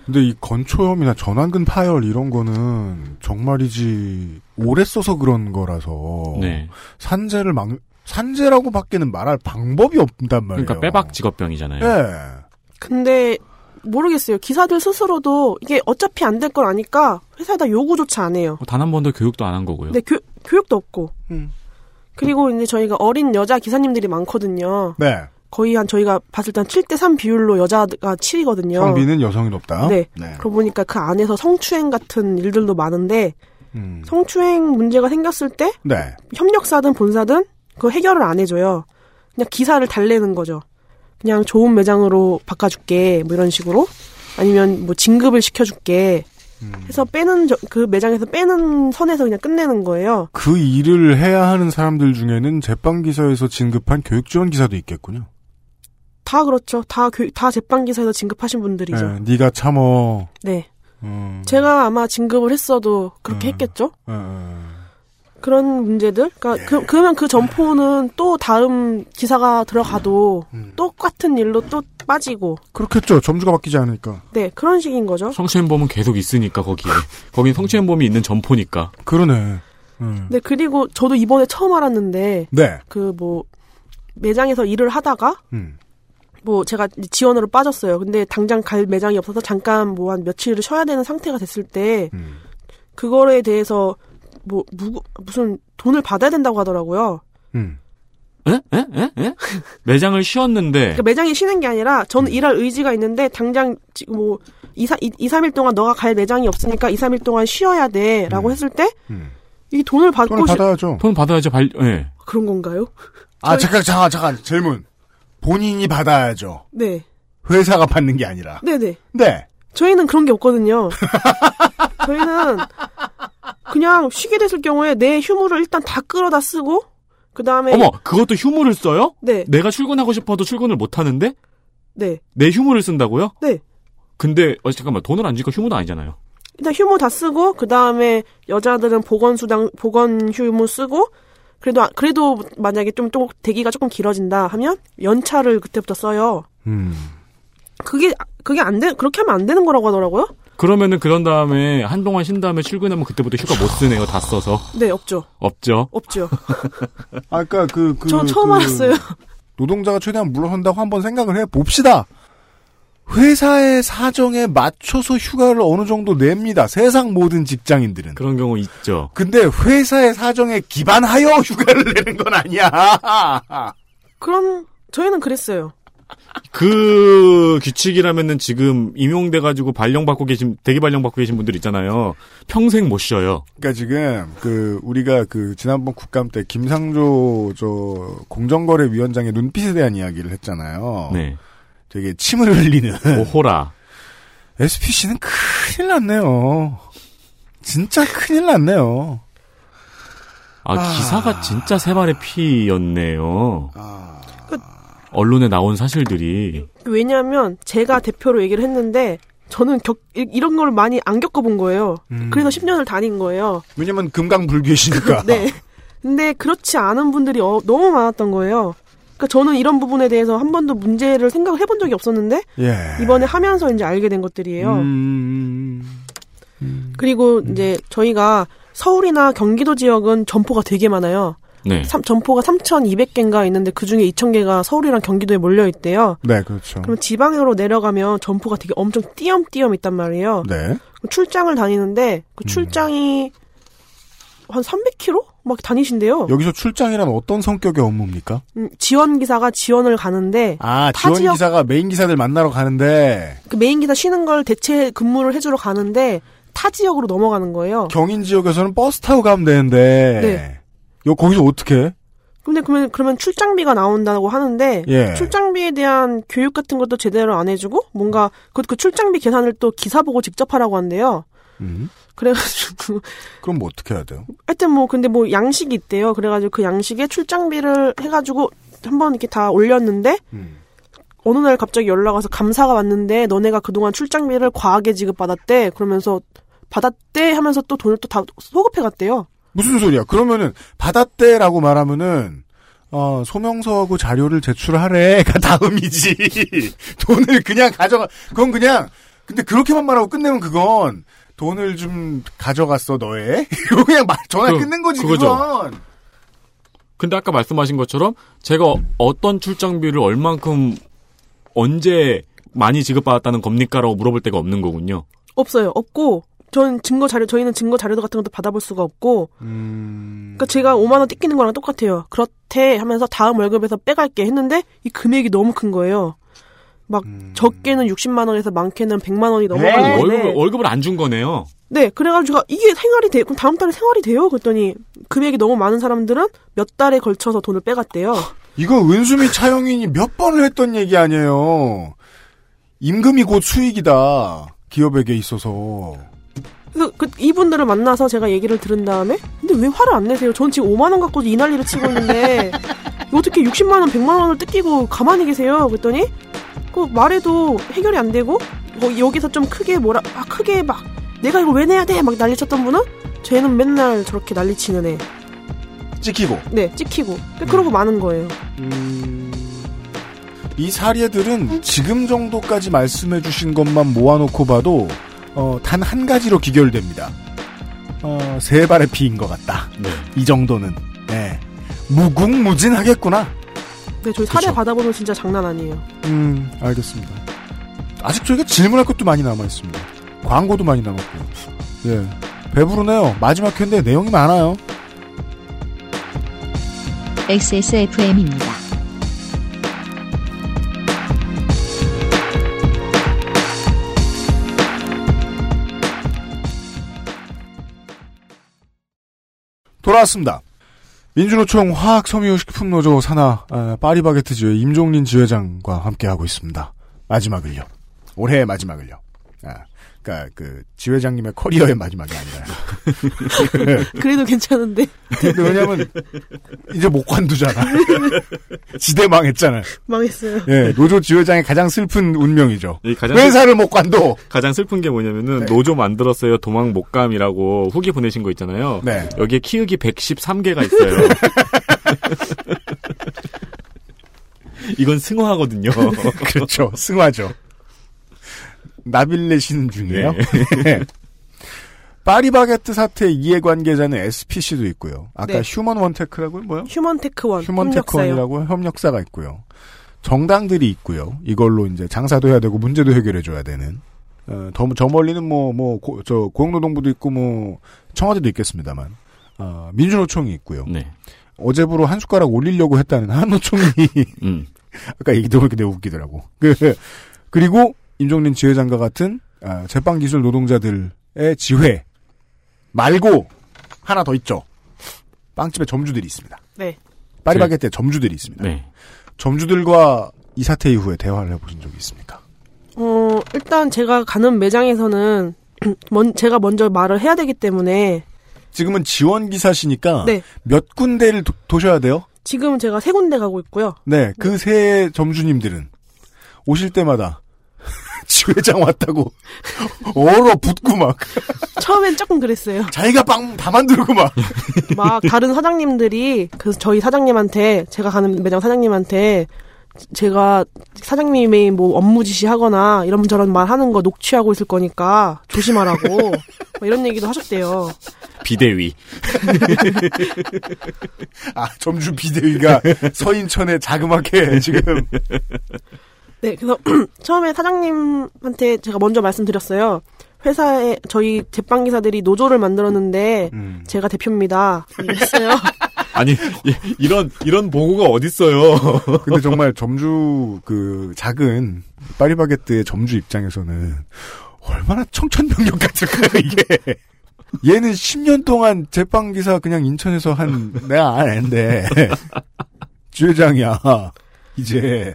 근데 이 건초염이나 전완근 파열 이런 거는 정말이지 오래 써서 그런 거라서 네. 산재를 막 산재라고 밖에는 말할 방법이 없단 말이에요. 그러니까 빼박 직업병이잖아요. 예. 근데 모르겠어요. 기사들 스스로도 이게 어차피 안 될 걸 아니까 회사에다 요구조차 안 해요. 단 한 번도 교육도 안 한 거고요. 근데 교, 교육도 없고. 음. 그리고 이제 저희가 어린 여자 기사님들이 많거든요. 네. 거의 한 저희가 봤을 때 한 7대3 비율로 여자가 7이거든요. 성비는 여성이 높다. 네. 네. 그러고 보니까 그 안에서 성추행 같은 일들도 많은데 음. 성추행 문제가 생겼을 때 네. 협력사든 본사든 그 해결을 안 해줘요. 그냥 기사를 달래는 거죠. 그냥 좋은 매장으로 바꿔줄게 뭐 이런 식으로 아니면 뭐 진급을 시켜줄게 해서 빼는 저- 그 매장에서 빼는 선에서 그냥 끝내는 거예요. 그 일을 해야 하는 사람들 중에는 제빵 기사에서 진급한 교육 지원 기사도 있겠군요. 다 그렇죠. 다 교, 다 제빵 기사에서 진급하신 분들이죠. 네, 네가 참어. 네. 음, 제가 아마 진급을 했어도 그렇게 음. 했겠죠. 어, 어. 그런 문제들. 그러니까 예. 그, 그러면 그 점포는 또 다음 기사가 들어가도 음. 똑같은 일로 또 빠지고. 그렇겠죠. 점주가 바뀌지 않으니까. 네, 그런 식인 거죠. 성추행범은 계속 있으니까 거기에. 거긴 성추행범이 있는 점포니까. 그러네. 음. 네, 그리고 저도 이번에 처음 알았는데 네. 그 뭐 매장에서 일을 하다가 음. 뭐 제가 지원으로 빠졌어요. 근데 당장 갈 매장이 없어서 잠깐 뭐 한 며칠을 쉬어야 되는 상태가 됐을 때 음. 그거에 대해서 뭐 무, 무슨 돈을 받아야 된다고 하더라고요. 음. 에? 에? 에? 에? 매장을 쉬었는데 그러니까 매장이 쉬는 게 아니라 저는 일할 의지가 있는데 당장 지금 뭐 2, 3, 2, 3일 동안 너가 갈 매장이 없으니까 2, 3일 동안 쉬어야 돼 라고 했을 때 음. 이게 돈을 받고 돈을 시- 받아야죠. 돈 받아야죠. 발, 예. 그런 건가요? 아, 잠깐, 잠깐, 잠깐. 질문. 본인이 받아야죠. 네. 회사가 받는 게 아니라. 네네. 네. 저희는 그런 게 없거든요. 저희는 그냥 쉬게 됐을 경우에 내 휴무를 일단 다 끌어다 쓰고 그 다음에 어머, 그것도 휴무를 써요? 네, 내가 출근하고 싶어도 출근을 못 하는데 네, 내 휴무를 쓴다고요? 네. 근데 어 잠깐만 돈을 안 주니까 휴무도 아니잖아요. 일단 휴무 다 쓰고 그 다음에 여자들은 보건 수당 보건 휴무 쓰고 그래도 아- 그래도 만약에 좀, 좀 대기가 조금 길어진다 하면 연차를 그때부터 써요. 음. 그게 그게 안 돼. 그렇게 하면 안 되는 거라고 하더라고요. 그러면은 그런 다음에 한동안 쉰 다음에 출근하면 그때부터 휴가 못 쓰네요. 다 써서. 네, 없죠. 없죠. 없죠. 아까 그, 그. 저 처음 그 알았어요. 노동자가 최대한 물러선다고 한번 생각을 해 봅시다. 회사의 사정에 맞춰서 휴가를 어느 정도 냅니다. 세상 모든 직장인들은. 그런 경우 있죠. 근데 회사의 사정에 기반하여 휴가를 내는 건 아니야. 그럼 저희는 그랬어요. 그 규칙이라면은 지금 임용돼가지고 발령받고 계신, 대기 발령받고 계신 분들 있잖아요. 평생 못 쉬어요. 그러니까 지금 그 우리가 그 지난번 국감 때 김상조 저 공정거래위원장의 눈빛에 대한 이야기를 했잖아요. 네. 되게 침을 흘리는 오호라. SPC는 큰일 났네요. 진짜 큰일 났네요. 아, 아. 기사가 진짜 세발의 피였네요. 아, 언론에 나온 사실들이. 왜냐하면 제가 대표로 얘기를 했는데 저는 겪, 이- 이런 걸 많이 안 겪어본 거예요. 음. 그래서 10년을 다닌 거예요. 왜냐면 금강불교시니까. 네. 근데 그렇지 않은 분들이 어- 너무 많았던 거예요. 그러니까 저는 이런 부분에 대해서 한 번도 문제를 생각을 해본 적이 없었는데 예. 이번에 하면서 이제 알게 된 것들이에요. 음, 그리고 이제 저희가 서울이나 경기도 지역은 점포가 되게 많아요. 네. 삼- 점포가 3,200개인가 있는데 그 중에 2,000개가 서울이랑 경기도에 몰려 있대요. 네, 그렇죠. 그럼 지방으로 내려가면 점포가 되게 엄청 띄엄띄엄 있단 말이에요. 네. 출장을 다니는데 그 출장이 한 300km 막 다니신대요. 여기서 출장이란 어떤 성격의 업무입니까? 음, 지원 기사가 지원을 가는데 아, 타 지원 지역- 기사가 메인 기사들 만나러 가는데 그 메인 기사 쉬는 걸 대체 근무를 해주러 가는데 타 지역으로 넘어가는 거예요. 경인 지역에서는 버스 타고 가면 되는데 네. 요 거기서 어떻게? 해? 근데 그러면 그러면 출장비가 나온다고 하는데 예. 출장비에 대한 교육 같은 것도 제대로 안 해주고 뭔가 그, 그 출장비 계산을 또 기사 보고 직접 하라고 한대요. 음. 그래가지고 그럼 뭐 어떻게 해야 돼요? 하여튼 뭐 근데 뭐 양식이 있대요. 그래가지고 그 양식에 출장비를 해가지고 한번 이렇게 다 올렸는데 음. 어느 날 갑자기 연락 와서 감사가 왔는데 너네가 그동안 출장비를 과하게 지급받았대. 그러면서 받았대 하면서 또 돈을 또 다 소급해 갔대요. 무슨 소리야? 그러면은 받았대라고 말하면은 어, 소명서하고 자료를 제출하래가 다음이지. 돈을 그냥 가져가. 그건 그냥 근데 그렇게만 말하고 끝내면 그건 돈을 좀 가져갔어 너의. 이거 그냥 말 전화 그- 끝낸 거지 그거죠. 그건. 근데 아까 말씀하신 것처럼 제가 어- 어떤 출장비를 얼만큼 언제 많이 지급받았다는 겁니까라고 물어볼 데가 없는 거군요. 없어요. 없고 전 증거 자료 저희는 증거 자료 같은 것도 받아볼 수가 없고 음. 그러니까 제가 5만 원 뜯기는 거랑 똑같아요. 그렇대 하면서 다음 월급에서 빼갈게 했는데 이 금액이 너무 큰 거예요. 막 적게는 60만 원에서 많게는 100만 원이 넘어가는 네. 건데 월급을, 월급을 안 준 거네요. 네, 그래가지고 이게 생활이 돼. 그럼 다음 달에 생활이 돼요? 그랬더니 금액이 너무 많은 사람들은 몇 달에 걸쳐서 돈을 빼갔대요. 이거 은수미 차영인이 몇 번을 했던 얘기 아니에요. 임금이 곧 수익이다. 기업에게 있어서. 그래서 그 이분들을 만나서 제가 얘기를 들은 다음에 근데 왜 화를 안 내세요? 전 지금 5만 원 갖고 이 난리를 치고 있는데 어떻게 60만 원, 100만 원을 뜯기고 가만히 계세요? 그랬더니 그 말해도 해결이 안 되고 뭐 여기서 좀 크게 뭐라 아 크게 막 내가 이걸 왜 내야 돼? 막 난리 쳤던 분은 쟤는 맨날 저렇게 난리 치는 애. 찍히고. 네, 찍히고. 그러고 많은 거예요. 이 사례들은 지금 정도까지 말씀해 주신 것만 모아놓고 봐도 어, 단 한 가지로 기결됩니다. 어, 세 발의 피인 것 같다. 네. 이 정도는. 네. 무궁무진하겠구나. 네, 저희 사례 그쵸. 받아보면 진짜 장난 아니에요. 음, 알겠습니다. 아직 저희가 질문할 것도 많이 남아있습니다. 광고도 많이 남았고. 예. 배부르네요. 마지막 회인데 내용이 많아요. XSFM입니다. 돌아왔습니다. 민주노총 화학섬유식품노조 산하 아, 파리바게트 지회 임종린 지회장과 함께하고 있습니다. 마지막을요. 올해의 마지막을요. 아, 그러니까 그 지회장님의 커리어의 마지막이 아니라 그래도 괜찮은데 근데 왜냐면 이제 못 관두잖아. 지대 망했잖아. 망했어요. 예, 노조 지회장의 가장 슬픈 운명이죠. 이 가장 회사를 못 관둬. 가장 슬픈 게 뭐냐면은 네. 노조 만들었어요 도망 못 감이라고 후기 보내신 거 있잖아요. 네. 여기에 키읔이 113개가 있어요. 이건 승화하거든요. 그렇죠. 승화죠. 나빌레시는 중이에요. 네. 파리바게트 사태 이해관계자는 SPC도 있고요. 아까 네. 휴먼 원테크라고 뭐요? 휴먼 테크원 휴먼 협력사요. 테크원이라고 협력사가 있고요. 정당들이 있고요. 이걸로 이제 장사도 해야 되고 문제도 해결해 줘야 되는. 어, 더, 저 멀리는 뭐, 뭐, 고, 저, 고용노동부도 있고, 뭐, 청와대도 있겠습니다만, 어, 민주노총이 있고요. 네. 어제부로 한 숟가락 올리려고 했다는 한노총이, 음. 아까 얘기 들어보니까 되게 웃기더라고. 그, 그리고, 임종린 지회장과 같은, 아, 제빵기술 노동자들의 지회, 말고, 하나 더 있죠. 빵집에 점주들이 있습니다. 네. 파리바게트에 점주들이 있습니다. 네. 점주들과 이 사태 이후에 대화를 해보신 적이 있습니까? 어, 일단 제가 가는 매장에서는 먼, 제가 먼저 말을 해야 되기 때문에 지금은 지원 기사시니까 네. 몇 군데를 도, 도셔야 돼요. 지금 제가 세 군데 가고 있고요. 네, 그 세 점주님들은 오실 때마다 지회장 왔다고 얼어 붙고 막 처음엔 조금 그랬어요. 자기가 빵 다 만들고 막 막 다른 사장님들이 그 저희 사장님한테 제가 가는 매장 사장님한테 제가 사장님이 뭐 업무 지시하거나 이런저런 말 하는 거 녹취하고 있을 거니까 조심하라고 막 이런 얘기도 하셨대요. 비대위. 아, 점주 비대위가 서인천에 자그맣게 지금 네, 그래서 처음에 사장님한테 제가 먼저 말씀드렸어요. 회사에 저희 제빵 기사들이 노조를 만들었는데 음. 제가 대표입니다. 이랬어요. 아니 이- 이런 이런 보고가 어딨어요. 근데 정말 점주 그 작은 파리바게뜨의 점주 입장에서는 얼마나 청천벽력 같을까요 이게 얘는 10년 동안 제빵 기사 그냥 인천에서 한 내가 안 했는데 주회장이야 이제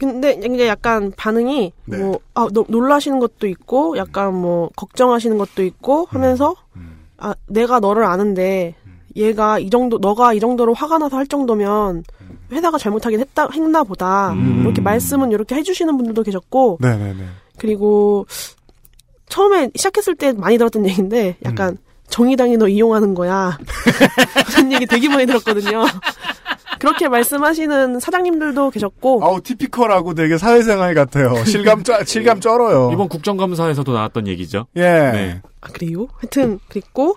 근데 이제 약간 반응이 네. 뭐 아, 노- 놀라시는 것도 있고 약간 뭐 걱정하시는 것도 있고 하면서 음. 아 내가 너를 아는데 얘가 이 정도 너가 이 정도로 화가 나서 할 정도면 회사가 잘못하긴 했다 했나 보다 음. 이렇게 말씀은 이렇게 해주시는 분들도 계셨고 네네네 그리고 처음에 시작했을 때 많이 들었던 얘기인데 약간 정의당이 너 이용하는 거야 그런 얘기 되게 많이 들었거든요. 그렇게 말씀하시는 사장님들도 계셨고 아우 티피컬하고 되게 사회생활 같아요 실감 쩔 실감 쩔어요 이번 국정감사에서도 나왔던 얘기죠. 예 네. 아, 그래요? 하여튼, 그랬고,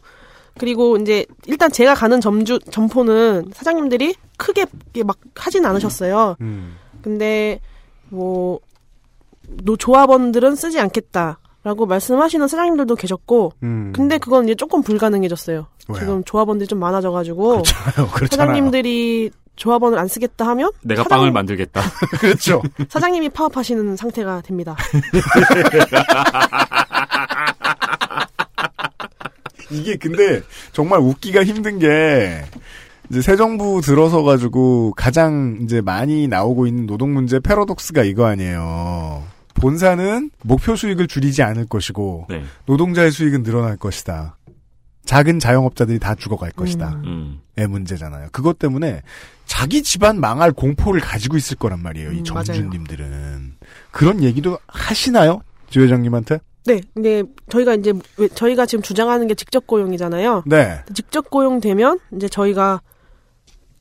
그리고 이제, 일단 제가 가는 점주, 점포는 사장님들이 크게 막 하진 않으셨어요. 음. 근데, 뭐, 노, 조합원들은 쓰지 않겠다. 라고 말씀하시는 사장님들도 계셨고, 음. 근데 그건 이제 조금 불가능해졌어요. 왜요? 지금 조합원들이 좀 많아져가지고, 그렇잖아요 그렇잖아요 사장님들이 조합원을 안 쓰겠다 하면, 내가 사장- 빵을 만들겠다. 그렇죠 사장님이 파업하시는 상태가 됩니다. 이게 근데 정말 웃기가 힘든 게 이제 새 정부 들어서 가지고 가장 이제 많이 나오고 있는 노동 문제 패러독스가 이거 아니에요. 본사는 목표 수익을 줄이지 않을 것이고 네. 노동자의 수익은 늘어날 것이다. 작은 자영업자들이 다 죽어갈 것이다. 음. 음. 의 문제잖아요. 그것 때문에 자기 집안 망할 공포를 가지고 있을 거란 말이에요. 이 음, 정주님들은 그런 얘기도 하시나요, 주 회장님한테? 네, 근데 저희가 이제, 왜- 저희가 지금 주장하는 게 직접 고용이잖아요. 네. 직접 고용되면 이제 저희가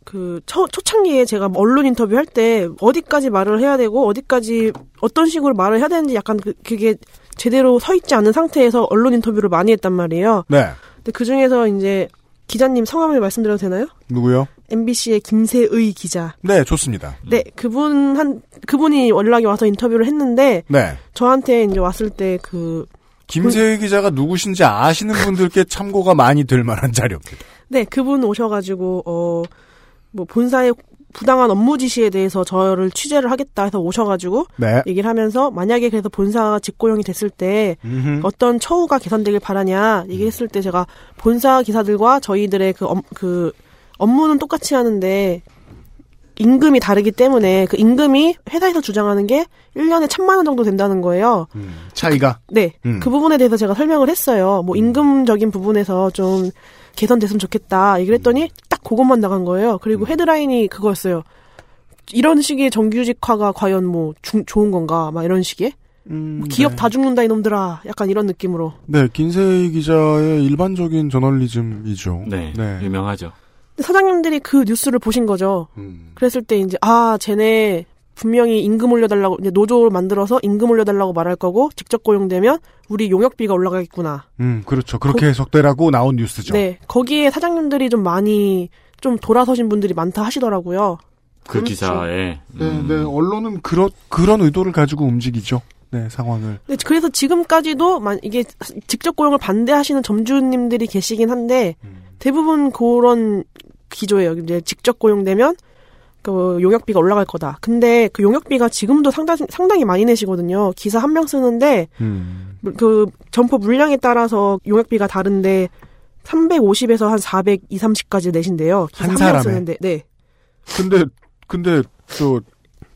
그 초, 초창기에 제가 언론 인터뷰 할 때 어디까지 말을 해야 되고 어디까지 어떤 식으로 말을 해야 되는지 약간 그, 그게 제대로 서 있지 않은 상태에서 언론 인터뷰를 많이 했단 말이에요. 네. 근데 그 중에서 이제 기자님 성함을 말씀드려도 되나요? 누구요? MBC의 김세의 기자. 네, 좋습니다. 네, 그분 한 그분이 연락이 와서 인터뷰를 했는데 네. 저한테 이제 왔을 때그 김세희 기자가 누구신지 아시는 분들께 참고가 많이 될 만한 자료입니다. 네, 그분 오셔가지고, 어, 뭐, 본사의 부당한 업무 지시에 대해서 저를 취재를 하겠다 해서 오셔가지고, 네. 얘기를 하면서, 만약에 그래서 본사가 직고용이 됐을 때, 음흠. 어떤 처우가 개선되길 바라냐, 얘기했을 때 제가 본사 기사들과 저희들의 그, 업, 그, 업무는 똑같이 하는데, 임금이 다르기 때문에 그 임금이 회사에서 주장하는 게 1년에 천만 원 정도 된다는 거예요. 음, 차이가 네. 음. 그 부분에 대해서 제가 설명을 했어요. 뭐 임금적인 부분에서 좀 개선됐으면 좋겠다. 얘기를 했더니 딱 그것만 나간 거예요. 음. 그리고 헤드라인이 그거였어요. 이런 식의 정규직화가 과연 뭐 중- 좋은 건가? 막 이런 식의 음, 기업 네. 다 죽는다 이놈들아. 약간 이런 느낌으로. 네, 김세희 기자의 일반적인 저널리즘이죠. 네, 네. 유명하죠. 사장님들이 그 뉴스를 보신 거죠. 음. 그랬을 때 이제 아 쟤네 분명히 임금 올려달라고 이제 노조를 만들어서 임금 올려달라고 말할 거고 직접 고용되면 우리 용역비가 올라가겠구나. 음, 그렇죠. 그렇게 해석되라고 나온 뉴스죠. 네 거기에 사장님들이 좀 많이 좀 돌아서신 분들이 많다 하시더라고요. 그 그렇죠. 기사에. 네, 음. 네, 언론은 그런 그런 의도를 가지고 움직이죠. 네, 상황을. 네, 그래서 지금까지도 만 이게 직접 고용을 반대하시는 점주님들이 계시긴 한데 대부분 그런 기조예요. 이제 직접 고용되면 그 용역비가 올라갈 거다. 근데 그 용역비가 지금도 상당히 상당히 많이 내시거든요. 기사 한 명 쓰는데 음. 그 점포 물량에 따라서 용역비가 다른데 350에서 한 400, 2, 30까지 내신대요. 기사 한한 사람에? 명 쓰는데. 네. 근데 근데 저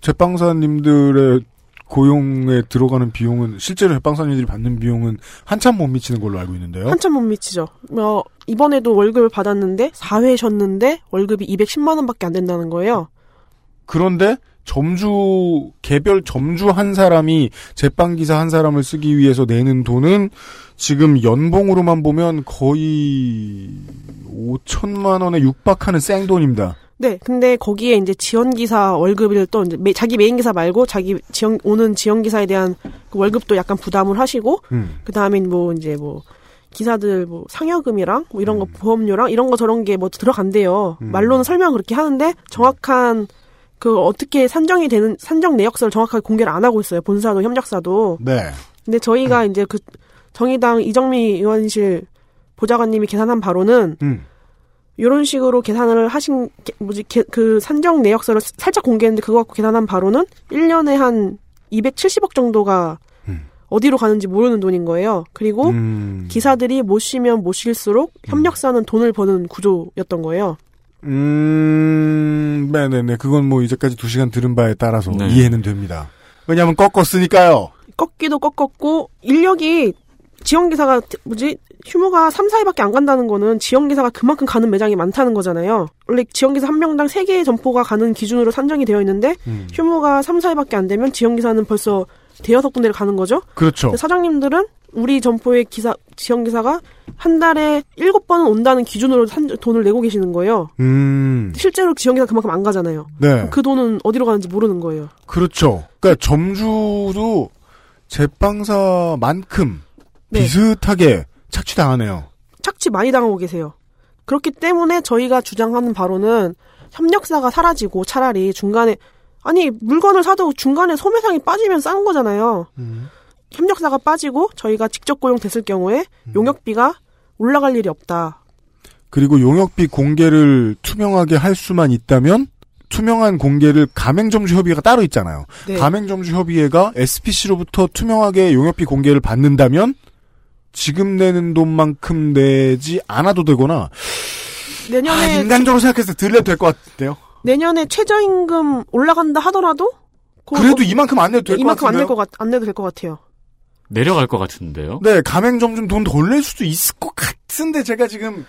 제빵사님들의 고용에 들어가는 비용은 실제로 제빵사님들이 받는 비용은 한참 못 미치는 걸로 알고 있는데요. 한참 못 미치죠. 어, 이번에도 월급을 받았는데 4회 쉬었는데 월급이 210만 원밖에 안 된다는 거예요. 그런데 점주 개별 점주 한 사람이 제빵 기사 한 사람을 쓰기 위해서 내는 돈은 지금 연봉으로만 보면 거의 5천만 원에 육박하는 생돈입니다. 네, 근데 거기에 이제 지원 기사 월급을 또 이제 매- 자기 메인 기사 말고 자기 지원 오는 지원 기사에 대한 그 월급도 약간 부담을 하시고 음. 그 다음에 뭐 이제 뭐 기사들 뭐 상여금이랑 뭐 이런 거 보험료랑 이런 거 저런 게 뭐 들어간대요. 음. 말로는 설명 그렇게 하는데 정확한 그 어떻게 산정이 되는 산정 내역서를 정확하게 공개를 안 하고 있어요. 본사도 협력사도. 네. 근데 저희가 이제 그 정의당 이정미 의원실 보좌관님이 계산한 바로는 음. 이런 식으로 계산을 하신 게- 뭐지 게- 그 산정 내역서를 살짝 공개했는데 그거 갖고 계산한 바로는 1년에 한 270억 정도가 음. 어디로 가는지 모르는 돈인 거예요. 그리고 음. 기사들이 못 쉬면 못 쉴수록 협력사는 돈을 버는 구조였던 거예요. 음, 네네네. 그건 뭐 이제까지 두 시간 들은 바에 따라서 네. 이해는 됩니다. 왜냐하면 꺾었으니까요. 꺾기도 꺾었고 인력이 지원 기사가 뭐지 휴무가 3, 4일밖에 안 간다는 거는 지원 기사가 그만큼 가는 매장이 많다는 거잖아요. 원래 지원 기사 한 명당 3개의 점포가 가는 기준으로 산정이 되어 있는데 음. 휴무가 3, 4일밖에 안 되면 지원 기사는 벌써 대여섯 군데를 가는 거죠. 그렇죠. 사장님들은 우리 점포의 기사 지원 기사가 한 달에 7번은 온다는 기준으로 산- 돈을 내고 계시는 거예요. 음, 실제로 지원 기사 그만큼 안 가잖아요. 네. 그 돈은 어디로 가는지 모르는 거예요. 그렇죠. 그러니까 점주도 제빵사만큼 네. 비슷하게 착취당하네요. 착취 많이 당하고 계세요. 그렇기 때문에 저희가 주장하는 바로는 협력사가 사라지고 차라리 중간에 아니 물건을 사도 중간에 소매상이 빠지면 싼 거잖아요. 협력사가 빠지고 저희가 직접 고용됐을 경우에 용역비가 올라갈 일이 없다. 그리고 용역비 공개를 투명하게 할 수만 있다면 투명한 공개를 가맹점주협의회가 따로 있잖아요. 네. 가맹점주협의회가 SPC로부터 투명하게 용역비 공개를 받는다면 지금 내는 돈만큼 내지 않아도 되거나 아, 내년에 인간적으로 생각해서 들려도 될 것 같은데요. 내년에 최저임금 올라간다 하더라도 그- 그래도 이만큼 안 내도 될것 이만큼 안 같은데요. 낼것 같, 안 내도 될 것 같아요. 내려갈 것 같은데요. 네, 가맹점주는 돈덜낼 수도 있을 것 같은데 제가 지금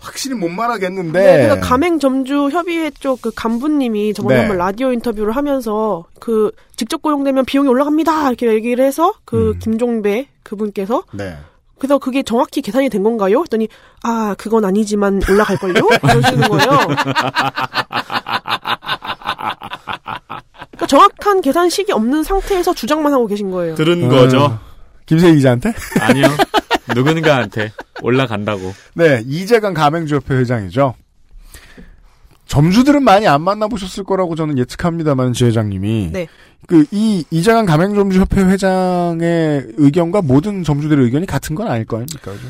확실히 못 말하겠는데. 네, 그래서 가맹점주 협의회 쪽 그 간부님이 저번에 네. 한번 라디오 인터뷰를 하면서 그 직접 고용되면 비용이 올라갑니다 이렇게 얘기를 해서 그 음. 김종배 그분께서 네. 그래서 그게 정확히 계산이 된 건가요? 했더니 아 그건 아니지만 올라갈 걸요? 그러시는 거예요. 그러니까 정확한 계산식이 없는 상태에서 주장만 하고 계신 거예요. 들은 어, 거죠. 김세희 기자한테? 아니요. 누군가한테 올라간다고. 네, 이재강 가맹주협회 회장이죠. 점주들은 많이 안 만나보셨을 거라고 저는 예측합니다만, 지회장님이. 네. 그, 이, 이재강 가맹점주협회 회장의 의견과 모든 점주들의 의견이 같은 건 아닐 거 아닙니까? 그죠?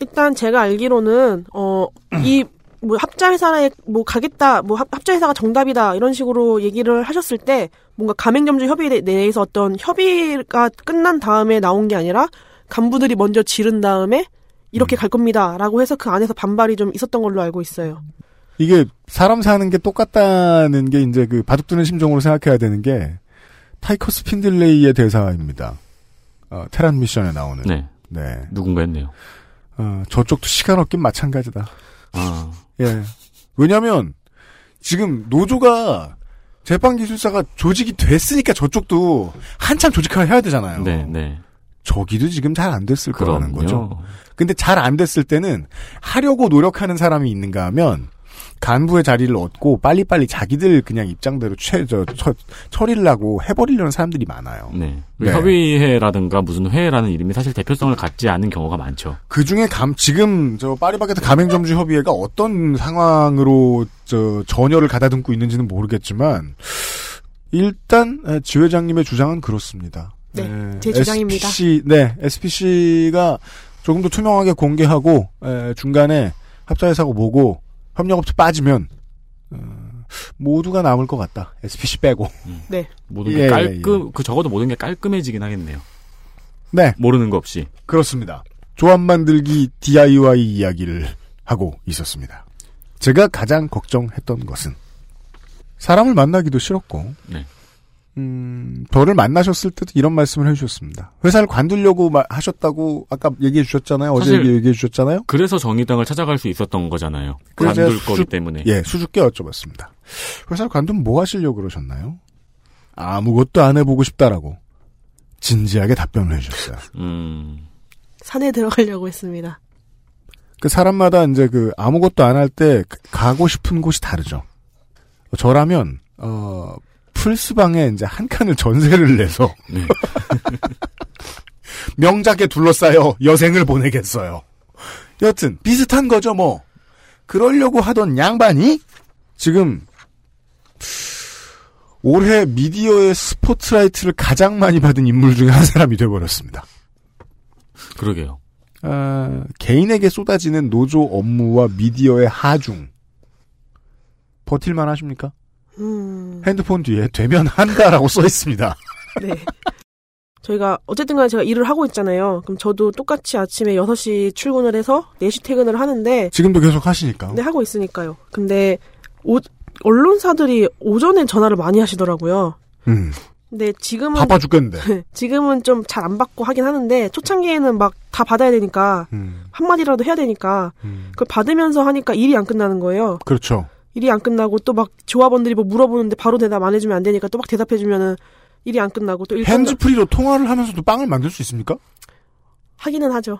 일단 제가 알기로는 어 이 뭐 합자 회사에 뭐 가겠다 뭐 합, 합자 회사가 정답이다 이런 식으로 얘기를 하셨을 때 뭔가 가맹점주 협의회 내에서 어떤 협의가 끝난 다음에 나온 게 아니라 간부들이 먼저 지른 다음에 이렇게 갈 겁니다라고 해서 그 안에서 반발이 좀 있었던 걸로 알고 있어요. 이게 사람 사는 게 똑같다는 게 이제 그 바둑 두는 심정으로 생각해야 되는 게 타이커 스 핀들레이의 대사입니다. 어, 테란 미션에 나오는. 네. 네. 누군가 했네요. 어, 저쪽도 시간 없긴 마찬가지다. 아, 예. 왜냐면, 지금 노조가 재판기술사가 조직이 됐으니까 저쪽도 한참 조직화를 해야 되잖아요. 네, 네. 저기도 지금 잘 안 됐을 거라는 거죠. 그럼요. 근데 잘 안 됐을 때는 하려고 노력하는 사람이 있는가 하면 간부의 자리를 얻고 빨리빨리 자기들 그냥 입장대로 최, 저, 처, 처리를 하고 해버리려는 사람들이 많아요. 네. 네. 협의회라든가 무슨 회라는 이름이 사실 대표성을 갖지 않은 경우가 많죠. 그 중에 감, 지금 저 파리바게트 가맹점주 협의회가 어떤 상황으로 저 전열을 가다듬고 있는지는 모르겠지만 일단 에, 지 회장님의 주장은 그렇습니다. 네, 에, 제 주장입니다. SPC, 네, SPC가 조금 더 투명하게 공개하고 에, 중간에 합사회사고 뭐고 협력업체 빠지면 어, 모두가 남을 것 같다. SPC 빼고. 네. 모든 예, 게 예, 깔끔, 그 적어도 모든 게 깔끔해지긴 하겠네요. 네, 모르는 거 없이. 그렇습니다. 조합 만들기 DIY 이야기를 하고 있었습니다. 제가 가장 걱정했던 것은 사람을 만나기도 싫었고, 네. 음, 저를 만나셨을 때도 이런 말씀을 해주셨습니다. 회사를 관두려고 마- 하셨다고 아까 얘기해 주셨잖아요. 어제 얘기해 주셨잖아요. 그래서 정의당을 찾아갈 수 있었던 거잖아요. 관둘 거기 수줍- 때문에. 예, 수줍게 여쭤봤습니다. 회사를 관두면 뭐 하시려고 그러셨나요? 아무것도 안 해보고 싶다라고 진지하게 답변을 해주셨어요. 음, 산에 들어가려고 했습니다. 그 사람마다 이제 그 아무것도 안 할 때 가고 싶은 곳이 다르죠. 저라면 어 플스방에 이제 한 칸을 전세를 내서 네. 명작에 둘러싸여 여생을 보내겠어요. 여튼 비슷한 거죠 뭐. 그러려고 하던 양반이 지금 올해 미디어의 스포트라이트를 가장 많이 받은 인물 중에 한 사람이 돼버렸습니다. 그러게요. 아, 개인에게 쏟아지는 노조 업무와 미디어의 하중. 버틸만 하십니까? 음, 핸드폰 뒤에 되면 한다라고 써 있습니다. 네. 저희가 어쨌든 간에 제가 일을 하고 있잖아요. 그럼 저도 똑같이 아침에 6시 출근을 해서 4시 퇴근을 하는데 지금도 계속 하시니까. 네, 하고 있으니까요. 근데 오- 언론사들이 오전에 전화를 많이 하시더라고요. 음, 근데 지금은 바빠 죽겠는데. 지금은 좀 잘 안 받고 하긴 하는데 초창기에는 막 다 받아야 되니까 음, 한 마디라도 해야 되니까 음. 그걸 받으면서 하니까 일이 안 끝나는 거예요. 그렇죠. 일이 안 끝나고 또 막 조합원들이 뭐 물어보는데 바로 대답 안 해주면 안 되니까 또 막 대답해주면은 일이 안 끝나고 또일 끝나 핸즈프리로 통화를 하면서도 빵을 만들 수 있습니까? 하기는 하죠.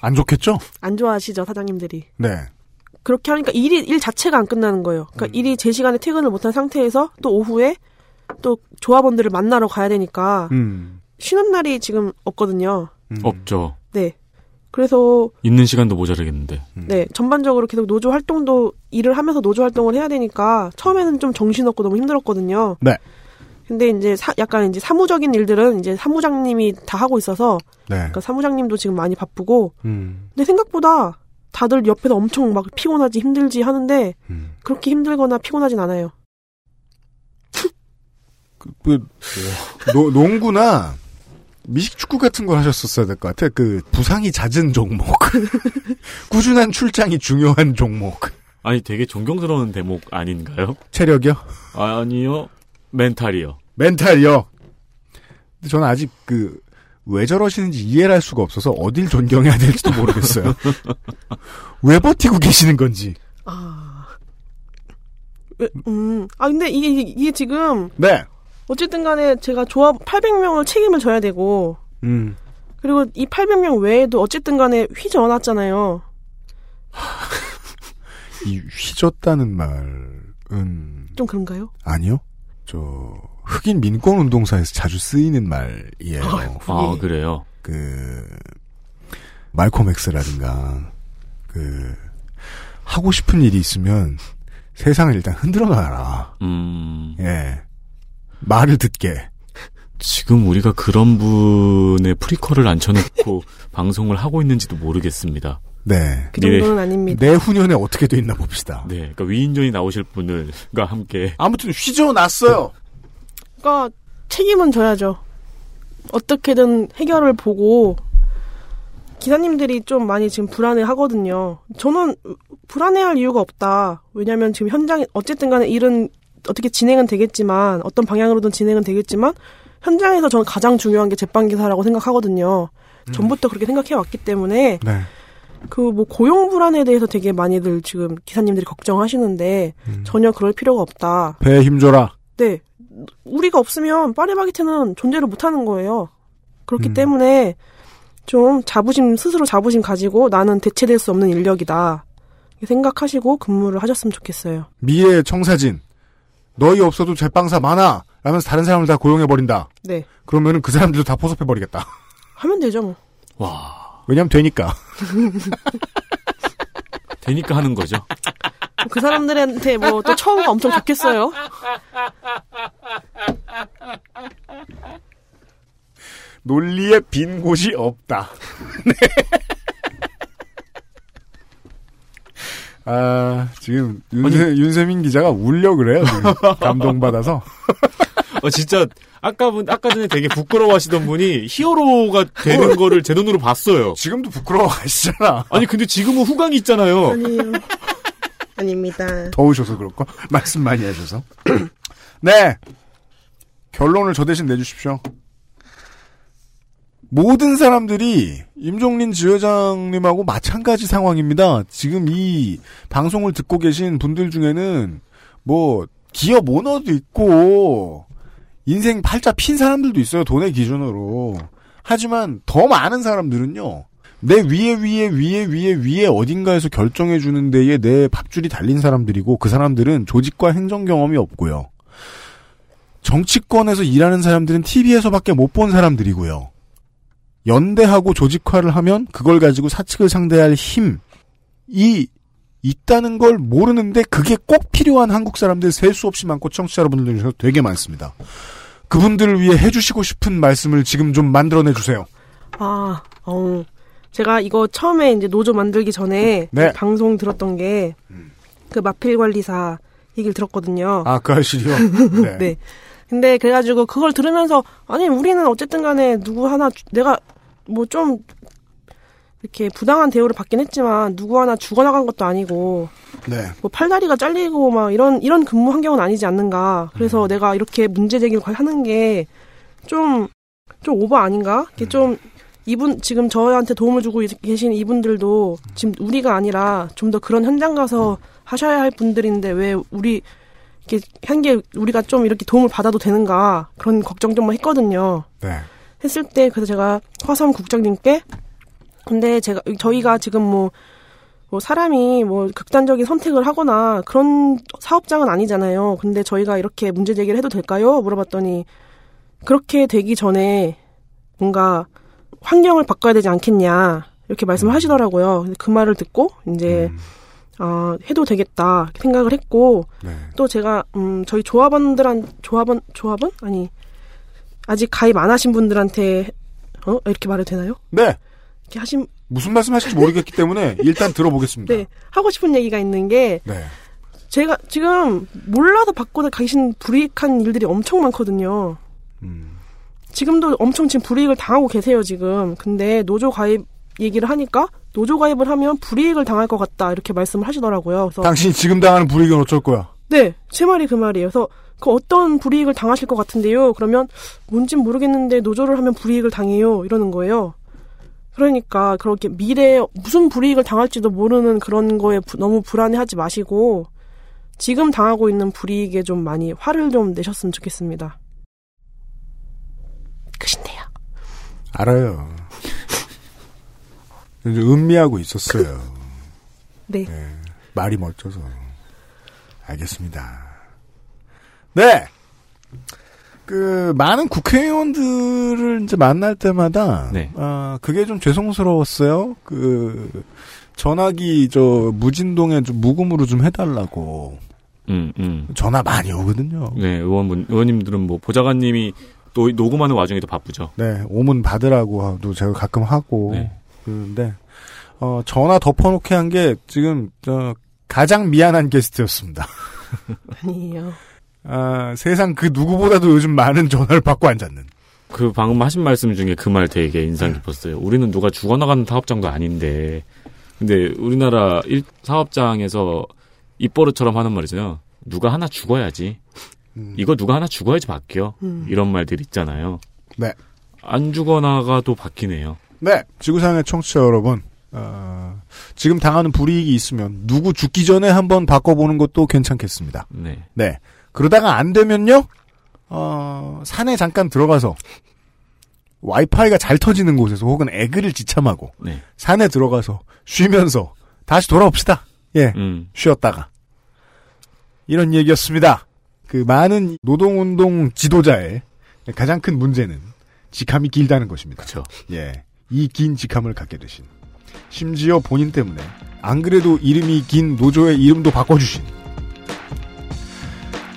안 좋겠죠? 안 좋아하시죠 사장님들이. 네. 그렇게 하니까 일이 일 자체가 안 끝나는 거예요. 그러니까 음. 일이 제 시간에 퇴근을 못한 상태에서 또 오후에 또 조합원들을 만나러 가야 되니까 음. 쉬는 날이 지금 없거든요. 음. 없죠. 네. 그래서 있는 시간도 모자르겠는데. 음. 네 전반적으로 계속 노조 활동도 일을 하면서 노조 활동을 해야 되니까 처음에는 좀 정신없고 너무 힘들었거든요. 네. 근데 이제 사- 약간 이제 사무적인 일들은 이제 사무장님이 다 하고 있어서 네. 그러니까 사무장님도 지금 많이 바쁘고 음. 근데 생각보다 다들 옆에서 엄청 막 피곤하지 힘들지 하는데 음. 그렇게 힘들거나 피곤하진 않아요. 그, 노, 농구나 미식축구 같은 걸 하셨었어야 될 것 같아. 그 부상이 잦은 종목. 꾸준한 출장이 중요한 종목. 아니, 되게 존경스러운 대목 아닌가요? 체력이요? 아니요. 멘탈이요. 멘탈이요. 근데 저는 아직 그, 왜 저러시는지 이해를 할 수가 없어서 어딜 존경해야 될지도 모르겠어요. 왜 버티고 계시는 건지. 아. 왜, 음. 아, 근데 이게, 이게, 이게 지금, 네. 어쨌든 간에 제가 조합 800명을 책임을 져야 되고, 음. 그리고 이 800명 외에도 어쨌든 간에 휘저어놨잖아요. 이 휘졌다는 말은 좀 그런가요? 아니요. 저 흑인 민권 운동사에서 자주 쓰이는 말이에요. 아, 예. 그래요? 그 말콤 엑스라든가 그 하고 싶은 일이 있으면 세상을 일단 흔들어 놔라. 음, 예. 말을 듣게. 지금 우리가 그런 분의 프리퀄을 앉혀놓고 방송을 하고 있는지도 모르겠습니다. 네. 그 정도는 아닙니다. 내후년에 어떻게 돼 있나 봅시다. 네, 그러니까 위인전이 나오실 분을과 함께 아무튼 휘저 놨어요. 그러니까 책임은 져야죠. 어떻게든 해결을 보고 기사님들이 좀 많이 지금 불안해 하거든요. 저는 불안해할 이유가 없다. 왜냐면 지금 현장에 어쨌든 간에 일은 어떻게 진행은 되겠지만 어떤 방향으로든 진행은 되겠지만 현장에서 저는 가장 중요한 게 제빵 기사라고 생각하거든요. 전부터 그렇게 생각해 왔기 때문에 네. 그뭐 고용 불안에 대해서 되게 많이들 지금 기사님들이 걱정하시는데 음. 전혀 그럴 필요가 없다. 배에 힘줘라. 네. 우리가 없으면 파리바게트는 존재를 못 하는 거예요. 그렇기 음. 때문에 좀 자부심, 스스로 자부심 가지고 나는 대체될 수 없는 인력이다. 생각하시고 근무를 하셨으면 좋겠어요. 미의 청사진. 너희 없어도 제빵사 많아. 라면서 다른 사람을 다 고용해버린다. 네. 그러면은 그 사람들도 다 포섭해버리겠다. 하면 되죠, 뭐. 와 왜냐면 되니까. 되니까 하는 거죠. 그 사람들한테 뭐 또 처우가 엄청 좋겠어요. 논리에 빈 곳이 없다. 네. 아, 지금 윤세, 윤세민 기자가 울려 그래요. 지금. 감동받아서. 어 진짜 아까 분 아까 전에 되게 부끄러워하시던 분이 히어로가 되는 거를 제 눈으로 봤어요. 지금도 부끄러워 하시잖아. 아니 근데 지금은 후광이 있잖아요. 아니요. 아닙니다. 더우셔서 그럴까? 말씀 많이 하셔서. 네. 결론을 저 대신 내주십시오. 모든 사람들이 임종린 지회장님하고 마찬가지 상황입니다. 지금 이 방송을 듣고 계신 분들 중에는 뭐 기업 오너도 있고 인생 팔자 핀 사람들도 있어요. 돈의 기준으로. 하지만 더 많은 사람들은요. 내 위에 위에 위에 위에 위에 어딘가에서 결정해 주는 데에 내 밥줄이 달린 사람들이고 그 사람들은 조직과 행정 경험이 없고요. 정치권에서 일하는 사람들은 TV에서밖에 못 본 사람들이고요. 연대하고 조직화를 하면 그걸 가지고 사측을 상대할 힘이 있다는 걸 모르는데 그게 꼭 필요한 한국 사람들 셀 수 없이 많고 청취자 여러분들 중에서 되게 많습니다. 그분들을 위해 해주시고 싶은 말씀을 지금 좀 만들어내 주세요. 아, 어. 제가 이거 처음에 이제 노조 만들기 전에 네. 방송 들었던 게 그 마필 관리사 얘기를 들었거든요. 아, 그 아실이요? 네. 네. 근데 그래가지고 그걸 들으면서 아니 우리는 어쨌든 간에 누구 하나 주- 내가 뭐 좀 이렇게 부당한 대우를 받긴 했지만 누구 하나 죽어나간 것도 아니고 네. 뭐 팔다리가 잘리고 막 이런 이런 근무 환경은 아니지 않는가. 그래서 내가 이렇게 문제 제기를 하는 게 좀좀 오버 아닌가? 이게 좀 이분 지금 저한테 도움을 주고 계신 이분들도 지금 우리가 아니라 좀 더 그런 현장 가서 하셔야 할 분들인데 왜 우리 이렇게 한 게 우리가 좀 이렇게 도움을 받아도 되는가 그런 걱정 좀 했거든요. 네. 했을 때 그래서 제가 화성 국장님께 근데 제가 저희가 지금 뭐, 뭐 사람이 뭐 극단적인 선택을 하거나 그런 사업장은 아니잖아요. 근데 저희가 이렇게 문제 제기를 해도 될까요? 물어봤더니 그렇게 되기 전에 뭔가 환경을 바꿔야 되지 않겠냐 이렇게 말씀을 하시더라고요. 근데 그 말을 듣고 이제 어, 해도 되겠다 생각을 했고 네. 또 제가 음 저희 조합원들한 조합원 조합원 아니 아직 가입 안 하신 분들한테 어 이렇게 말해도 되나요? 네. 이렇게 하신 무슨 말씀 하실지 모르겠기 때문에 일단 들어보겠습니다. 네 하고 싶은 얘기가 있는 게 네. 제가 지금 몰라도 받고 가신 불이익한 일들이 엄청 많거든요. 음. 지금도 엄청 지금 불이익을 당하고 계세요 지금. 근데 노조 가입 얘기를 하니까 노조 가입을 하면 불이익을 당할 것 같다 이렇게 말씀을 하시더라고요. 그래서 당신이 지금 당하는 불이익은 어쩔 거야? 네, 제 말이 그. 그래서 그 어떤 불이익을 당하실 것 같은데요. 그러면 뭔진 모르겠는데 노조를 하면 불이익을 당해요. 이러는 거예요. 그러니까 그렇게 미래에 무슨 불이익을 당할지도 모르는 그런 거에 부- 너무 불안해하지 마시고 지금 당하고 있는 불이익에 좀 많이 화를 좀 내셨으면 좋겠습니다. 끝인데요. 알아요. 이제 음미하고 있었어요. 네. 말이 멋져서. 알겠습니다. 네! 그, 많은 국회의원들을 이제 만날 때마다, 네. 아, 그게 좀 죄송스러웠어요. 그, 전화기, 저, 무진동에 좀 무금으로 좀 해달라고. 음, 음. 전화 많이 오거든요. 네, 의원분, 의원님들은 뭐 보좌관님이 또 녹음하는 와중에도 바쁘죠. 네, 오문 받으라고도 제가 가끔 하고 네. 그런데 어, 전화 덮어놓게 한 게 지금 저, 가장 미안한 게스트였습니다. 아니에요. 아, 세상 그 누구보다도 요즘 많은 전화를 받고 앉았는. 그 방금 하신 말씀 중에 그 말 되게 인상 깊었어요. 우리는 누가 죽어나가는 사업장도 아닌데, 근데 우리나라 일, 사업장에서 입버릇처럼 하는 말이잖아요. 누가 하나 죽어야지. 음. 이거 누가 하나 죽어야지 바뀌어. 음. 이런 말들 있잖아요. 네. 안 죽어나가도 바뀌네요. 네. 지구상의 청취자 여러분, 어, 지금 당하는 불이익이 있으면 누구 죽기 전에 한번 바꿔보는 것도 괜찮겠습니다. 네. 네. 그러다가 안 되면요, 어, 산에 잠깐 들어가서 와이파이가 잘 터지는 곳에서 혹은 에그를 지참하고 네. 산에 들어가서 쉬면서 다시 돌아옵시다. 예. 음. 쉬었다가. 이런 얘기였습니다. 그 많은 노동운동 지도자의 가장 큰 문제는 직함이 길다는 것입니다. 그쵸. 예. 이 긴 직함을 갖게 되신. 심지어 본인 때문에 안 그래도 이름이 긴 노조의 이름도 바꿔주신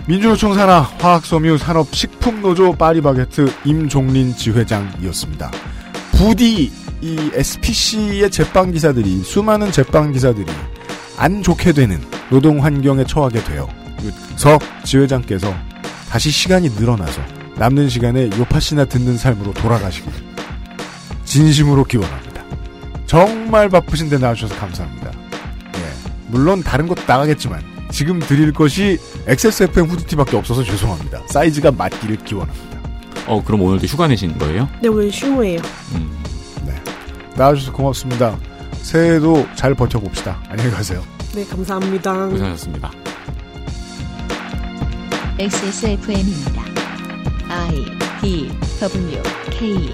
민주노총 산하 화학섬유 산업식품노조 파리바게트 임종린 지회장이었습니다. 부디 이 SPC의 제빵 기사들이 수많은 제빵 기사들이 안 좋게 되는 노동 환경에 처하게 되어 서 지회장께서 다시 시간이 늘어나서 남는 시간에 요파 씨나 듣는 삶으로 돌아가시길 진심으로 기원합니다. 정말 바쁘신데 나와주셔서 감사합니다. 예, 물론 다른 것도 나가겠지만 지금 드릴 것이 XSFM 후드티밖에 없어서 죄송합니다. 사이즈가 맞기를 기원합니다. 어, 그럼 오늘도 휴가 내신 거예요? 네, 오늘 휴무예요. 음. 나와주셔서 고맙습니다. 새해도 잘 버텨봅시다. 안녕히 가세요. 네, 감사합니다. 고생하셨습니다. XSFM입니다. I D W K